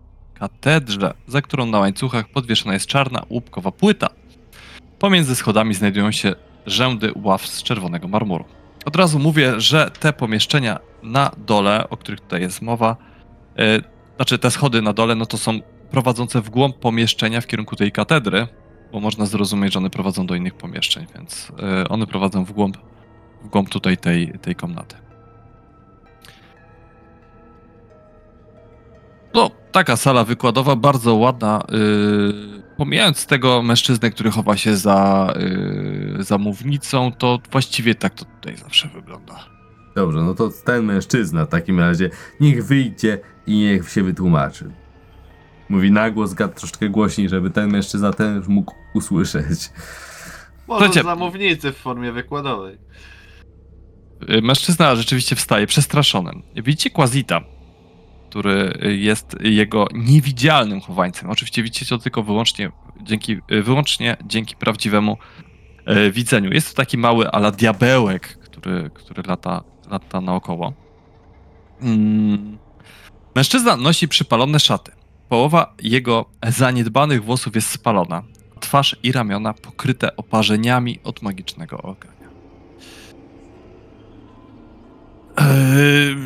katedrze, za którą na łańcuchach podwieszona jest czarna łupkowa płyta. Pomiędzy schodami znajdują się rzędy ław z czerwonego marmuru. Od razu mówię, że te pomieszczenia na dole, o których tutaj jest mowa, e, znaczy te schody na dole, no to są prowadzące w głąb pomieszczenia w kierunku tej katedry, bo można zrozumieć, że one prowadzą do innych pomieszczeń, więc e, one prowadzą w głąb, w głąb tutaj tej, tej komnaty. Taka sala wykładowa, bardzo ładna. Yy, pomijając tego mężczyznę, który chowa się za, yy, za mównicą, to właściwie tak to tutaj zawsze wygląda. Dobrze, no to ten mężczyzna w takim razie niech wyjdzie i niech się wytłumaczy. Mówi na głos, gad troszeczkę głośniej, żeby ten mężczyzna też mógł usłyszeć. Może Słuchajcie- z zamównicy w formie wykładowej. Yy, Mężczyzna rzeczywiście wstaje, przestraszony. Widzicie Quazita, który jest jego niewidzialnym chowańcem. Oczywiście widzicie to tylko wyłącznie dzięki, wyłącznie dzięki prawdziwemu yy, widzeniu. Jest to taki mały ala diabełek, który, który lata, lata naokoło. Mm. Mężczyzna nosi przypalone szaty. Połowa jego zaniedbanych włosów jest spalona. Twarz i ramiona pokryte oparzeniami od magicznego ognia. Eee,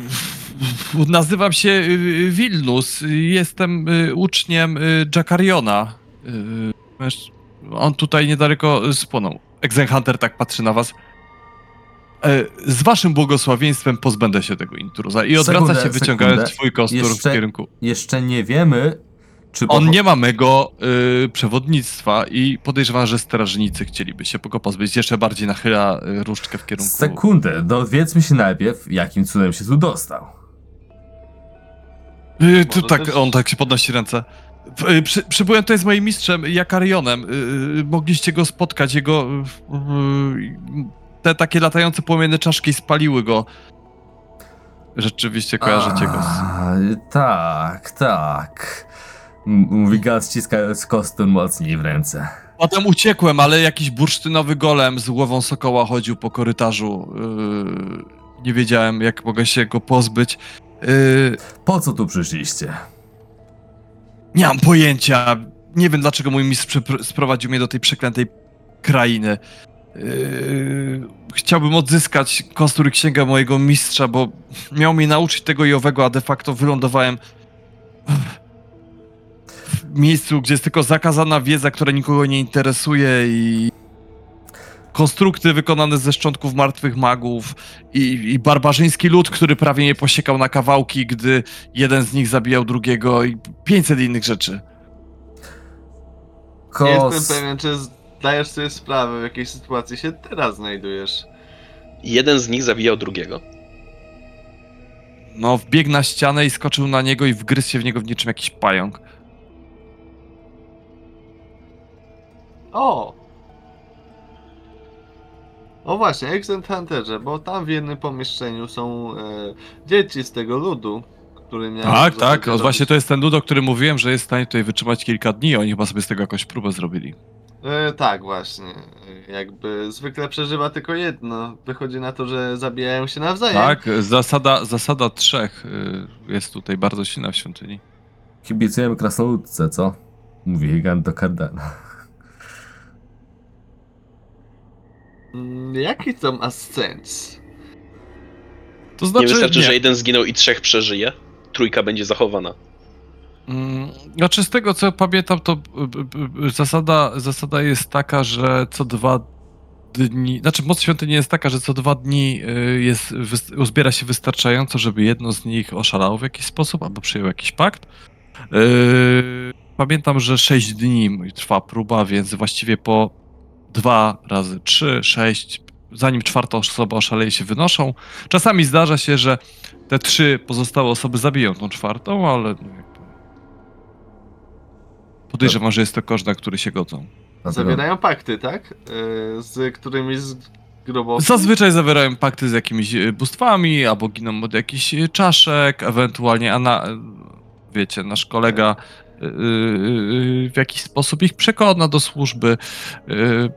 Nazywam się y, Wilnus. Jestem y, uczniem y, Jakariona. Y, męż- On tutaj niedaleko spłonął. Exenhunter tak patrzy na was. E, Z waszym błogosławieństwem pozbędę się tego intruza. I odwraca Sekundę, się, wyciągając sekundę. swój kostur Jeszcze- w kierunku. Jeszcze nie wiemy, czy... On nie ma mego y, przewodnictwa i podejrzewam, że strażnicy chcieliby się go pozbyć. Jeszcze bardziej nachyla y, różdżkę w kierunku. Sekundę, dowiedzmy się najpierw, jakim cudem się tu dostał. Y, tu Może tak, też- on tak się podnosi ręce. W- y, Przy, przybyłem tutaj z moim mistrzem Jakarionem. Y, y, mogliście go spotkać. Jego. y, y, te takie latające płomienne czaszki spaliły go. Rzeczywiście kojarzycie go. Z... A, Tak, tak. M- Mówi Gaz, ściskając kostur mocniej w ręce. Potem uciekłem, ale jakiś bursztynowy golem z głową sokoła chodził po korytarzu. Y, nie wiedziałem, jak mogę się go pozbyć. Y, Po co tu przyszliście? Nie mam pojęcia. Nie wiem, dlaczego mój mistrz sprowadził mnie do tej przeklętej krainy. Yy, chciałbym odzyskać kostur i księgę mojego mistrza, bo miał mnie nauczyć tego i owego, a de facto wylądowałem w miejscu, gdzie jest tylko zakazana wiedza, która nikogo nie interesuje i konstrukty wykonane ze szczątków martwych magów i, i barbarzyński lud, który prawie mnie posiekał na kawałki, gdy jeden z nich zabijał drugiego i 500 innych rzeczy. Nie Kos... jestem pewien, czy zdajesz sobie sprawę, w jakiej sytuacji się teraz znajdujesz. Jeden z nich zabijał drugiego. No, wbiegł na ścianę i skoczył na niego i wgryzł się w niego w niczym jakiś pająk. O! O właśnie, Exent Hunterze, bo tam w jednym pomieszczeniu są e, dzieci z tego ludu, który miał... Tak, tak. O, właśnie to jest ten lud, o którym mówiłem, że jest w stanie tutaj wytrzymać kilka dni. Oni chyba sobie z tego jakąś próbę zrobili. E, tak, właśnie. Jakby zwykle przeżywa tylko jedno. Wychodzi na to, że zabijają się nawzajem. Tak, zasada, zasada trzech y, jest tutaj bardzo silna w świątyni. Kibicujemy krasnoludce, co? Mówi gigant do Kardana. Mm, Jaki to ma sens? To znaczy, nie wystarczy, nie. że jeden zginął i trzech przeżyje. Trójka będzie zachowana. Mm, Znaczy z tego co pamiętam, to b- b- b- zasada, zasada jest taka, że co dwa dni, znaczy moc świątyni jest taka, że co dwa dni y, jest, wys- uzbiera się wystarczająco, żeby jedno z nich oszalało w jakiś sposób albo przyjął jakiś pakt. Y, Pamiętam, że 6 dni trwa próba, więc właściwie po dwa razy trzy, sześć, zanim czwarta osoba oszaleje się wynoszą. Czasami zdarza się, że te trzy pozostałe osoby zabiją tą czwartą, ale no jakby... Podejrzewam, że jest to kosz, na który się godzą. Zawierają pakty, tak? E, Z którymiś z grobowców? Zazwyczaj zawierają pakty z jakimiś e, bóstwami, albo giną od jakichś e, czaszek, ewentualnie, a na, e, wiecie, nasz kolega e, e, e, w jakiś sposób ich przekona do służby.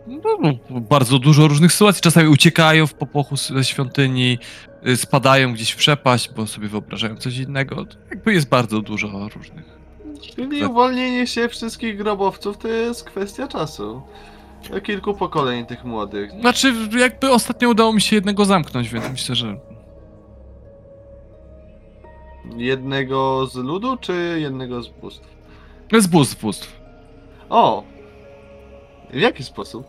No, no, bardzo dużo różnych sytuacji. Czasami uciekają w popochu ze świątyni, spadają gdzieś w przepaść, bo sobie wyobrażają coś innego. Jakby jest bardzo dużo różnych. Czyli uwolnienie się wszystkich grobowców to jest kwestia czasu. Kilku pokoleń tych młodych. Znaczy, jakby ostatnio udało mi się jednego zamknąć, więc myślę, że Jednego z ludu, czy jednego z bóstw? z bóstw, bóstw. O! W jaki sposób?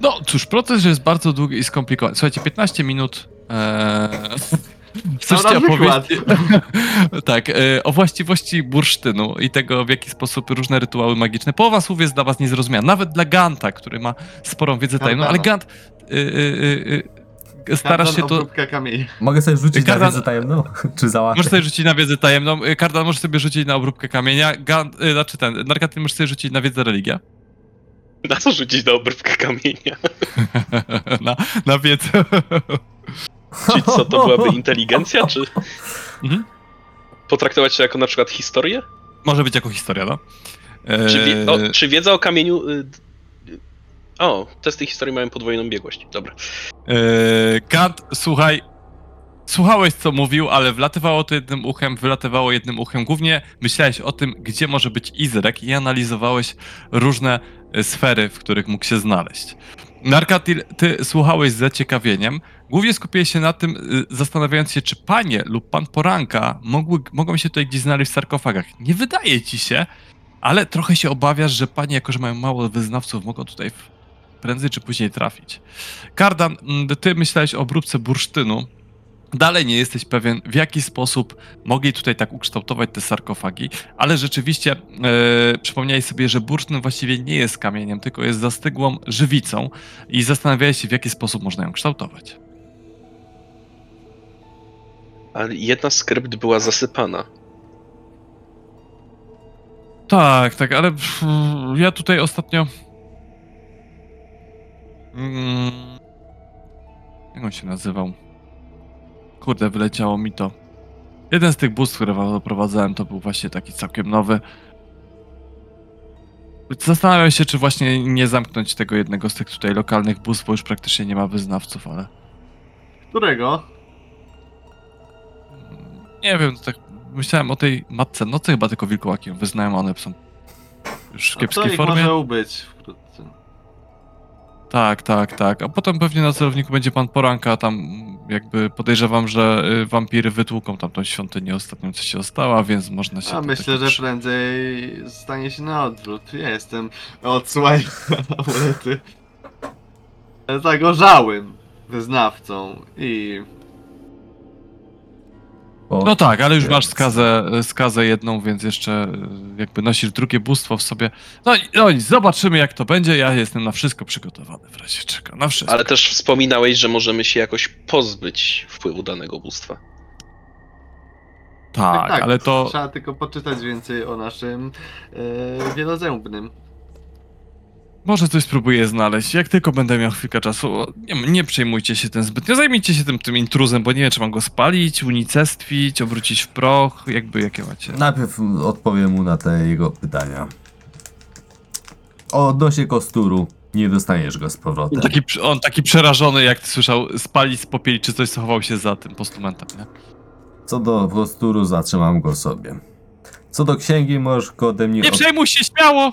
No cóż, proces jest bardzo długi i skomplikowany. Słuchajcie, 15 minut. Eee, Dobra, opowiedzieć tak, e, o właściwości bursztynu i tego, w jaki sposób różne rytuały magiczne. Połowa słów jest dla was niezrozumiała. Nawet dla Ganta, który ma sporą wiedzę tajemną, ale. Gant y, y, y, starasz się to... Kamienia. Mogę sobie rzucić na Kardan- wiedzę tajemną? *laughs* Czy załatwię? Możesz sobie rzucić na wiedzę tajemną. Y, Kardan możesz sobie rzucić na obróbkę kamienia. Gant, y, znaczy ten, Narkaty możesz sobie rzucić na wiedzę religia. *laughs* Na co rzucić na obrywkę kamienia? *laughs* na, na wiedzę. Czyli co, to byłaby inteligencja, czy Mhm. potraktować to jako na przykład historię? Może być jako historia, no. Czy, wie, Eee, o, czy wiedza o kamieniu... O, testy historii mają podwójną biegłość. Dobra. Eee, Kant, słuchaj, słuchałeś co mówił, ale wlatywało to jednym uchem, wylatywało jednym uchem. Głównie myślałeś o tym, gdzie może być Izrek i analizowałeś różne e, sfery, w których mógł się znaleźć. Narkatil, ty słuchałeś z zaciekawieniem. Głównie skupiłeś się na tym, y, zastanawiając się, czy panie lub pan poranka mogły, mogą się tutaj gdzieś znaleźć w sarkofagach. Nie wydaje ci się, ale trochę się obawiasz, że panie, jako że mają mało wyznawców, mogą tutaj prędzej czy później trafić. Kardan, mm, ty myślałeś o obróbce bursztynu. Dalej nie jesteś pewien, w jaki sposób mogli tutaj tak ukształtować te sarkofagi, ale rzeczywiście e, przypomniałeś sobie, że bursztyn właściwie nie jest kamieniem, tylko jest zastygłą żywicą i zastanawiałeś się, w jaki sposób można ją kształtować. Ale jedna skrypt była zasypana. Tak, tak, ale pff, ja tutaj ostatnio. Mm, jak on się nazywał? Kurde, wyleciało mi to. Jeden z tych bóstw, które wam doprowadzałem, to był właśnie taki całkiem nowy. Zastanawiam się, czy właśnie nie zamknąć tego jednego z tych tutaj lokalnych bóstw, bo już praktycznie nie ma wyznawców, ale. Którego? Nie wiem, tak myślałem o tej matce nocy, chyba tylko wilkołaki ją wyznają, one są już w A co kiepskiej ich formie. może ubyć wkrótce? Tak, tak, tak. A potem pewnie na celowniku będzie pan Poranka, tam jakby podejrzewam, że y, wampiry wytłuką tamtą świątynię ostatnią, co się ostała, więc można się... A myślę, tak że prędzej stanie się na odwrót. Ja jestem odsłaj amulety. *laughs* Zagorzałym wyznawcą i O, No tak, ale już masz skazę, skazę jedną, więc jeszcze y, jakby nosisz drugie bóstwo w sobie. No, i- no zobaczymy jak to będzie, ja jestem na wszystko przygotowany w razie czego, na wszystko. Ale też wspominałeś, że możemy się jakoś pozbyć wpływu danego bóstwa. Tak, ale to... Trzeba tylko poczytać więcej o naszym e, wielozębnym. Może coś spróbuję znaleźć. Jak tylko będę miał chwilkę czasu, nie, nie przejmujcie się tym zbytnio. Zajmijcie się tym, tym intruzem, bo nie wiem, czy mam go spalić, unicestwić, obrócić w proch, jakby jakie macie. Najpierw odpowiem mu na te jego pytania. Odnośnie kosturu, nie dostaniesz go z powrotem. On taki, on taki przerażony, jak słyszał, spalić z popieli, czy coś schował się za tym postumentem, nie? Co do kosturu, zatrzymam go sobie. Co do księgi, możesz go ode mnie... Nie od- przejmuj się, śmiało!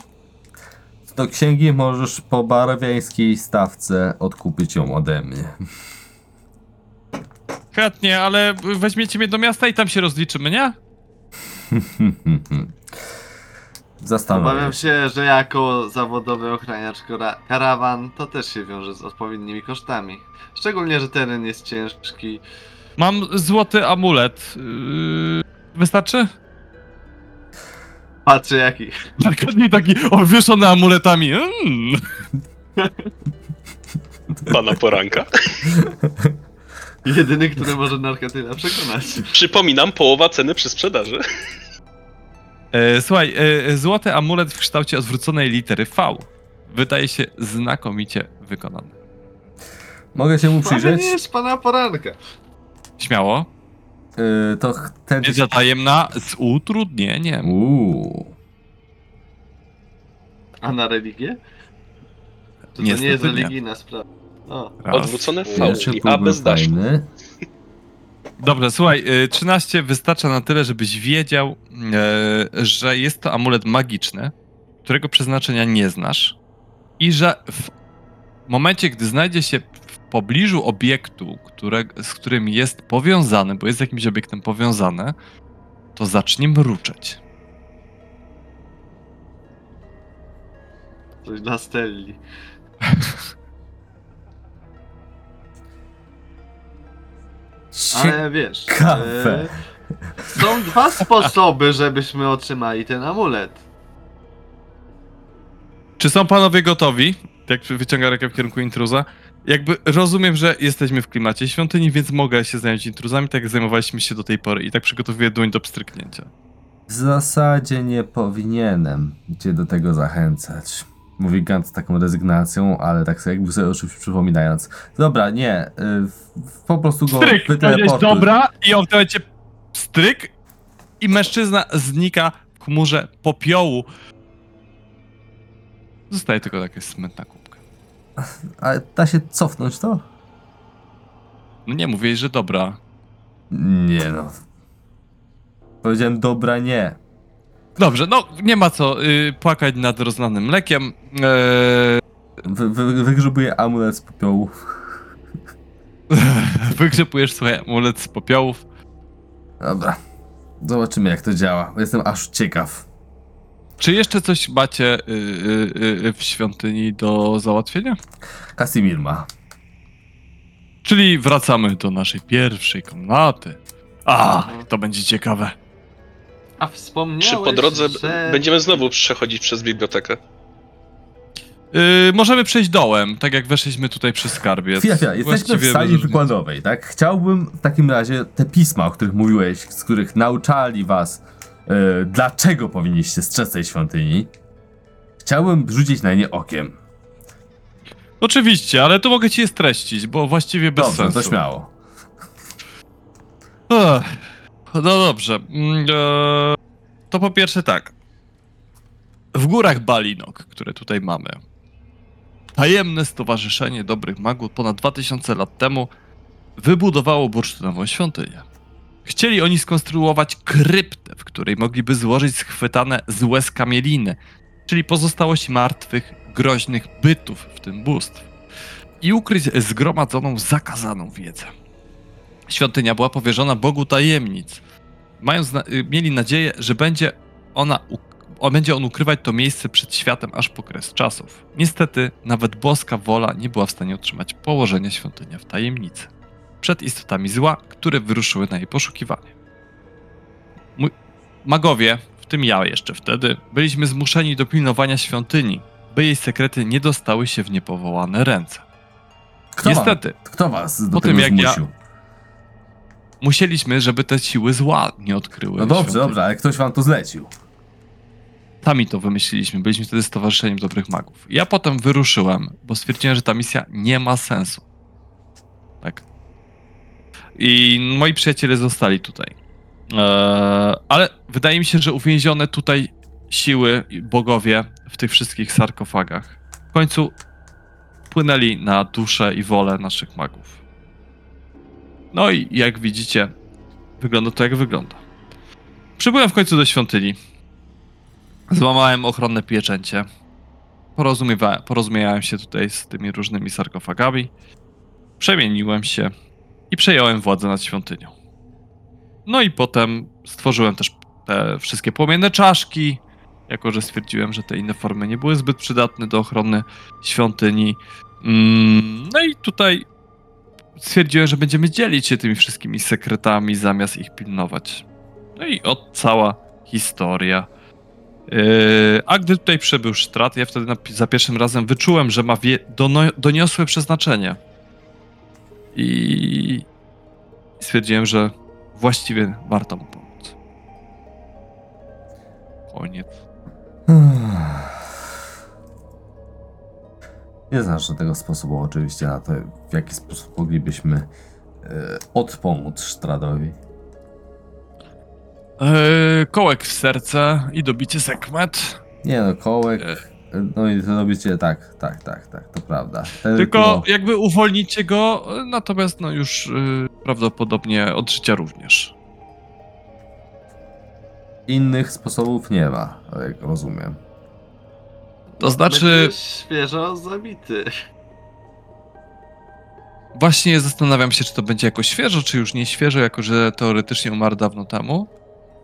Do księgi, możesz po barwiańskiej stawce odkupić ją ode mnie. Chętnie, ale weźmiecie mnie do miasta i tam się rozliczymy, nie? *laughs* Zastanawiam Obawiam się. się, że jako zawodowy ochraniacz kara- karawan to też się wiąże z odpowiednimi kosztami. Szczególnie, że teren jest ciężki. Mam złoty amulet. Yy, wystarczy? Patrzę jaki. *laughs* Arkadniej taki obwieszony amuletami. Mm. Pana poranka. Jedyny, który może narkatyna przekonać. Przypominam, połowa ceny przy sprzedaży. E, słuchaj, e, złoty amulet w kształcie odwróconej litery V. Wydaje się znakomicie wykonany. Mogę się mu Ale przyjrzeć? nie jest pana poranka. Śmiało. Yy, to ten... Wiedza tajemna z utrudnieniem. Uuu. A na religię? To Niestety nie jest nie. religijna sprawa? O. Odwrócone V Jeszcze i A byłby bez daszu. fajny. Dobrze, słuchaj, y, 13 wystarcza na tyle, żebyś wiedział, e, że jest to amulet magiczny, którego przeznaczenia nie znasz i że w momencie, gdy znajdzie się w pobliżu obiektu, które, z którym jest powiązany, bo jest z jakimś obiektem powiązany, to zacznie mruczeć. coś dla Stelli. *laughs* Ale wiesz. Ciekawe. e, Są dwa sposoby, żebyśmy otrzymali ten amulet. Czy są panowie gotowi? Jak wyciąga rękę w kierunku intruza. Jakby rozumiem, że jesteśmy w klimacie świątyni, więc mogę się zająć intruzami, tak jak zajmowaliśmy się do tej pory i tak przygotowuję dłoń do pstryknięcia. W zasadzie nie powinienem cię do tego zachęcać. Mówi Gant z taką rezygnacją, ale tak sobie jakby sobie o czymś przypominając. Dobra, nie. y, w- po prostu go Stryk! Powiedziałeś wyteleportuj. dobra i on w tym momencie stryk i mężczyzna znika w chmurze popiołu. Zostaje tylko jakaś smętna kubka. Ale da się cofnąć to? No nie mówię, że dobra. Nie no. Powiedziałem dobra, nie. Dobrze, no nie ma co y, płakać nad rozlanym mlekiem. Eee, Wy, wy, wygrzebuję amulet z popiołu. *laughs* wygrzepujesz swoje amulet z popiołów. Dobra. Zobaczymy jak to działa. Jestem aż ciekaw. Czy jeszcze coś macie y, y, y, w świątyni do załatwienia? Kasimir ma. Czyli wracamy do naszej pierwszej komnaty. A, to będzie ciekawe. A wspomniałeś, Czy po drodze że... będziemy znowu przechodzić przez bibliotekę? Yy, możemy przejść dołem, tak jak weszliśmy tutaj przy skarbie. Chwila, chwila. Jesteśmy w sali wykładowej, tak? Chciałbym w takim razie te pisma, o których mówiłeś, z których nauczali was, e, dlaczego powinniście strzec tej świątyni. Chciałbym rzucić na nie okiem. Oczywiście, ale to mogę ci je streścić, bo właściwie bez Dobrze, sensu. to śmiało. Ech, No dobrze. Mm, e, To po pierwsze tak. W górach Balinok, które tutaj mamy, tajemne stowarzyszenie dobrych magów ponad 2000 lat temu wybudowało bursztynową świątynię. Chcieli oni skonstruować kryptę, w której mogliby złożyć schwytane złe skamieliny, czyli pozostałości martwych, groźnych bytów, w tym bóstw, i ukryć zgromadzoną, zakazaną wiedzę. Świątynia była powierzona Bogu tajemnic. Mając na, y, mieli nadzieję, że będzie ona uk- o, będzie on ukrywać to miejsce przed światem aż po kres czasów. Niestety, nawet boska wola nie była w stanie utrzymać położenia świątynia w tajemnicy. Przed istotami zła, które wyruszyły na jej poszukiwanie. Mój... Magowie, w tym ja jeszcze wtedy, byliśmy zmuszeni do pilnowania świątyni, by jej sekrety nie dostały się w niepowołane ręce. Kto, Niestety, Wam, kto was do po tym, jak ja- zmusił? musieliśmy, żeby te siły zła nie odkryły. No dobrze, świątyni. dobrze, ale ktoś wam to zlecił. Sami to wymyśliliśmy, byliśmy wtedy stowarzyszeniem dobrych magów. Ja potem wyruszyłem, bo stwierdziłem, że ta misja nie ma sensu. I moi przyjaciele zostali tutaj. Eee, ale wydaje mi się, że uwięzione tutaj siły bogowie w tych wszystkich sarkofagach w końcu wpłynęli na duszę i wolę naszych magów. No i jak widzicie, wygląda to jak wygląda. Przybyłem w końcu do świątyni. Złamałem ochronne pieczęcie. Porozumiewa- porozumiewałem się tutaj z tymi różnymi sarkofagami. Przemieniłem się i przejąłem władzę nad świątynią. No i potem stworzyłem też te wszystkie płomienne czaszki, jako że stwierdziłem, że te inne formy nie były zbyt przydatne do ochrony świątyni. Mm, No i tutaj stwierdziłem, że będziemy dzielić się tymi wszystkimi sekretami zamiast ich pilnować. No i od cała historia. Yy, a gdy tutaj przybył Strat, ja wtedy za pierwszym razem wyczułem, że ma doniosłe przeznaczenie. I stwierdziłem, że właściwie warto mu pomóc. Koniec. *sighs* Nie znasz żadnego sposobu oczywiście na to, w jaki sposób moglibyśmy e, odpomóc Sztradowi. Yy, kołek w serce i dobicie sekmet. Nie no, kołek, Ech. No i to robicie tak, tak, tak, tak, to prawda. Tylko no, jakby uwolnicie go, natomiast no już yy, prawdopodobnie od życia również. innych sposobów nie ma, jak rozumiem. To znaczy, świeżo zabity. właśnie zastanawiam się, czy to będzie jakoś świeżo, czy już nie świeżo, jako że teoretycznie umarł dawno temu.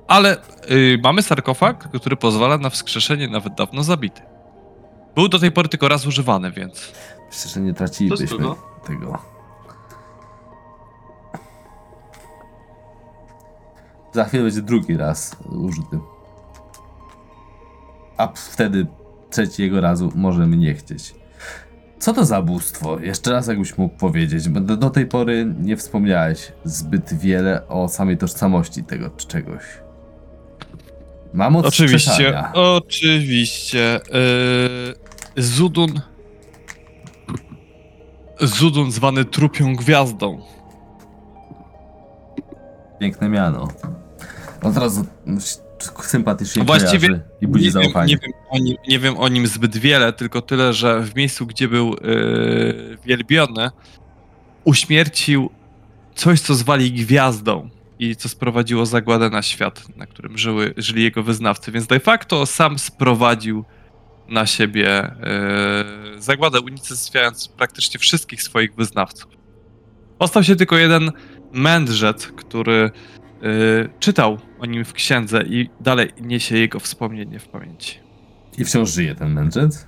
Ale yy, mamy sarkofag, który pozwala na wskrzeszenie nawet dawno zabity. Był do tej pory tylko raz używany, więc. Myślę, że nie tracilibyśmy To kogo? tego. Za chwilę będzie drugi raz użyty. A p- wtedy trzeciego razu możemy nie chcieć. Co to za bóstwo? Jeszcze raz jakbyś mógł powiedzieć, bo do, do tej pory nie wspomniałeś zbyt wiele o samej tożsamości tego czy czegoś. Mam od Oczywiście, oczywiście. Yy, Zudun. Zudun zwany trupią gwiazdą. Piękne miano. Od razu sympatycznie Właściwie kojarzy i budzi Nie wiem, zaufanie. nie, wiem o nim, nie wiem o nim zbyt wiele, tylko tyle, że w miejscu, gdzie był yy, wielbiony, uśmiercił coś, co zwali gwiazdą i co sprowadziło zagładę na świat, na którym żyły, żyli jego wyznawcy. Więc de facto sam sprowadził na siebie yy, zagładę, unicestwiając praktycznie wszystkich swoich wyznawców. Ostał się tylko jeden mędrzec, który yy, czytał o nim w księdze i dalej niesie jego wspomnienie w pamięci. I wciąż żyje ten mędrzec?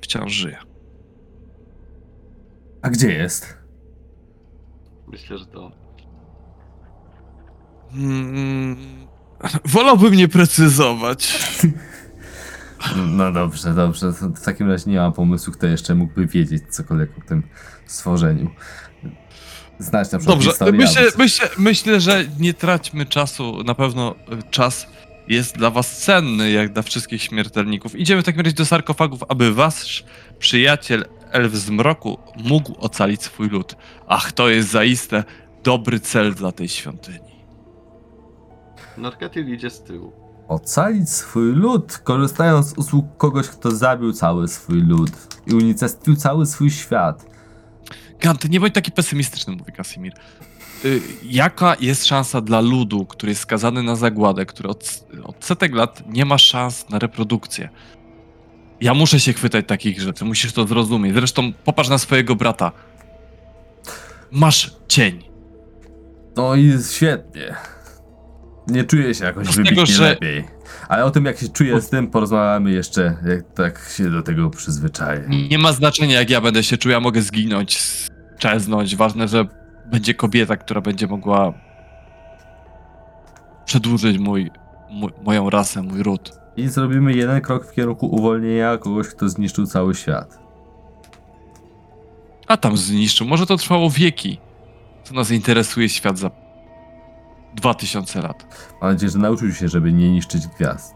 Wciąż żyje. A gdzie jest? Myślę, że to. Mm, wolałbym nie precyzować. *laughs* No dobrze, dobrze. W takim razie nie mam pomysłu, kto jeszcze mógłby wiedzieć cokolwiek o tym stworzeniu. Znać na przykład Dobrze, historię. myślę, albo myślę, myślę, że nie traćmy czasu. Na pewno y, czas jest dla was cenny, jak dla wszystkich śmiertelników. Idziemy w takim razie do sarkofagów, aby wasz przyjaciel Elf z Mroku mógł ocalić swój lud. Ach, to jest zaiste dobry cel dla tej świątyni. Norkatil idzie z tyłu. Ocalić swój lud, korzystając z usług kogoś, kto zabił cały swój lud i unicestwił cały swój świat. Gant, nie bądź taki pesymistyczny, mówi Kasimir. Y, jaka jest szansa dla ludu, który jest skazany na zagładę, który od, od setek lat nie ma szans na reprodukcję? Ja muszę się chwytać takich rzeczy, musisz to zrozumieć. Zresztą popatrz na swojego brata. Masz cień. No i świetnie. Nie czuję się jakoś tego, wybitnie że- lepiej. Ale o tym, jak się czuję z tym, porozmawiamy jeszcze, jak tak się do tego przyzwyczaję. Nie ma znaczenia, jak ja będę się czuł, ja mogę zginąć, czeznąć. Ważne, że będzie kobieta, która będzie mogła przedłużyć mój, mój, moją rasę, mój ród. I zrobimy jeden krok w kierunku uwolnienia kogoś, kto zniszczył cały świat. A tam zniszczył. Może to trwało wieki. Co nas interesuje świat za 2000 lat. Mam nadzieję, że nauczył się, żeby nie niszczyć gwiazd.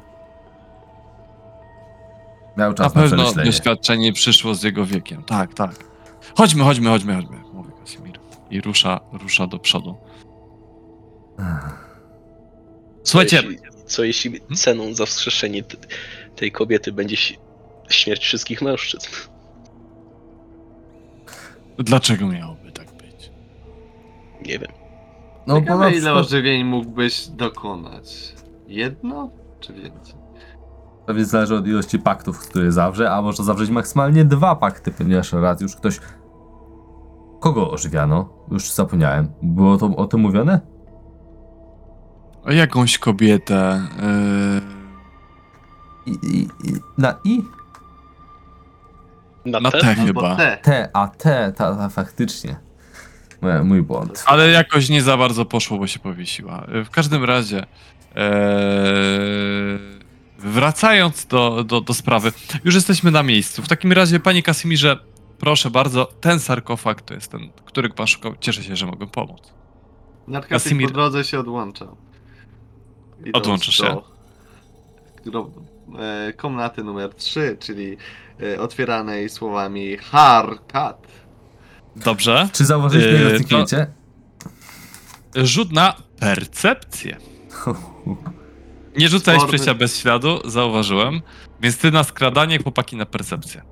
Miał Na czas na, pewno przemyślenie. doświadczenie przyszło z jego wiekiem. Tak, tak. Chodźmy, chodźmy, chodźmy, chodźmy, mówi Kasimir. I rusza, rusza do przodu. Słuchajcie, Jeśli- Co jeśli ceną za wskrzeszenie t- tej kobiety będzie śmierć wszystkich mężczyzn? Dlaczego miałoby tak być? Nie wiem. No bo Ciekawe, ile ożywień mógłbyś dokonać? Jedno czy więcej? pewnie zależy od ilości paktów, które zawrze, a może zawrzeć maksymalnie dwa pakty, ponieważ raz już ktoś... Kogo ożywiano? Już zapomniałem. Było to o tym mówione? O jakąś kobietę. Yy, I, i, i, na I? Na, na te? chyba. te. T, a T, ta, ta faktycznie. Mój, mój błąd. Ale jakoś nie za bardzo poszło, bo się powiesiła. Yy, W każdym razie. Yy, wracając do, do, do sprawy, już jesteśmy na miejscu. W takim razie, panie Kasimirze, proszę bardzo, ten sarkofag to jest ten, który pan szukał. Cieszę się, że mogę pomóc. Narkatyk Kasimir- po drodze się odłącza. Idąc Odłącza się. Do, do e, komnaty numer 3, czyli e, otwieranej słowami Harkat. Dobrze. Czy zauważyliście Yy, jego to- zniknięcie? Rzut na percepcję. Nie rzucałeś Sporny. przejścia bez śladu, zauważyłem. Więc ty na skradanie, chłopaki na percepcję.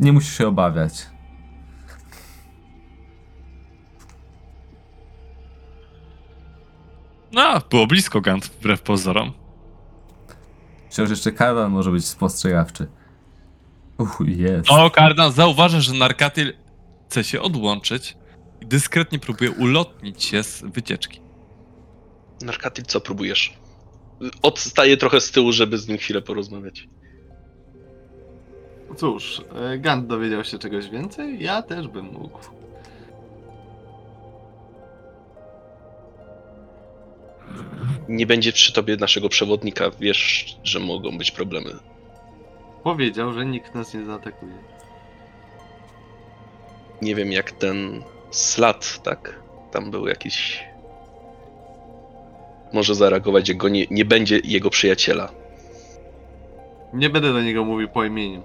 Nie musisz się obawiać. No, było blisko Gant, wbrew pozorom. Wciąż jeszcze Kardan może być spostrzegawczy. Uch, jest. O, Kardan zauważa, że Narkatyl chce się odłączyć i dyskretnie próbuje ulotnić się z wycieczki. Narkatyl, co próbujesz? Odstaję trochę z tyłu, żeby z nim chwilę porozmawiać. Cóż, e, Gant dowiedział się czegoś więcej? Ja też bym mógł. Nie będzie przy tobie naszego przewodnika, wiesz, że mogą być problemy. Powiedział, że nikt nas nie zaatakuje. Nie wiem jak ten slat, tak? Tam był jakiś. Może zareagować, jak go nie, nie będzie jego przyjaciela. Nie będę do niego mówił po imieniu.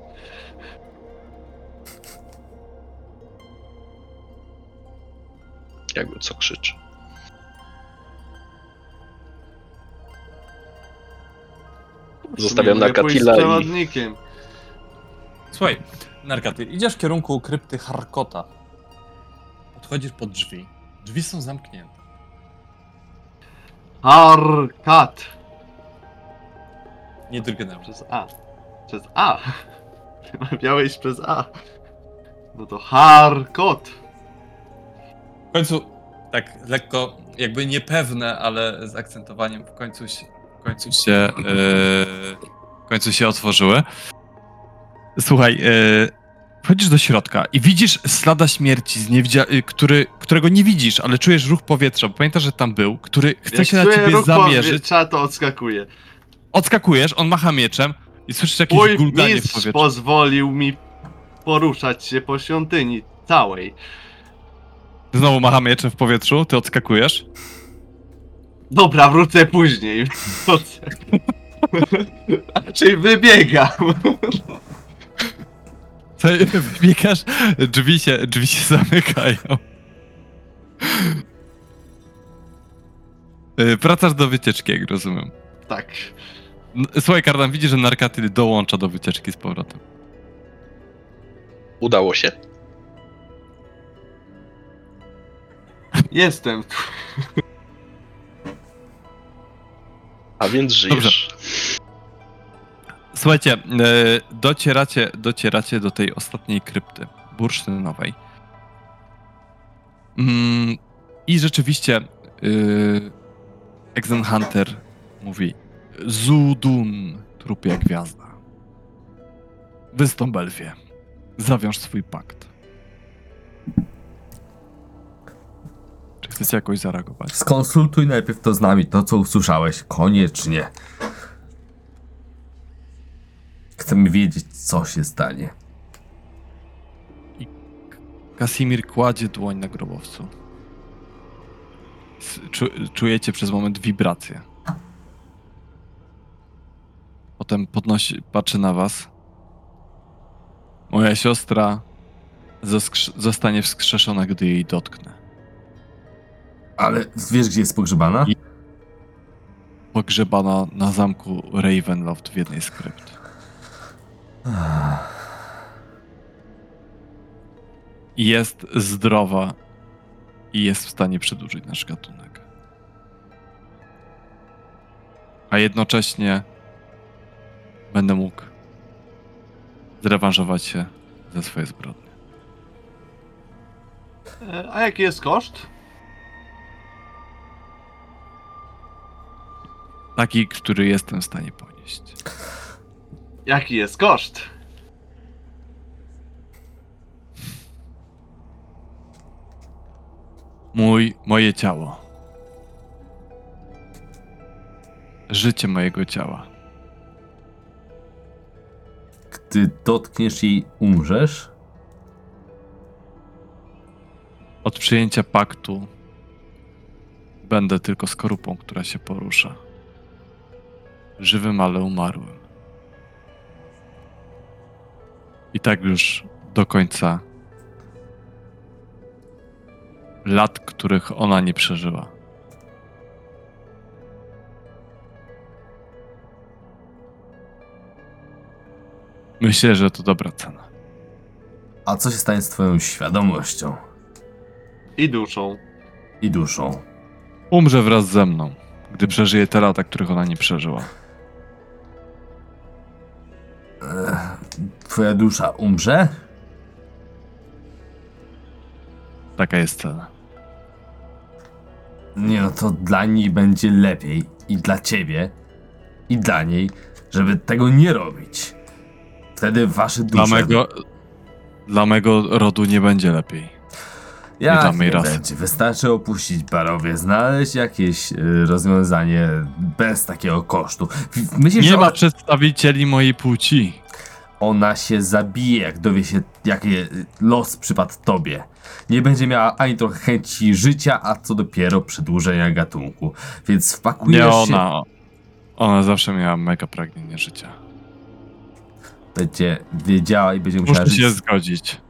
Jakby co krzyczy. Zostawiam Nie mogę pójść z Narkatila i przewodnikiem. Słuchaj, Narkatyl, idziesz w kierunku krypty Harkota. Podchodzisz pod drzwi. Drzwi są zamknięte. Harkat. Nie drgnęły. Przez A. Przez A. *laughs* Wymawiałeś przez A. No to Harkot. W końcu, tak lekko, jakby niepewne, ale z akcentowaniem w końcu się, w końcu się, e, w końcu się otworzyły. Słuchaj, e, wchodzisz do środka i widzisz slada śmierci, z niewdzia- y, który, którego nie widzisz, ale czujesz ruch powietrza, bo pamiętasz, że tam był, który chce Jak się na czuję ciebie ruch zamierzyć. powietrza, to odskakuje. Odskakujesz, on macha mieczem i słyszysz jakieś Mój gulganie w mistrz powietrzu. pozwolił mi poruszać się po świątyni całej. Znowu macha mieczem w powietrzu, ty odskakujesz. Dobra, wrócę później. Wrócę. *laughs* Raczej wybiegam. Co, Wybiegasz, drzwi się, drzwi się zamykają. Y, Wracasz do wycieczki, jak rozumiem. Tak. N- Słuchaj, Kardan, widzisz, że Narkatyl dołącza do wycieczki z powrotem. udało się. Jestem. A więc żyjesz. Słuchajcie, y, docieracie, docieracie do tej ostatniej krypty, bursztynowej. Mm, I rzeczywiście y, Exen Hunter mówi Zudun, trupia gwiazda. Wystąp. Zawiąż swój pakt. Czy chcecie jakoś zareagować? Skonsultuj najpierw to z nami, to co usłyszałeś. Koniecznie. Chcemy wiedzieć, co się stanie. Kasimir kładzie dłoń na grobowcu. Czujecie przez moment wibrację. Potem podnosi, patrzy na was. Moja siostra zostanie wskrzeszona, gdy jej dotknę. Ale wiesz, gdzie jest pogrzebana? I- pogrzebana na zamku Ravenloft w jednej z krypt. I jest zdrowa i jest w stanie przedłużyć nasz gatunek. A jednocześnie będę mógł zrewanżować się za swoje zbrodnie. A jaki jest koszt? Taki, który jestem w stanie ponieść. Jaki jest koszt? Mój, moje ciało. Życie mojego ciała. Gdy dotkniesz jej, umrzesz? Od przyjęcia paktu będę tylko skorupą, która się porusza. Żywym, ale umarłym. I tak już do końca lat, których ona nie przeżyła. Myślę, że to dobra cena. A co się stanie z twoją świadomością I duszą. i duszą? Umrze wraz ze mną, gdy przeżyje te lata, których ona nie przeżyła. Twoja dusza umrze? Taka jest cena. Nie no, to dla niej będzie lepiej i dla ciebie i dla niej, żeby tego nie robić. Wtedy wasze dusze... Dla mego, dla mego rodu nie będzie lepiej. Jak nie rasy. będzie? Wystarczy opuścić barowie, znaleźć jakieś y, rozwiązanie bez takiego kosztu. Myślisz, Nie że ma przedstawicieli mojej płci. Ona się zabije, jak dowie się, jaki los przypadł tobie. Nie będzie miała ani trochę chęci życia, a co dopiero przedłużenia gatunku. Więc wpakujesz Nie się... ona. Ona zawsze miała mega pragnienie życia. Będzie wiedziała i będzie musiała Muszę żyć... się zgodzić.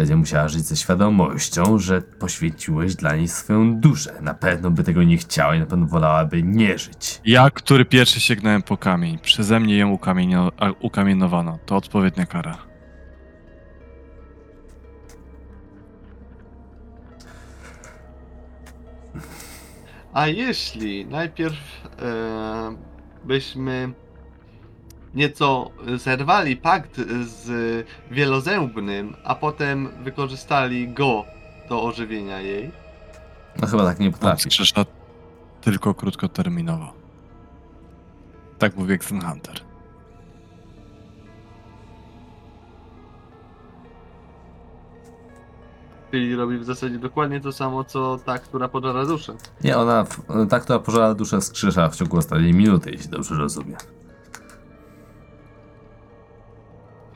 Będzie musiała żyć ze świadomością, że poświęciłeś dla niej swoją duszę. Na pewno by tego nie chciała i na pewno wolałaby nie żyć. Ja, który pierwszy sięgnąłem po kamień, przeze mnie ją ukamienio, a- ukamienowano. To odpowiednia kara. A jeśli najpierw e, byśmy nieco zerwali pakt z wielozębnym, a potem wykorzystali go do ożywienia jej, No chyba tak nie On potrafi. skrzesza tylko krótkoterminowo. Tak mówi Exen Hunter. czyli robi w zasadzie dokładnie to samo, co ta, która pożara duszę. Nie, ona, ta, która pożara duszę wskrzesza w ciągu ostatniej minuty, jeśli dobrze rozumiem.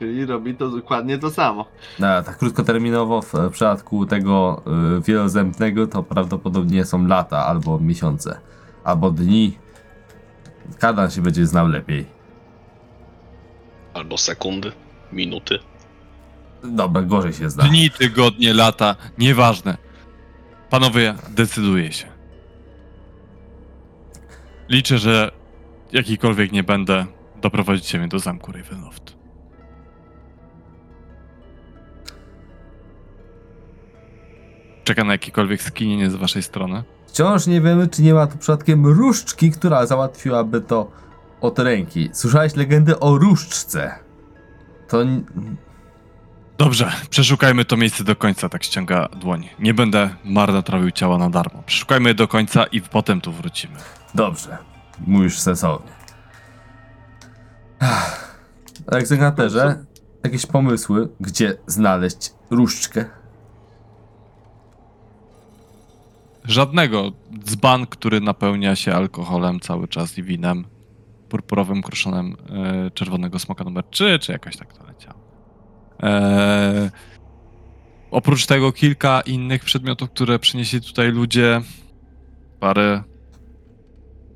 Czyli robi to dokładnie to samo. No, tak krótkoterminowo w, w przypadku tego y, wielozębnego to prawdopodobnie są lata albo miesiące, albo dni. Kardan się będzie znał lepiej. Albo sekundy, minuty. Dobra, gorzej się zna. Dni, tygodnie, lata, nieważne. Panowie, decyduję się. Liczę, że jakikolwiek nie będę, doprowadzicie mnie do zamku Ravenloft. Czeka na jakiekolwiek skinienie z waszej strony. Wciąż nie wiemy, czy nie ma tu przypadkiem różdżki, która załatwiłaby to od ręki. Słyszałeś legendę o różdżce? To Dobrze, przeszukajmy to miejsce do końca, tak ściąga dłoń. Nie będę marnotrawił ciała na darmo. Przeszukajmy je do końca i potem tu wrócimy. dobrze. Mówisz sensownie. Egzekwatorze, jakieś pomysły, gdzie znaleźć różdżkę? Żadnego. Dzban, który napełnia się alkoholem cały czas i winem purpurowym, kruszonym e, czerwonego smoka numer 3, czy jakoś tak to leciało. E, oprócz tego kilka innych przedmiotów, które przynieśli tutaj ludzie. Parę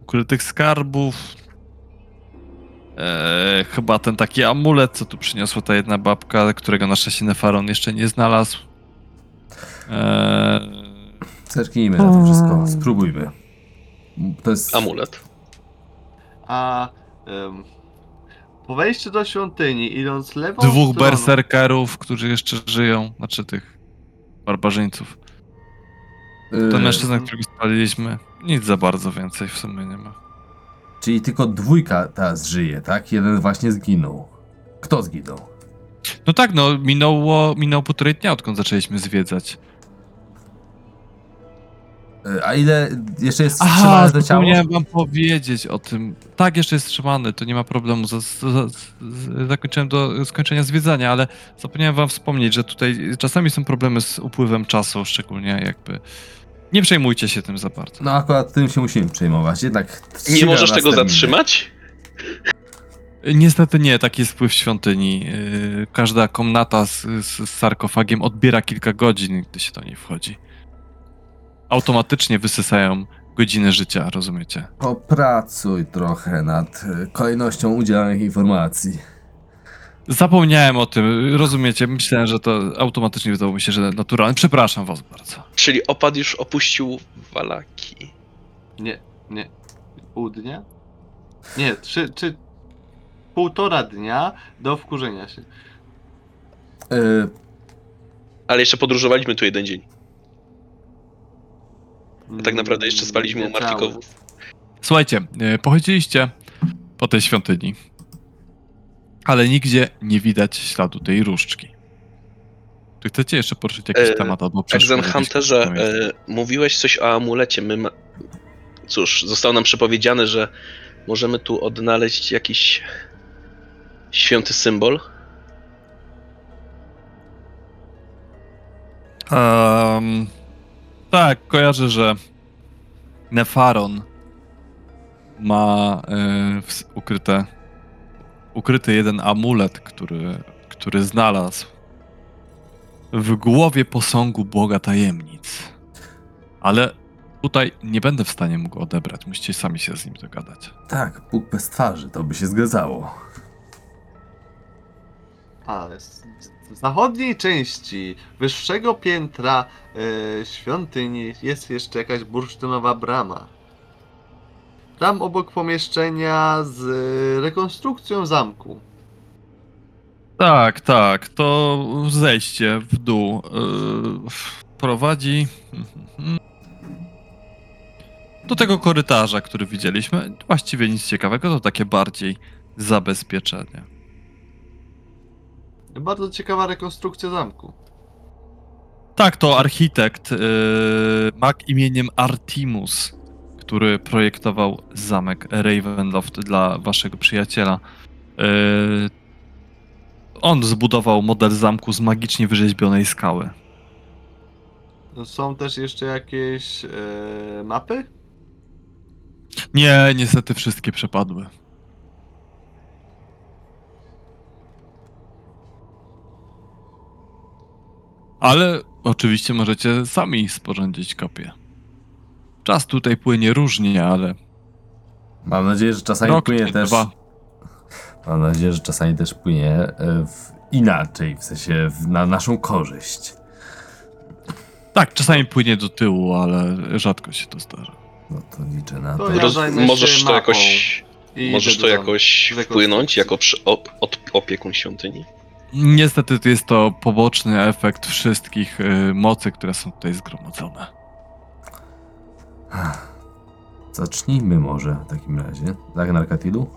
ukrytych skarbów. E, chyba ten taki amulet, co tu przyniosła ta jedna babka, którego na szczęście Nefaron jeszcze nie znalazł. E, Zerknijmy na to wszystko, spróbujmy. To jest... Amulet. A po wejściu do świątyni, idąc lewą Dwóch stroną... berserkerów, którzy jeszcze żyją, znaczy tych barbarzyńców. Ten mężczyzna, którego spaliliśmy, nic za bardzo więcej w sumie nie ma. Czyli tylko dwójka teraz żyje, tak? Jeden właśnie zginął. Kto zginął? No tak, no minęło, minęło półtorej dnia, odkąd zaczęliśmy zwiedzać. Y, A ile jeszcze jest Aha, wstrzymane to ciało? zapomniałem wam powiedzieć o tym. Tak, jeszcze jest trzymany, to nie ma problemu. Z, z, z, z, zakończyłem do skończenia zwiedzania, ale zapomniałem wam wspomnieć, że tutaj czasami są problemy z upływem czasu, szczególnie jakby... Nie przejmujcie się tym za bardzo. No akurat tym się musimy przejmować, jednak... Nie możesz nas tego terminy. zatrzymać? Niestety nie, taki jest wpływ świątyni. Yy, Każda komnata z, z, z sarkofagiem odbiera kilka godzin, gdy się do niej wchodzi. Automatycznie wysysają godziny życia, rozumiecie? Popracuj trochę nad y, kolejnością udzielanych informacji. Zapomniałem o tym, rozumiecie? Myślałem, że to automatycznie wydawało mi się, że naturalne. Przepraszam was bardzo. Czyli opad już opuścił Walaki. Nie, nie. Pół dnia? Nie, trzy, czy półtora dnia do wkurzenia się. Y, Ale jeszcze podróżowaliśmy tu jeden dzień. A tak naprawdę jeszcze spaliśmy u. Martikowów. Słuchajcie, yy, pochodziliście po tej świątyni, ale nigdzie nie widać śladu tej różdżki. Czy chcecie jeszcze poruszyć jakiś E, temat albo przeszkód? Exen jakieś Hunterze, e, mówiłeś coś o amulecie. My ma... Cóż, zostało nam przepowiedziane, że możemy tu odnaleźć jakiś święty symbol. Um, tak, kojarzę, że Nefaron ma w, ukryte, ukryty jeden amulet, który, który znalazł w głowie posągu Boga Tajemnic. Ale tutaj nie będę w stanie mu go odebrać. Musicie sami się z nim dogadać. tak, Bóg bez twarzy, to by się zgadzało. Ale z, z zachodniej części wyższego piętra e, świątyni jest jeszcze jakaś bursztynowa brama. Tam obok pomieszczenia z e, rekonstrukcją zamku. Tak, tak, to zejście w dół yy, prowadzi do tego korytarza, który widzieliśmy. Właściwie nic ciekawego, to takie bardziej zabezpieczenie. Bardzo ciekawa rekonstrukcja zamku. Tak, to architekt, yy, imieniem Artimus, który projektował zamek Ravenloft dla waszego przyjaciela. Yy, on zbudował model zamku z magicznie wyrzeźbionej skały. Są też jeszcze jakieś e, mapy? Nie, niestety wszystkie przepadły. Ale oczywiście możecie sami sporządzić kopię. Czas tutaj płynie różnie, ale Mam nadzieję, że czasami rok płynie czy też... dwa. Mam nadzieję, że czasami też płynie e, w inaczej, w sensie w, na naszą korzyść. Tak, czasami płynie do tyłu, ale rzadko się to zdarza. No to liczę na To to. ja Roz... zajmę się Możesz to mapą jakoś, I możesz idę to do jakoś wpłynąć jako przy... op... od... opiekun świątyni? Niestety to jest to poboczny efekt wszystkich y, mocy, które są tutaj zgromadzone. Zacznijmy może w takim razie. Tak, Narkatilu?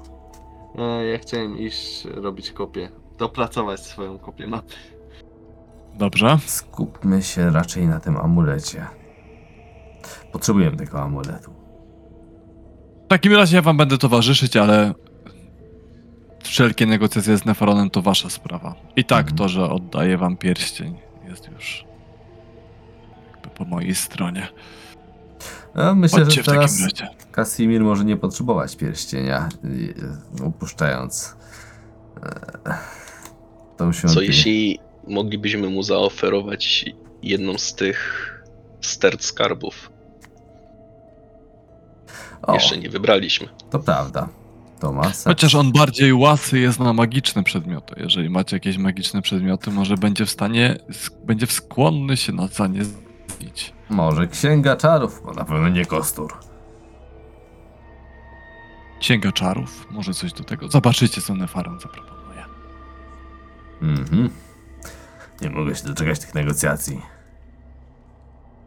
E, ja chciałem iść robić kopię. Dopracować swoją kopię mapy. Dobrze? Skupmy się raczej na tym amulecie. Potrzebujemy tego amuletu. W takim razie ja wam będę towarzyszyć, ale wszelkie negocjacje z Nefaronem to wasza sprawa. I tak Mhm. to, że oddaję wam pierścień jest już jakby po mojej stronie. No, myślę, Chodźcie że w takim teraz razie. Kasimir może nie potrzebować pierścienia, i- upuszczając e, tą świątynię. Co jeśli moglibyśmy mu zaoferować jedną z tych sterc skarbów? O, Jeszcze nie wybraliśmy. to prawda. To ma sens. Chociaż on bardziej łasy jest na magiczne przedmioty. Jeżeli macie jakieś magiczne przedmioty, może będzie w stanie, będzie skłonny się na za nie. Może księga czarów, bo na pewno nie kostur. Księga czarów, może coś do tego. Zobaczycie, co Nefaron zaproponuje. Mhm. Nie mogę się doczekać tych negocjacji.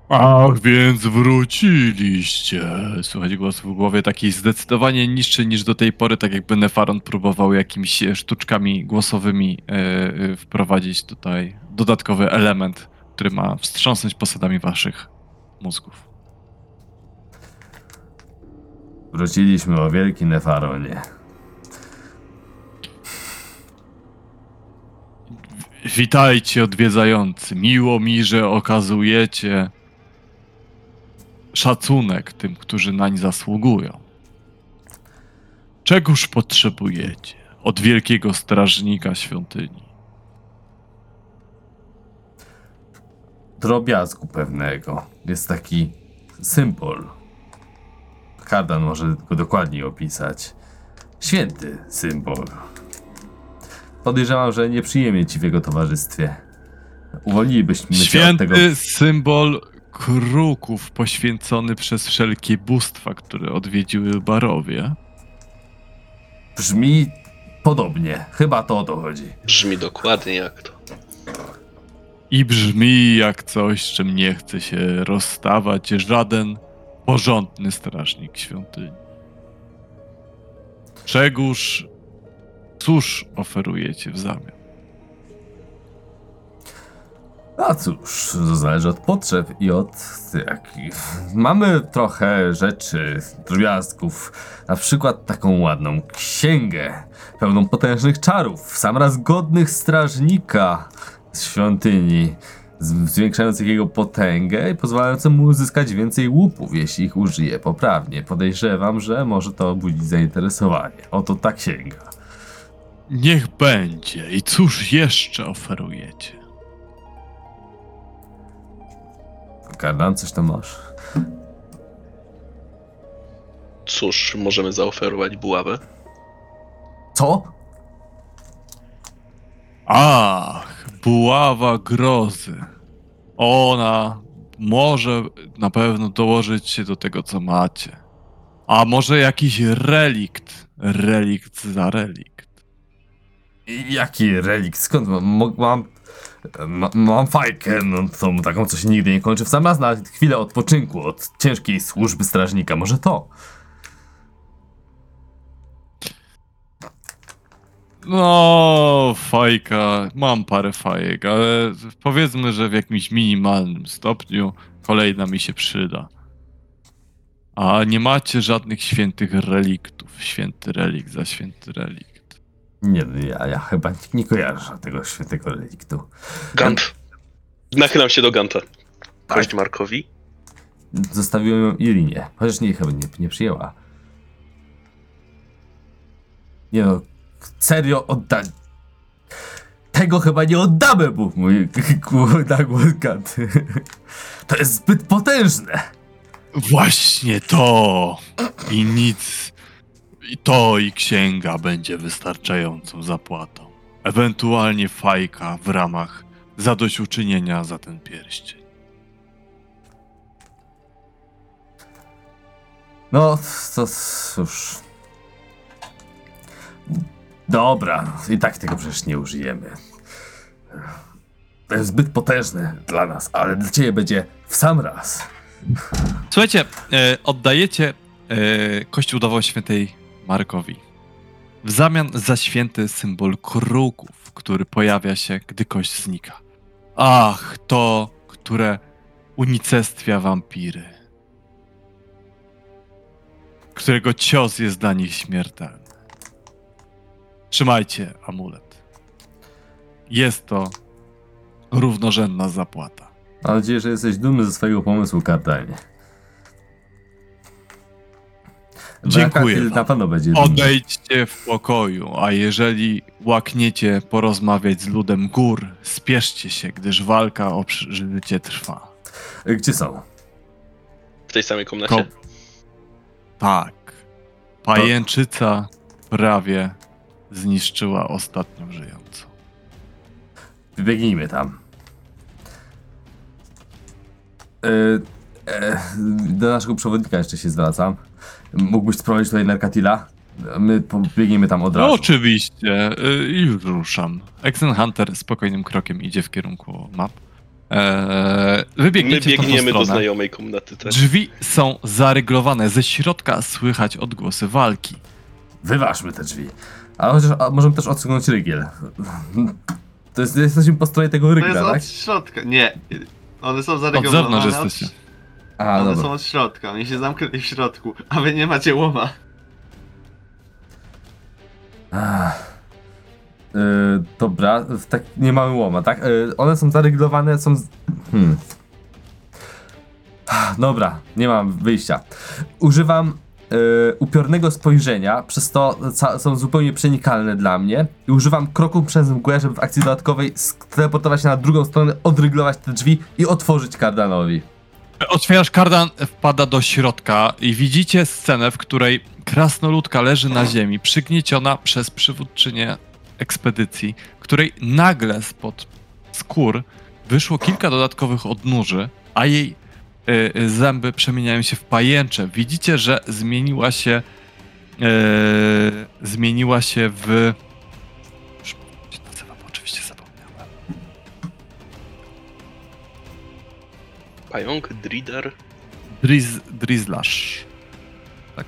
Ach, więc wróciliście. Słuchać głos w głowie taki zdecydowanie niższy niż do tej pory, tak jakby Nefaron próbował jakimiś e, sztuczkami głosowymi e, wprowadzić tutaj dodatkowy element, który ma wstrząsnąć posadami waszych mózgów. Wróciliśmy o wielki Nefaronie. Witajcie odwiedzający. Miło mi, że okazujecie szacunek tym, którzy nań zasługują. Czegoż potrzebujecie od wielkiego strażnika świątyni? Drobiazgu pewnego. Jest taki symbol. Kardan może go dokładniej opisać. Święty symbol. Podejrzewam, że nieprzyjemnie ci w jego towarzystwie. Uwolnilibyśmy się od tego. Święty symbol kruków poświęcony przez wszelkie bóstwa, które odwiedziły barowie. Brzmi podobnie. Chyba to o to chodzi. Brzmi dokładnie jak to. I brzmi jak coś, z czym nie chce się rozstawać żaden porządny strażnik świątyni. Czegóż, cóż oferujecie w zamian? A cóż, to zależy od potrzeb i od jakich. Mamy trochę rzeczy, drobiazgów. Na przykład taką ładną księgę, pełną potężnych czarów, sam raz godnych strażnika z świątyni, zwiększających jego potęgę i pozwalających mu uzyskać więcej łupów, jeśli ich użyje poprawnie. Podejrzewam, że może to budzić zainteresowanie. Oto ta księga. Niech będzie. I cóż jeszcze oferujecie? Kardan, coś tam masz? Cóż, możemy zaoferować buławę? Co? Ach, buława grozy. Ona może na pewno dołożyć się do tego, co macie. A może jakiś relikt? Relikt za relikt. Jaki relikt? Skąd mam? Mam, ma, mam fajkę, no tą taką, co się nigdy nie kończy. W sam raz na chwilę odpoczynku od ciężkiej służby strażnika. Może to? No, fajka, mam parę fajek, ale powiedzmy, że w jakimś minimalnym stopniu kolejna mi się przyda. A nie macie żadnych świętych reliktów. Święty relikt za święty relikt. Nie, no ja, ja chyba nie, kojarzę tego świętego reliktu. Gant. Nachylam się do Ganta. Kość Markowi. Zostawiłem ją Irinie, chociaż nie, chyba nie, nie przyjęła. Nie no, serio oddać. Tego chyba nie oddamy, mu mój nagłos Gant. To jest zbyt potężne. Właśnie to! I nic. I to i księga będzie wystarczającą zapłatą. Ewentualnie fajka w ramach zadośćuczynienia za ten pierścień. No, to cóż. Dobra, i tak tego przecież nie użyjemy. To jest zbyt potężne dla nas, ale dla ciebie będzie w sam raz. Słuchajcie, e, oddajecie e, kościół dawał świętej Markowi. W zamian za święty symbol kruków, który pojawia się, gdy kość znika. Ach, to, które unicestwia wampiry. Którego cios jest dla nich śmiertelny. Trzymajcie amulet. Jest to równorzędna zapłata. Mam nadzieję, że jesteś dumny ze swojego pomysłu, Kardanie. Dziękuję na pewno będzie. Odejdźcie w pokoju, a jeżeli łakniecie porozmawiać z ludem gór, spieszcie się, gdyż walka o przeżycie trwa. Gdzie są? W tej samej komnacie. Ko- tak. Pajęczyca prawie zniszczyła ostatnią żyjącą. Wybiegnijmy tam. E, e, do naszego przewodnika jeszcze się zwracam. Mógłbyś sprowadzić tutaj Nerkatila? My pobiegniemy tam od No razu. oczywiście, y, już ruszam. Exen Hunter spokojnym krokiem idzie w kierunku map. Eee, My wybiegniecie w tą biegniemy do stronę. znajomej komnaty też. Drzwi są zaryglowane, ze środka słychać odgłosy walki. Wyważmy te drzwi. A chociaż a możemy też odsunąć rygiel. To jest, jesteśmy po stronie tego To jest rygla, tak? od środka. Nie. One są Od zaregulowane. zewnątrz jesteście. A, One dobra. są od środka. Oni się zamknęli w środku, a wy nie macie łoma. Ach. Yy, dobra, w tak nie mamy łoma, tak? Yy, one są zaryglowane, są. Z... Hmm. Dobra, nie mam wyjścia. Używam yy, upiornego spojrzenia, przez to ca- są zupełnie przenikalne dla mnie. I używam kroku przez mgłę, żeby w akcji dodatkowej teleportować się na drugą stronę, odryglować te drzwi i otworzyć kardanowi. Otwierasz kardan, wpada do środka i widzicie scenę, w której krasnoludka leży na ziemi, przygnieciona przez przywódczynię ekspedycji, której nagle spod skór wyszło kilka dodatkowych odnóży, a jej y, y, zęby przemieniają się w pajęcze. Widzicie, że zmieniła się y, zmieniła się w... Pająk, Drider. Driz, Drizlash. Tak.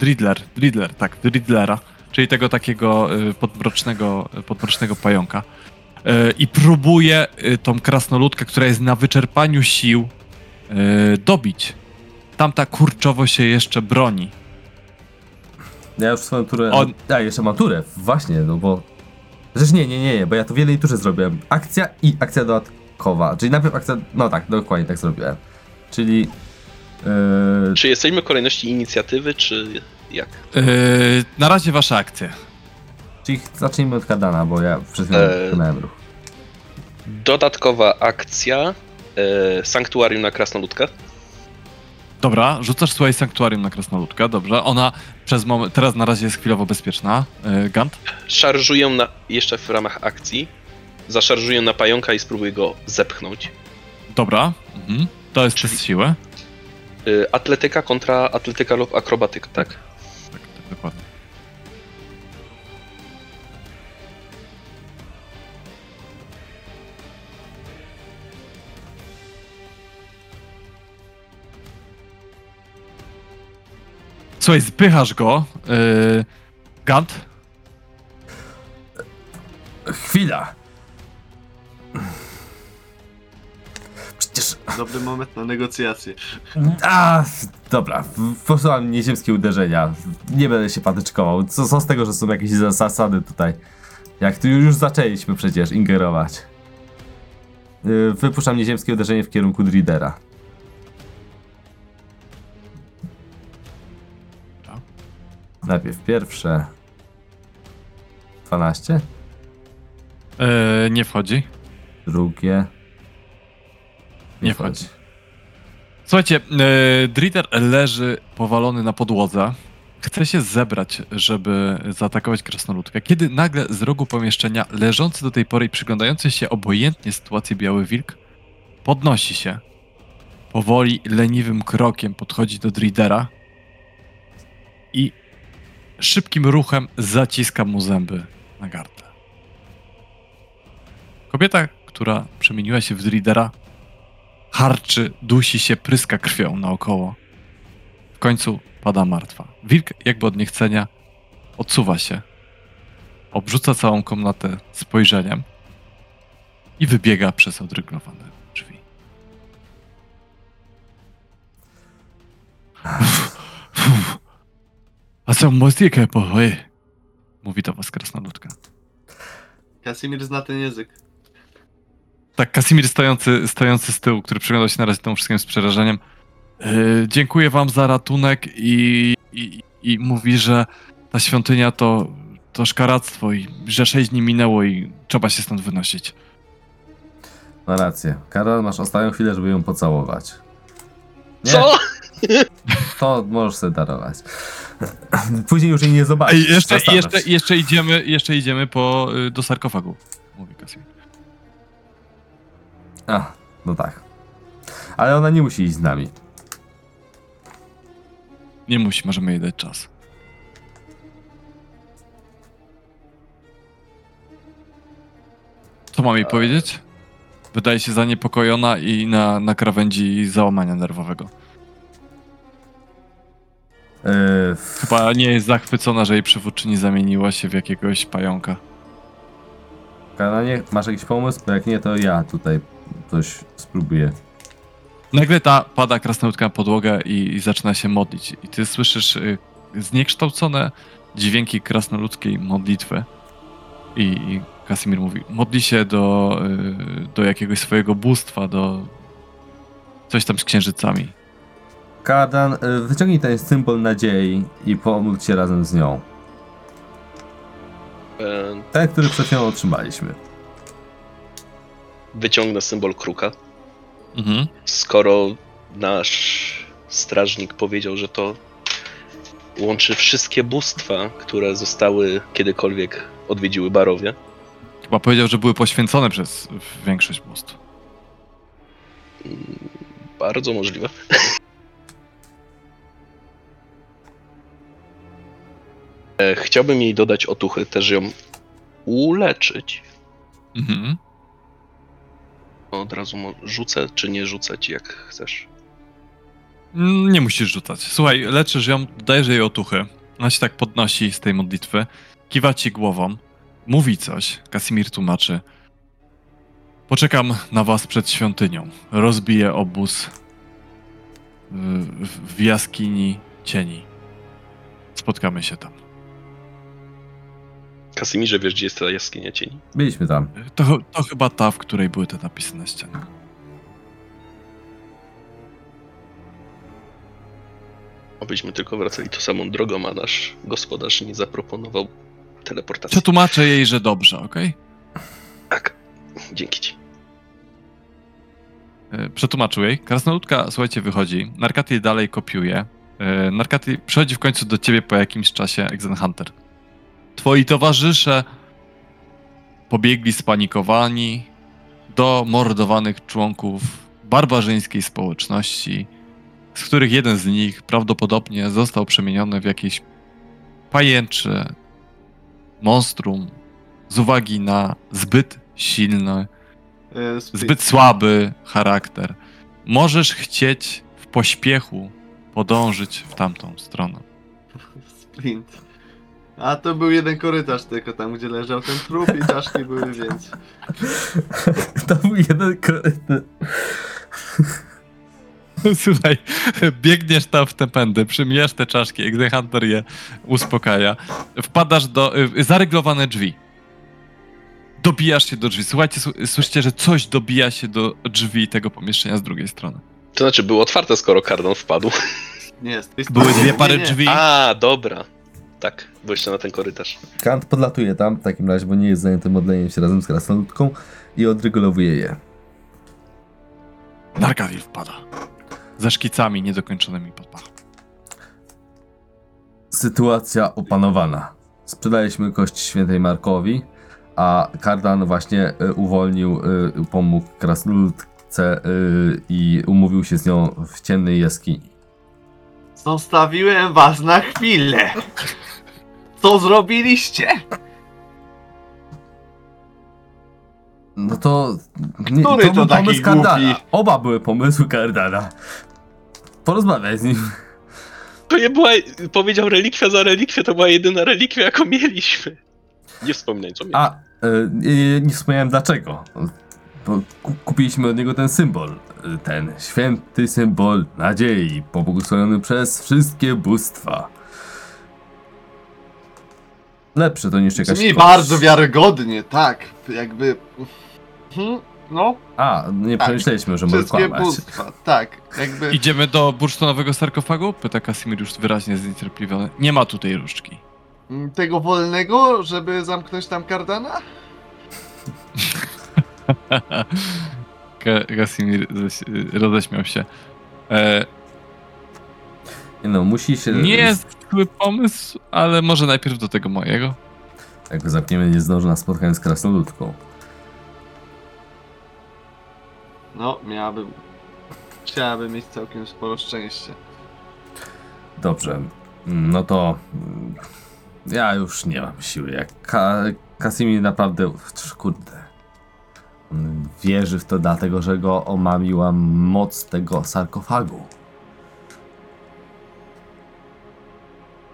Dridler, Dridler, tak, Dridlera. Czyli tego takiego y, podmrocznego, podmrocznego pająka. Y, I próbuje y, tą krasnoludkę, która jest na wyczerpaniu sił, y, dobić. Tamta kurczowo się jeszcze broni. Ja już swoją turę. On- A, jeszcze mam turę, właśnie, no bo. Przecież nie, nie, nie, nie, bo ja to w jednej turze zrobiłem. Akcja i akcja dodatkowa. Czyli najpierw akcja. No tak, dokładnie tak zrobiłem. Czyli. Yy, Czy jesteśmy w kolejności inicjatywy, czy jak? Y, na razie wasze akcje. czyli zacznijmy od Kardana, bo ja chwilą Eee. ruch. Dodatkowa akcja. E, sanktuarium na krasnoludkę. Dobra, rzucasz słuchaj sanktuarium na krasnoludkę, dobrze. Ona przez moment, teraz na razie jest chwilowo bezpieczna. Y, Gant? Szarżuję na, jeszcze w ramach akcji. Zaszarżuję na pająka i spróbuję go zepchnąć. Dobra. Mhm. To jest Czyli- test siły. E, atletyka kontra atletyka lub akrobatyka, tak? Tak, tak, dokładnie. Słuchaj, zpychasz go. Yy, Gant? Chwila! Przecież. Dobry moment na negocjacje. A, dobra, posłucham nieziemskie uderzenia. Nie będę się patyczkował. Co, co z tego, że są jakieś za- zasady tutaj? Jak tu już zaczęliśmy przecież ingerować. Yy, Wypuszczam nieziemskie uderzenie w kierunku Dridera. Najpierw pierwsze. 12. Yy, nie wchodzi. Drugie. Nie wchodzi. Słuchajcie, yy, Dritter leży powalony na podłodze. Chce się zebrać, żeby zaatakować krasnoludkę, kiedy nagle z rogu pomieszczenia, leżący do tej pory i przyglądający się obojętnie sytuacji biały wilk, podnosi się. Powoli, leniwym krokiem podchodzi do Dridera i szybkim ruchem zaciska mu zęby na gardle. Kobieta, która przemieniła się w Dridera, harczy, dusi się, pryska krwią naokoło. W końcu pada martwa. Wilk, jakby od niechcenia, odsuwa się, obrzuca całą komnatę spojrzeniem i wybiega przez odryglowane drzwi. A co muzykę powie? Mówi do was krasnoludka. Kasimir zna ten język. Tak, Kasimir stojący, stojący z tyłu, który przyglądał się na razie temu wszystkim z przerażeniem. Yy, dziękuję wam za ratunek i, i, i mówi, że ta świątynia to, to szkaractwo i że sześć dni minęło i trzeba się stąd wynosić. Ma rację. Karol, masz ostatnią chwilę, żeby ją pocałować. Nie, Co? To możesz sobie darować. Później już jej nie zobaczysz. Ej, jeszcze, zastanów jeszcze, się. jeszcze, idziemy, jeszcze idziemy po, y, do sarkofagu, mówi Kasimir. A, no tak. Ale ona nie musi iść z nami. Nie musi, możemy jej dać czas. Co mam jej powiedzieć? Wydaje się zaniepokojona i na, na krawędzi załamania nerwowego. Yy, Chyba nie jest zachwycona, że jej przywódczyni zamieniła się w jakiegoś pająka. Kananie, masz jakiś pomysł? Bo jak nie, to ja tutaj coś spróbuję. Nagle ta pada krasnoludka na podłogę i, i zaczyna się modlić. I ty słyszysz y, zniekształcone dźwięki krasnoludzkiej modlitwy. I, i Kasimir mówi, modli się do, y, do jakiegoś swojego bóstwa, do coś tam z księżycami. Kardan, e, wyciągnij ten symbol nadziei i pomódl się razem z nią. E, Ten, który przed chwilą otrzymaliśmy. Wyciągnę symbol kruka. Mhm. Skoro nasz strażnik powiedział, że to łączy wszystkie bóstwa, które zostały kiedykolwiek odwiedziły barowie, Chyba powiedział, że były poświęcone przez większość bóstw. bardzo możliwe. *laughs* E, Chciałbym jej dodać otuchy, też ją uleczyć. Mhm. Od razu rzucę, czy nie rzucać, jak chcesz. Mm, Nie musisz rzucać. Słuchaj, leczysz ją, dajesz jej otuchy. Ona się tak podnosi z tej modlitwy, kiwa ci głową, mówi coś. Kasimir tłumaczy. Poczekam na was przed świątynią. Rozbiję obóz w, w jaskini cieni. Spotkamy się tam. Kasimirze, wiesz, gdzie jest ta jaskinia cieni? Byliśmy tam. To, to chyba ta, w której były te napisy na ścianie. Obyśmy tylko wracali tą samą drogą, a nasz gospodarz nie zaproponował teleportacji. Przetłumaczę jej, że dobrze, okej? Tak, dzięki ci. E, Przetłumaczył jej. Krasnoludka, słuchajcie, wychodzi. Narkaty dalej kopiuje. E, Narkaty przychodzi w końcu do ciebie po jakimś czasie, Exen Hunter. Twoi towarzysze pobiegli spanikowani do mordowanych członków barbarzyńskiej społeczności, z których jeden z nich prawdopodobnie został przemieniony w jakieś pajęcze monstrum z uwagi na zbyt silny E, zbyt słaby charakter. Możesz chcieć w pośpiechu podążyć w tamtą stronę. Sprint. A to był jeden korytarz tylko tam, gdzie leżał ten trup i czaszki były więcej. *laughs* To był jeden korytarz. Słuchaj, biegniesz tam w te pędy, przymijasz te czaszki, Exy Hunter je uspokaja. Wpadasz do y, zaryglowane drzwi. Dobijasz się do drzwi. Słuchajcie, słyszycie, że coś dobija się do drzwi tego pomieszczenia z drugiej strony. To znaczy, było otwarte, skoro Kardon wpadł. Nie, z tej Były strony- dwie nie, pary nie. drzwi. A, dobra. Tak, jeszcze na ten korytarz. Kant podlatuje tam w takim razie, bo nie jest zajęty modleniem się razem z krasnoludką i odregulowuje je. Narkawil wpada. Ze szkicami niedokończonymi pod pachą. Sytuacja opanowana. Sprzedaliśmy kość świętej Markowi, a Kardan właśnie y, uwolnił, y, pomógł krasnoludce y, i umówił się z nią w ciemnej jaskini. Zostawiłem was na chwilę. Co zrobiliście? No to. Nie, Który to to był taki pomysł Kardana. głupi? Oba były pomysły Kardana. Porozmawiaj z nim. To nie była, powiedział relikwia za relikwię, to była jedyna relikwia, jaką mieliśmy. Nie wspominaj, co mieliśmy. A, y, nie, nie wspomniałem dlaczego. Kupiliśmy od niego ten symbol. Ten święty symbol nadziei, pobłogosławiony przez wszystkie bóstwa. Lepsze to niż jakaś Brzmi kość. bardzo wiarygodnie, tak. Jakby... Hmm, no, A, nie Tak. przemyśleliśmy, że może wszystkie kłamać. bóstwa, tak. Jakby... Idziemy do bursztonowego sarkofagu? Pyta Kasimir już wyraźnie zniecierpliwiony. Nie ma tutaj różdżki. Mm, Tego wolnego, żeby zamknąć tam kardana? *laughs* *laughs* Ześ- roześmiał się. E, Nie No, musi się... nie jest zły pomysł, ale może najpierw do tego mojego. Jak go zamkniemy, nie zdąży na spotkanie z krasnoludką. No, miałabym... Chciałabym mieć całkiem sporo szczęścia. Dobrze. No to... mm, Ja już nie mam siły. Jak Ka Kasimir naprawdę... Kurde. Wierzy w to dlatego, że go omamiła moc tego sarkofagu.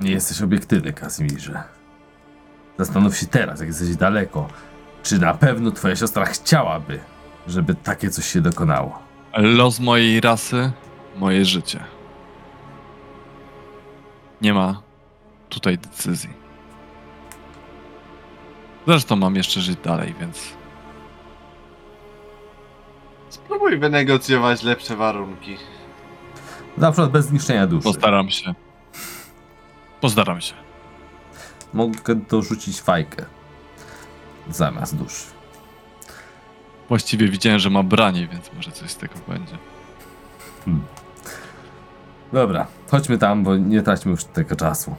Nie jesteś obiektywny, Kazimierze. Zastanów się teraz, jak jesteś daleko, czy na pewno twoja siostra chciałaby, żeby takie coś się dokonało. Los mojej rasy, moje życie. Nie ma tutaj decyzji. Zresztą mam jeszcze żyć dalej, więc Spróbuj wynegocjować lepsze warunki. Na przykład bez zniszczenia duszy. postaram się. Postaram się. Mogę dorzucić fajkę zamiast duszy. Właściwie widziałem, że ma branie, więc może coś z tego będzie. Dobra, chodźmy tam, bo nie traćmy już tego czasu.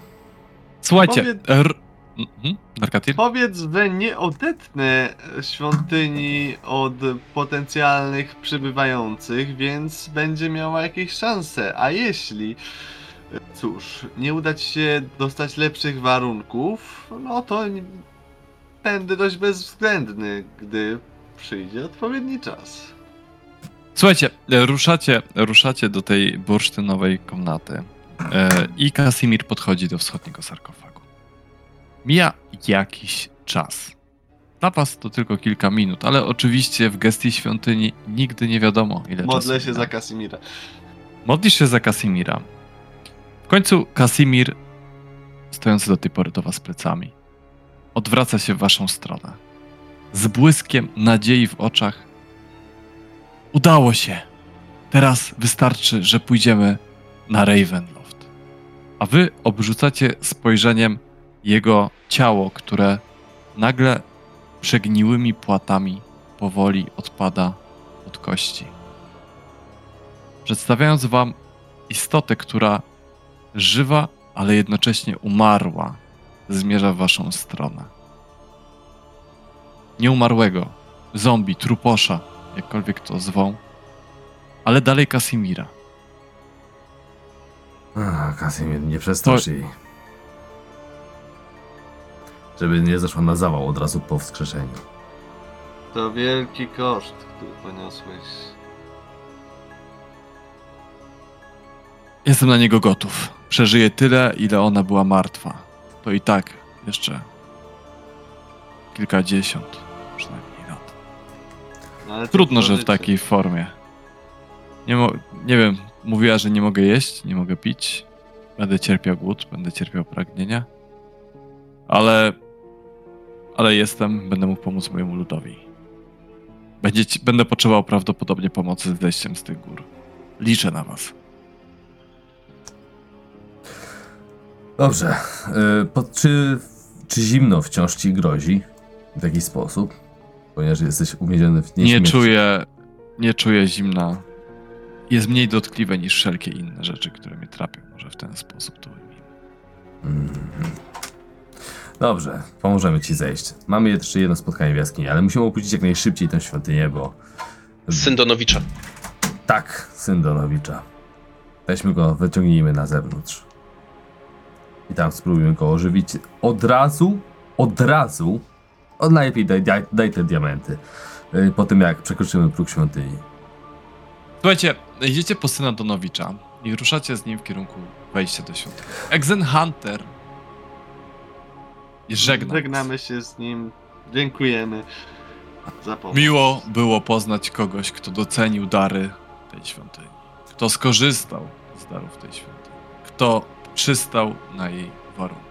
Słuchajcie, Powiedz- r... Mhm? Powiedz, że nie odetnę świątyni od potencjalnych przybywających, więc będzie miała jakieś szanse. A jeśli, cóż, nie uda ci się dostać lepszych warunków, no to będę dość bezwzględny, gdy przyjdzie odpowiedni czas. Słuchajcie, ruszacie, ruszacie do tej bursztynowej komnaty e, i Kasimir podchodzi do wschodniego sarkofagu. Mija jakiś czas. Dla was to tylko kilka minut, ale oczywiście w gestii świątyni nigdy nie wiadomo ile czasu. Modlę się za Kasimira. Modlisz się za Kasimira. W końcu Kasimir, stojący do tej pory do was plecami, odwraca się w waszą stronę. Z błyskiem nadziei w oczach. Udało się. Teraz wystarczy, że pójdziemy na Ravenloft. A wy obrzucacie spojrzeniem jego ciało, które nagle przegniłymi płatami powoli odpada od kości przedstawiając wam istotę, która żywa, ale jednocześnie umarła, zmierza w waszą stronę. Nieumarłego, zombie, truposza, jakkolwiek to zwą, ale dalej Kasimira. Ach, Kasimir, nie przestrasz To- jej. Żeby nie zeszła na zawał od razu po wskrzeszeniu. To wielki koszt, który poniosłeś. Jestem na niego gotów. Przeżyję tyle, ile ona była martwa. To i tak jeszcze kilkadziesiąt przynajmniej lat. No, ale to Trudno, że w życie. takiej formie. Nie, mo- nie wiem, mówiła, że nie mogę jeść, nie mogę pić. Będę cierpiał głód, będę cierpiał pragnienia. Ale. Ale jestem, będę mógł pomóc mojemu ludowi. Będzie, ci- będę potrzebował prawdopodobnie pomocy z zejściem z tych gór. Liczę na was. Dobrze. y, Po, czy, czy zimno wciąż ci grozi w jakiś sposób? Ponieważ jesteś uwięziony w Nie nieśmierci. czuję. Nie czuję zimna. Jest mniej dotkliwe niż wszelkie inne rzeczy, które mnie trapią. Może w ten sposób to ujmijmy. Dobrze, pomożemy ci zejść. Mamy jeszcze jedno spotkanie w jaskini, ale musimy opuścić jak najszybciej tę świątynię, bo... Syn Donowicza. Tak, syn Donowicza. Weźmy go, wyciągnijmy na zewnątrz. I tam spróbujmy go ożywić. Od razu, od razu, o najlepiej daj, daj, daj te diamenty. y, Po tym jak przekroczymy próg świątyni. Słuchajcie, idziecie po syna Donowicza i ruszacie z nim w kierunku wejścia do świątyni. Exen Hunter i żegna. was. Żegnamy się z nim. Dziękujemy za pomoc. Miło było poznać kogoś, kto docenił dary tej świątyni. Kto skorzystał z darów tej świątyni. Kto przystał na jej warunki.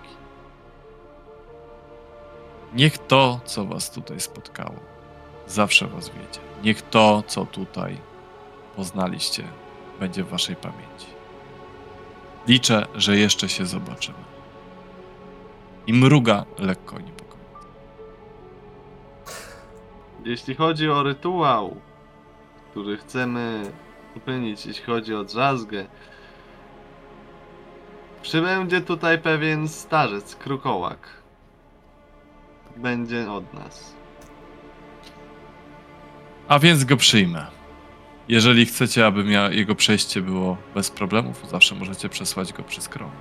Niech to, co was tutaj spotkało, zawsze was wiedzie. Niech to, co tutaj poznaliście, będzie w waszej pamięci. Liczę, że jeszcze się zobaczymy. I mruga lekko niepokojnie. Jeśli chodzi o rytuał, który chcemy uczynić, jeśli chodzi o drzazgę, przybędzie tutaj pewien starzec, krukołak. Będzie od nas. A więc go przyjmę. Jeżeli chcecie, aby mia- jego przejście było bez problemów, zawsze możecie przesłać go przez krąg.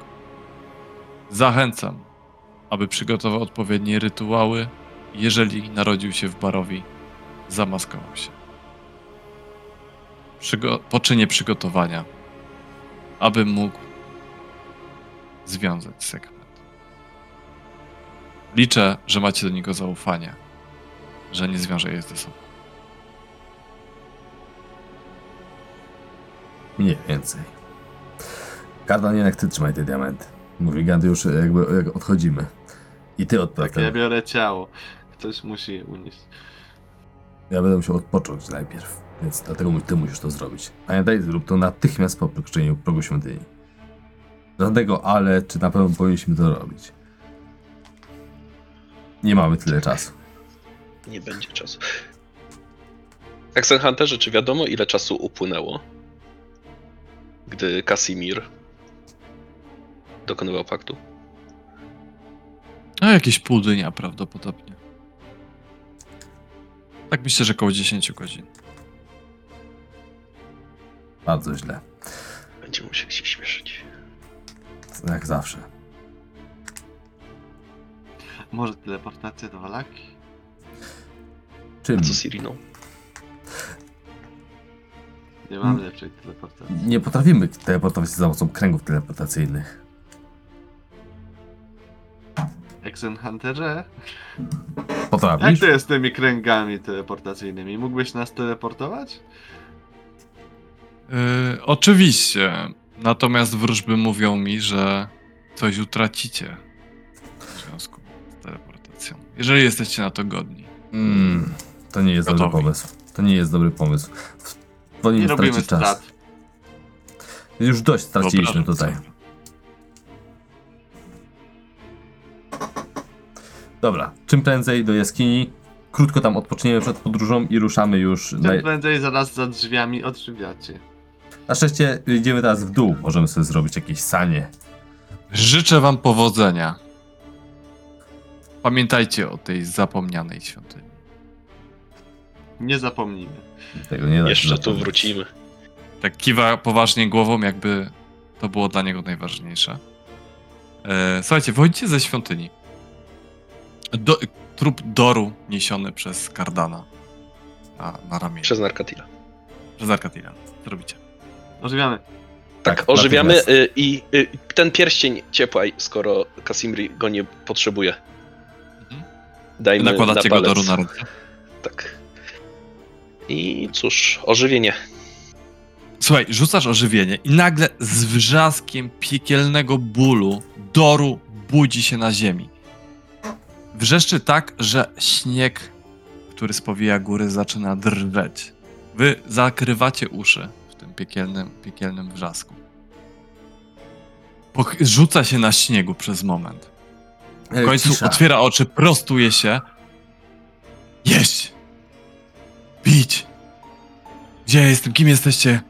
Zachęcam, aby przygotował odpowiednie rytuały, jeżeli narodził się w Barowi, zamaskował się. Przygo- poczynię przygotowania, aby mógł związać segment. Liczę, że macie do niego zaufanie, że nie zwiąże je ze sobą. Mniej więcej. Kardan, jednak ty trzymaj te diamenty. Mówi Gandhi już jakby jak odchodzimy. I ty Tak, ja biorę ciało. Ktoś musi je unieść. Ja będę musiał odpocząć najpierw, więc dlatego ty musisz to zrobić. Pamiętaj, zrób to natychmiast po przekroczeniu progu świątyni. Żadnego ale, czy na pewno powinniśmy to robić. Nie mamy tyle czasu. Nie będzie czasu. Axel Hunterze, czy wiadomo ile czasu upłynęło, gdy Casimir dokonywał paktu? A jakieś pół dnia prawdopodobnie. Tak myślę, że około 10 godzin. Bardzo źle. Będziemy musieli się śmieszyć. Jak zawsze. Może teleportacja do Walaki? Czym? A co z Iriną? Nie mam lepszej teleportacji. Nie potrafimy teleportować się za pomocą kręgów teleportacyjnych. Exen Hunterze? Jak Potrafisz? to jest z tymi kręgami teleportacyjnymi? Mógłbyś nas teleportować? Yy, oczywiście. Natomiast wróżby mówią mi, że coś utracicie w związku z teleportacją. Jeżeli jesteście na to godni. Mm, to nie jest dobry Gotowi. pomysł. To nie jest dobry pomysł. Wolimy Nie robimy stracić czas. strat. Już dość straciliśmy Wyobrażam tutaj. sobie. Dobra, czym prędzej do jaskini. Krótko tam odpoczniemy przed podróżą i ruszamy już. Na, Tym prędzej zaraz za drzwiami odżywiacie. na szczęście idziemy teraz w dół. Możemy sobie zrobić jakieś sanie. Życzę wam powodzenia. Pamiętajcie o tej zapomnianej świątyni. Nie zapomnijmy. Tego nie da się Jeszcze tu zapomnieć. wrócimy. Tak kiwa poważnie głową, jakby to było dla niego najważniejsze. E, słuchajcie, wychodzicie ze świątyni. Do, trup Doru niesiony przez Kardana na, na ramię. Przez Narkatila. Przez Arkatila. Co robicie? Ożywiamy. Tak, Tak, ożywiamy y, i y, ten pierścień ciepłaj, skoro Casimri go nie potrzebuje. Mhm. Dajmy Nakładacie na go. Doru na ręce. Tak. I cóż, ożywienie. Słuchaj, rzucasz ożywienie i nagle z wrzaskiem piekielnego bólu Doru budzi się na ziemi. Wrzeszczy tak, że śnieg, który spowija góry, zaczyna drżeć. Wy zakrywacie uszy w tym piekielnym, piekielnym wrzasku. Poch- rzuca się na śniegu przez moment. W końcu cisza. otwiera oczy, prostuje się. Jeść! Pić! Gdzie jestem? Kim jesteście?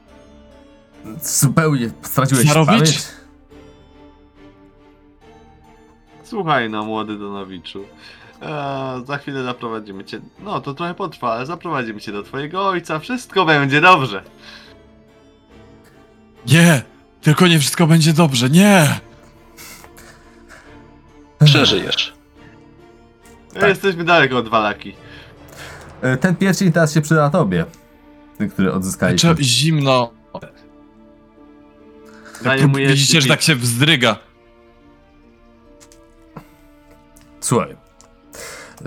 Zupełnie straciłeś Zarowicz? pamięć? Słuchaj no, młody Donowiczu. Eee, za chwilę zaprowadzimy cię. No, to trochę potrwa, ale zaprowadzimy cię do twojego ojca. Wszystko będzie dobrze. Nie! Tylko nie wszystko będzie dobrze, nie! Przeżyjesz. Tak. Jesteśmy daleko od Walaki. E, Ten pierścień teraz się przyda tobie. Ten, który odzyskaliśmy. Czy zimno. Mu widzicie, że tak się wzdryga. Słuchaj.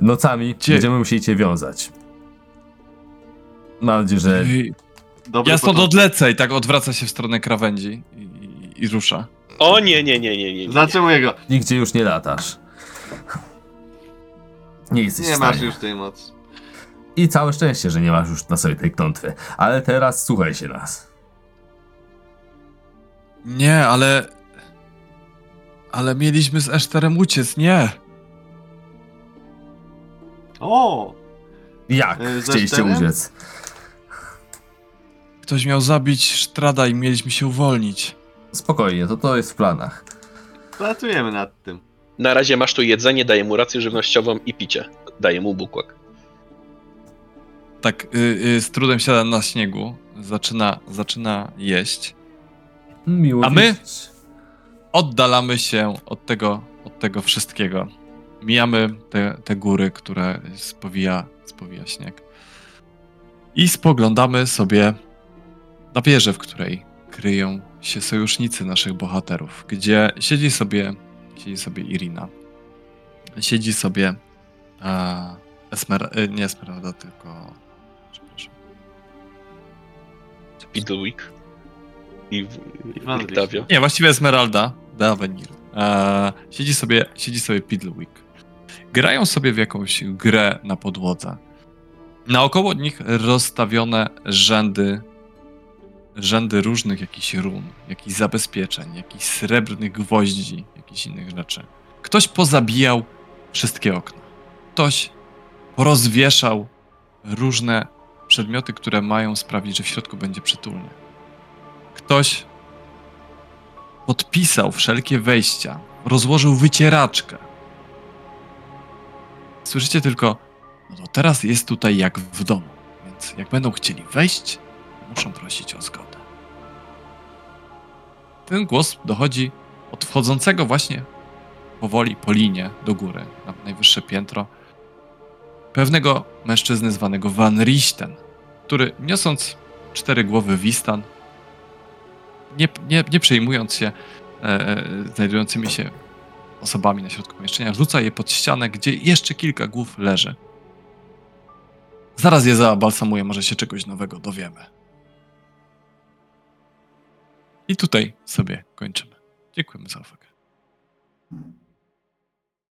Nocami będziemy musieli cię wiązać. Mam nadzieję, że Dobry Ja stąd odlecę i tak odwraca się w stronę krawędzi i, i, i rusza. O nie, nie, nie, nie, nie. nie. Zatrzymuję go. nigdzie już nie latasz. Nie jesteś Nie w masz już tej mocy. I całe szczęście, że nie masz już na sobie tej klątwy. Ale teraz słuchaj się nas. Nie, ale... Ale mieliśmy z Eszterem uciec, nie! O! Jak E, ze chcieliście uciec? Ktoś miał zabić Sztrada i mieliśmy się uwolnić. Spokojnie, to to jest w planach. Pracujemy nad tym. Na razie masz tu jedzenie, daję mu rację żywnościową i picie. Daję mu bukłak. Tak, y, y, z trudem siada na śniegu, zaczyna, zaczyna jeść. Miło A my? widzieć. Oddalamy się od tego, od tego wszystkiego. Mijamy te, te góry, które spowija, spowija śnieg. I spoglądamy sobie na wieżę, w której kryją się sojusznicy naszych bohaterów, gdzie siedzi sobie, siedzi sobie Irina. Siedzi sobie e, Esmer, e, nie Esmeralda, tylko przepraszam. Idlewick i, I Van i Octavio. Nie, właściwie Esmeralda de Avenir. E, siedzi sobie, siedzi sobie Piddlewick. Grają sobie w jakąś grę na podłodze. Naokoło nich rozstawione rzędy, rzędy różnych jakichś run, jakichś zabezpieczeń, jakichś srebrnych gwoździ, jakichś innych rzeczy. Ktoś pozabijał wszystkie okna. Ktoś porozwieszał różne przedmioty, które mają sprawić, że w środku będzie przytulnie. Ktoś podpisał wszelkie wejścia, rozłożył wycieraczkę. Słyszycie tylko, no to teraz jest tutaj jak w domu, więc jak będą chcieli wejść, muszą prosić o zgodę. Ten głos dochodzi od wchodzącego właśnie powoli po linie do góry, na najwyższe piętro, pewnego mężczyzny zwanego Van Richten, który niosąc cztery głowy Wistan, nie, nie, nie przejmując się e, e, znajdującymi się osobami na środku pomieszczenia, rzuca je pod ścianę, gdzie jeszcze kilka głów leży. Zaraz je zabalsamuję, może się czegoś nowego dowiemy. I tutaj sobie kończymy. Dziękujemy za uwagę.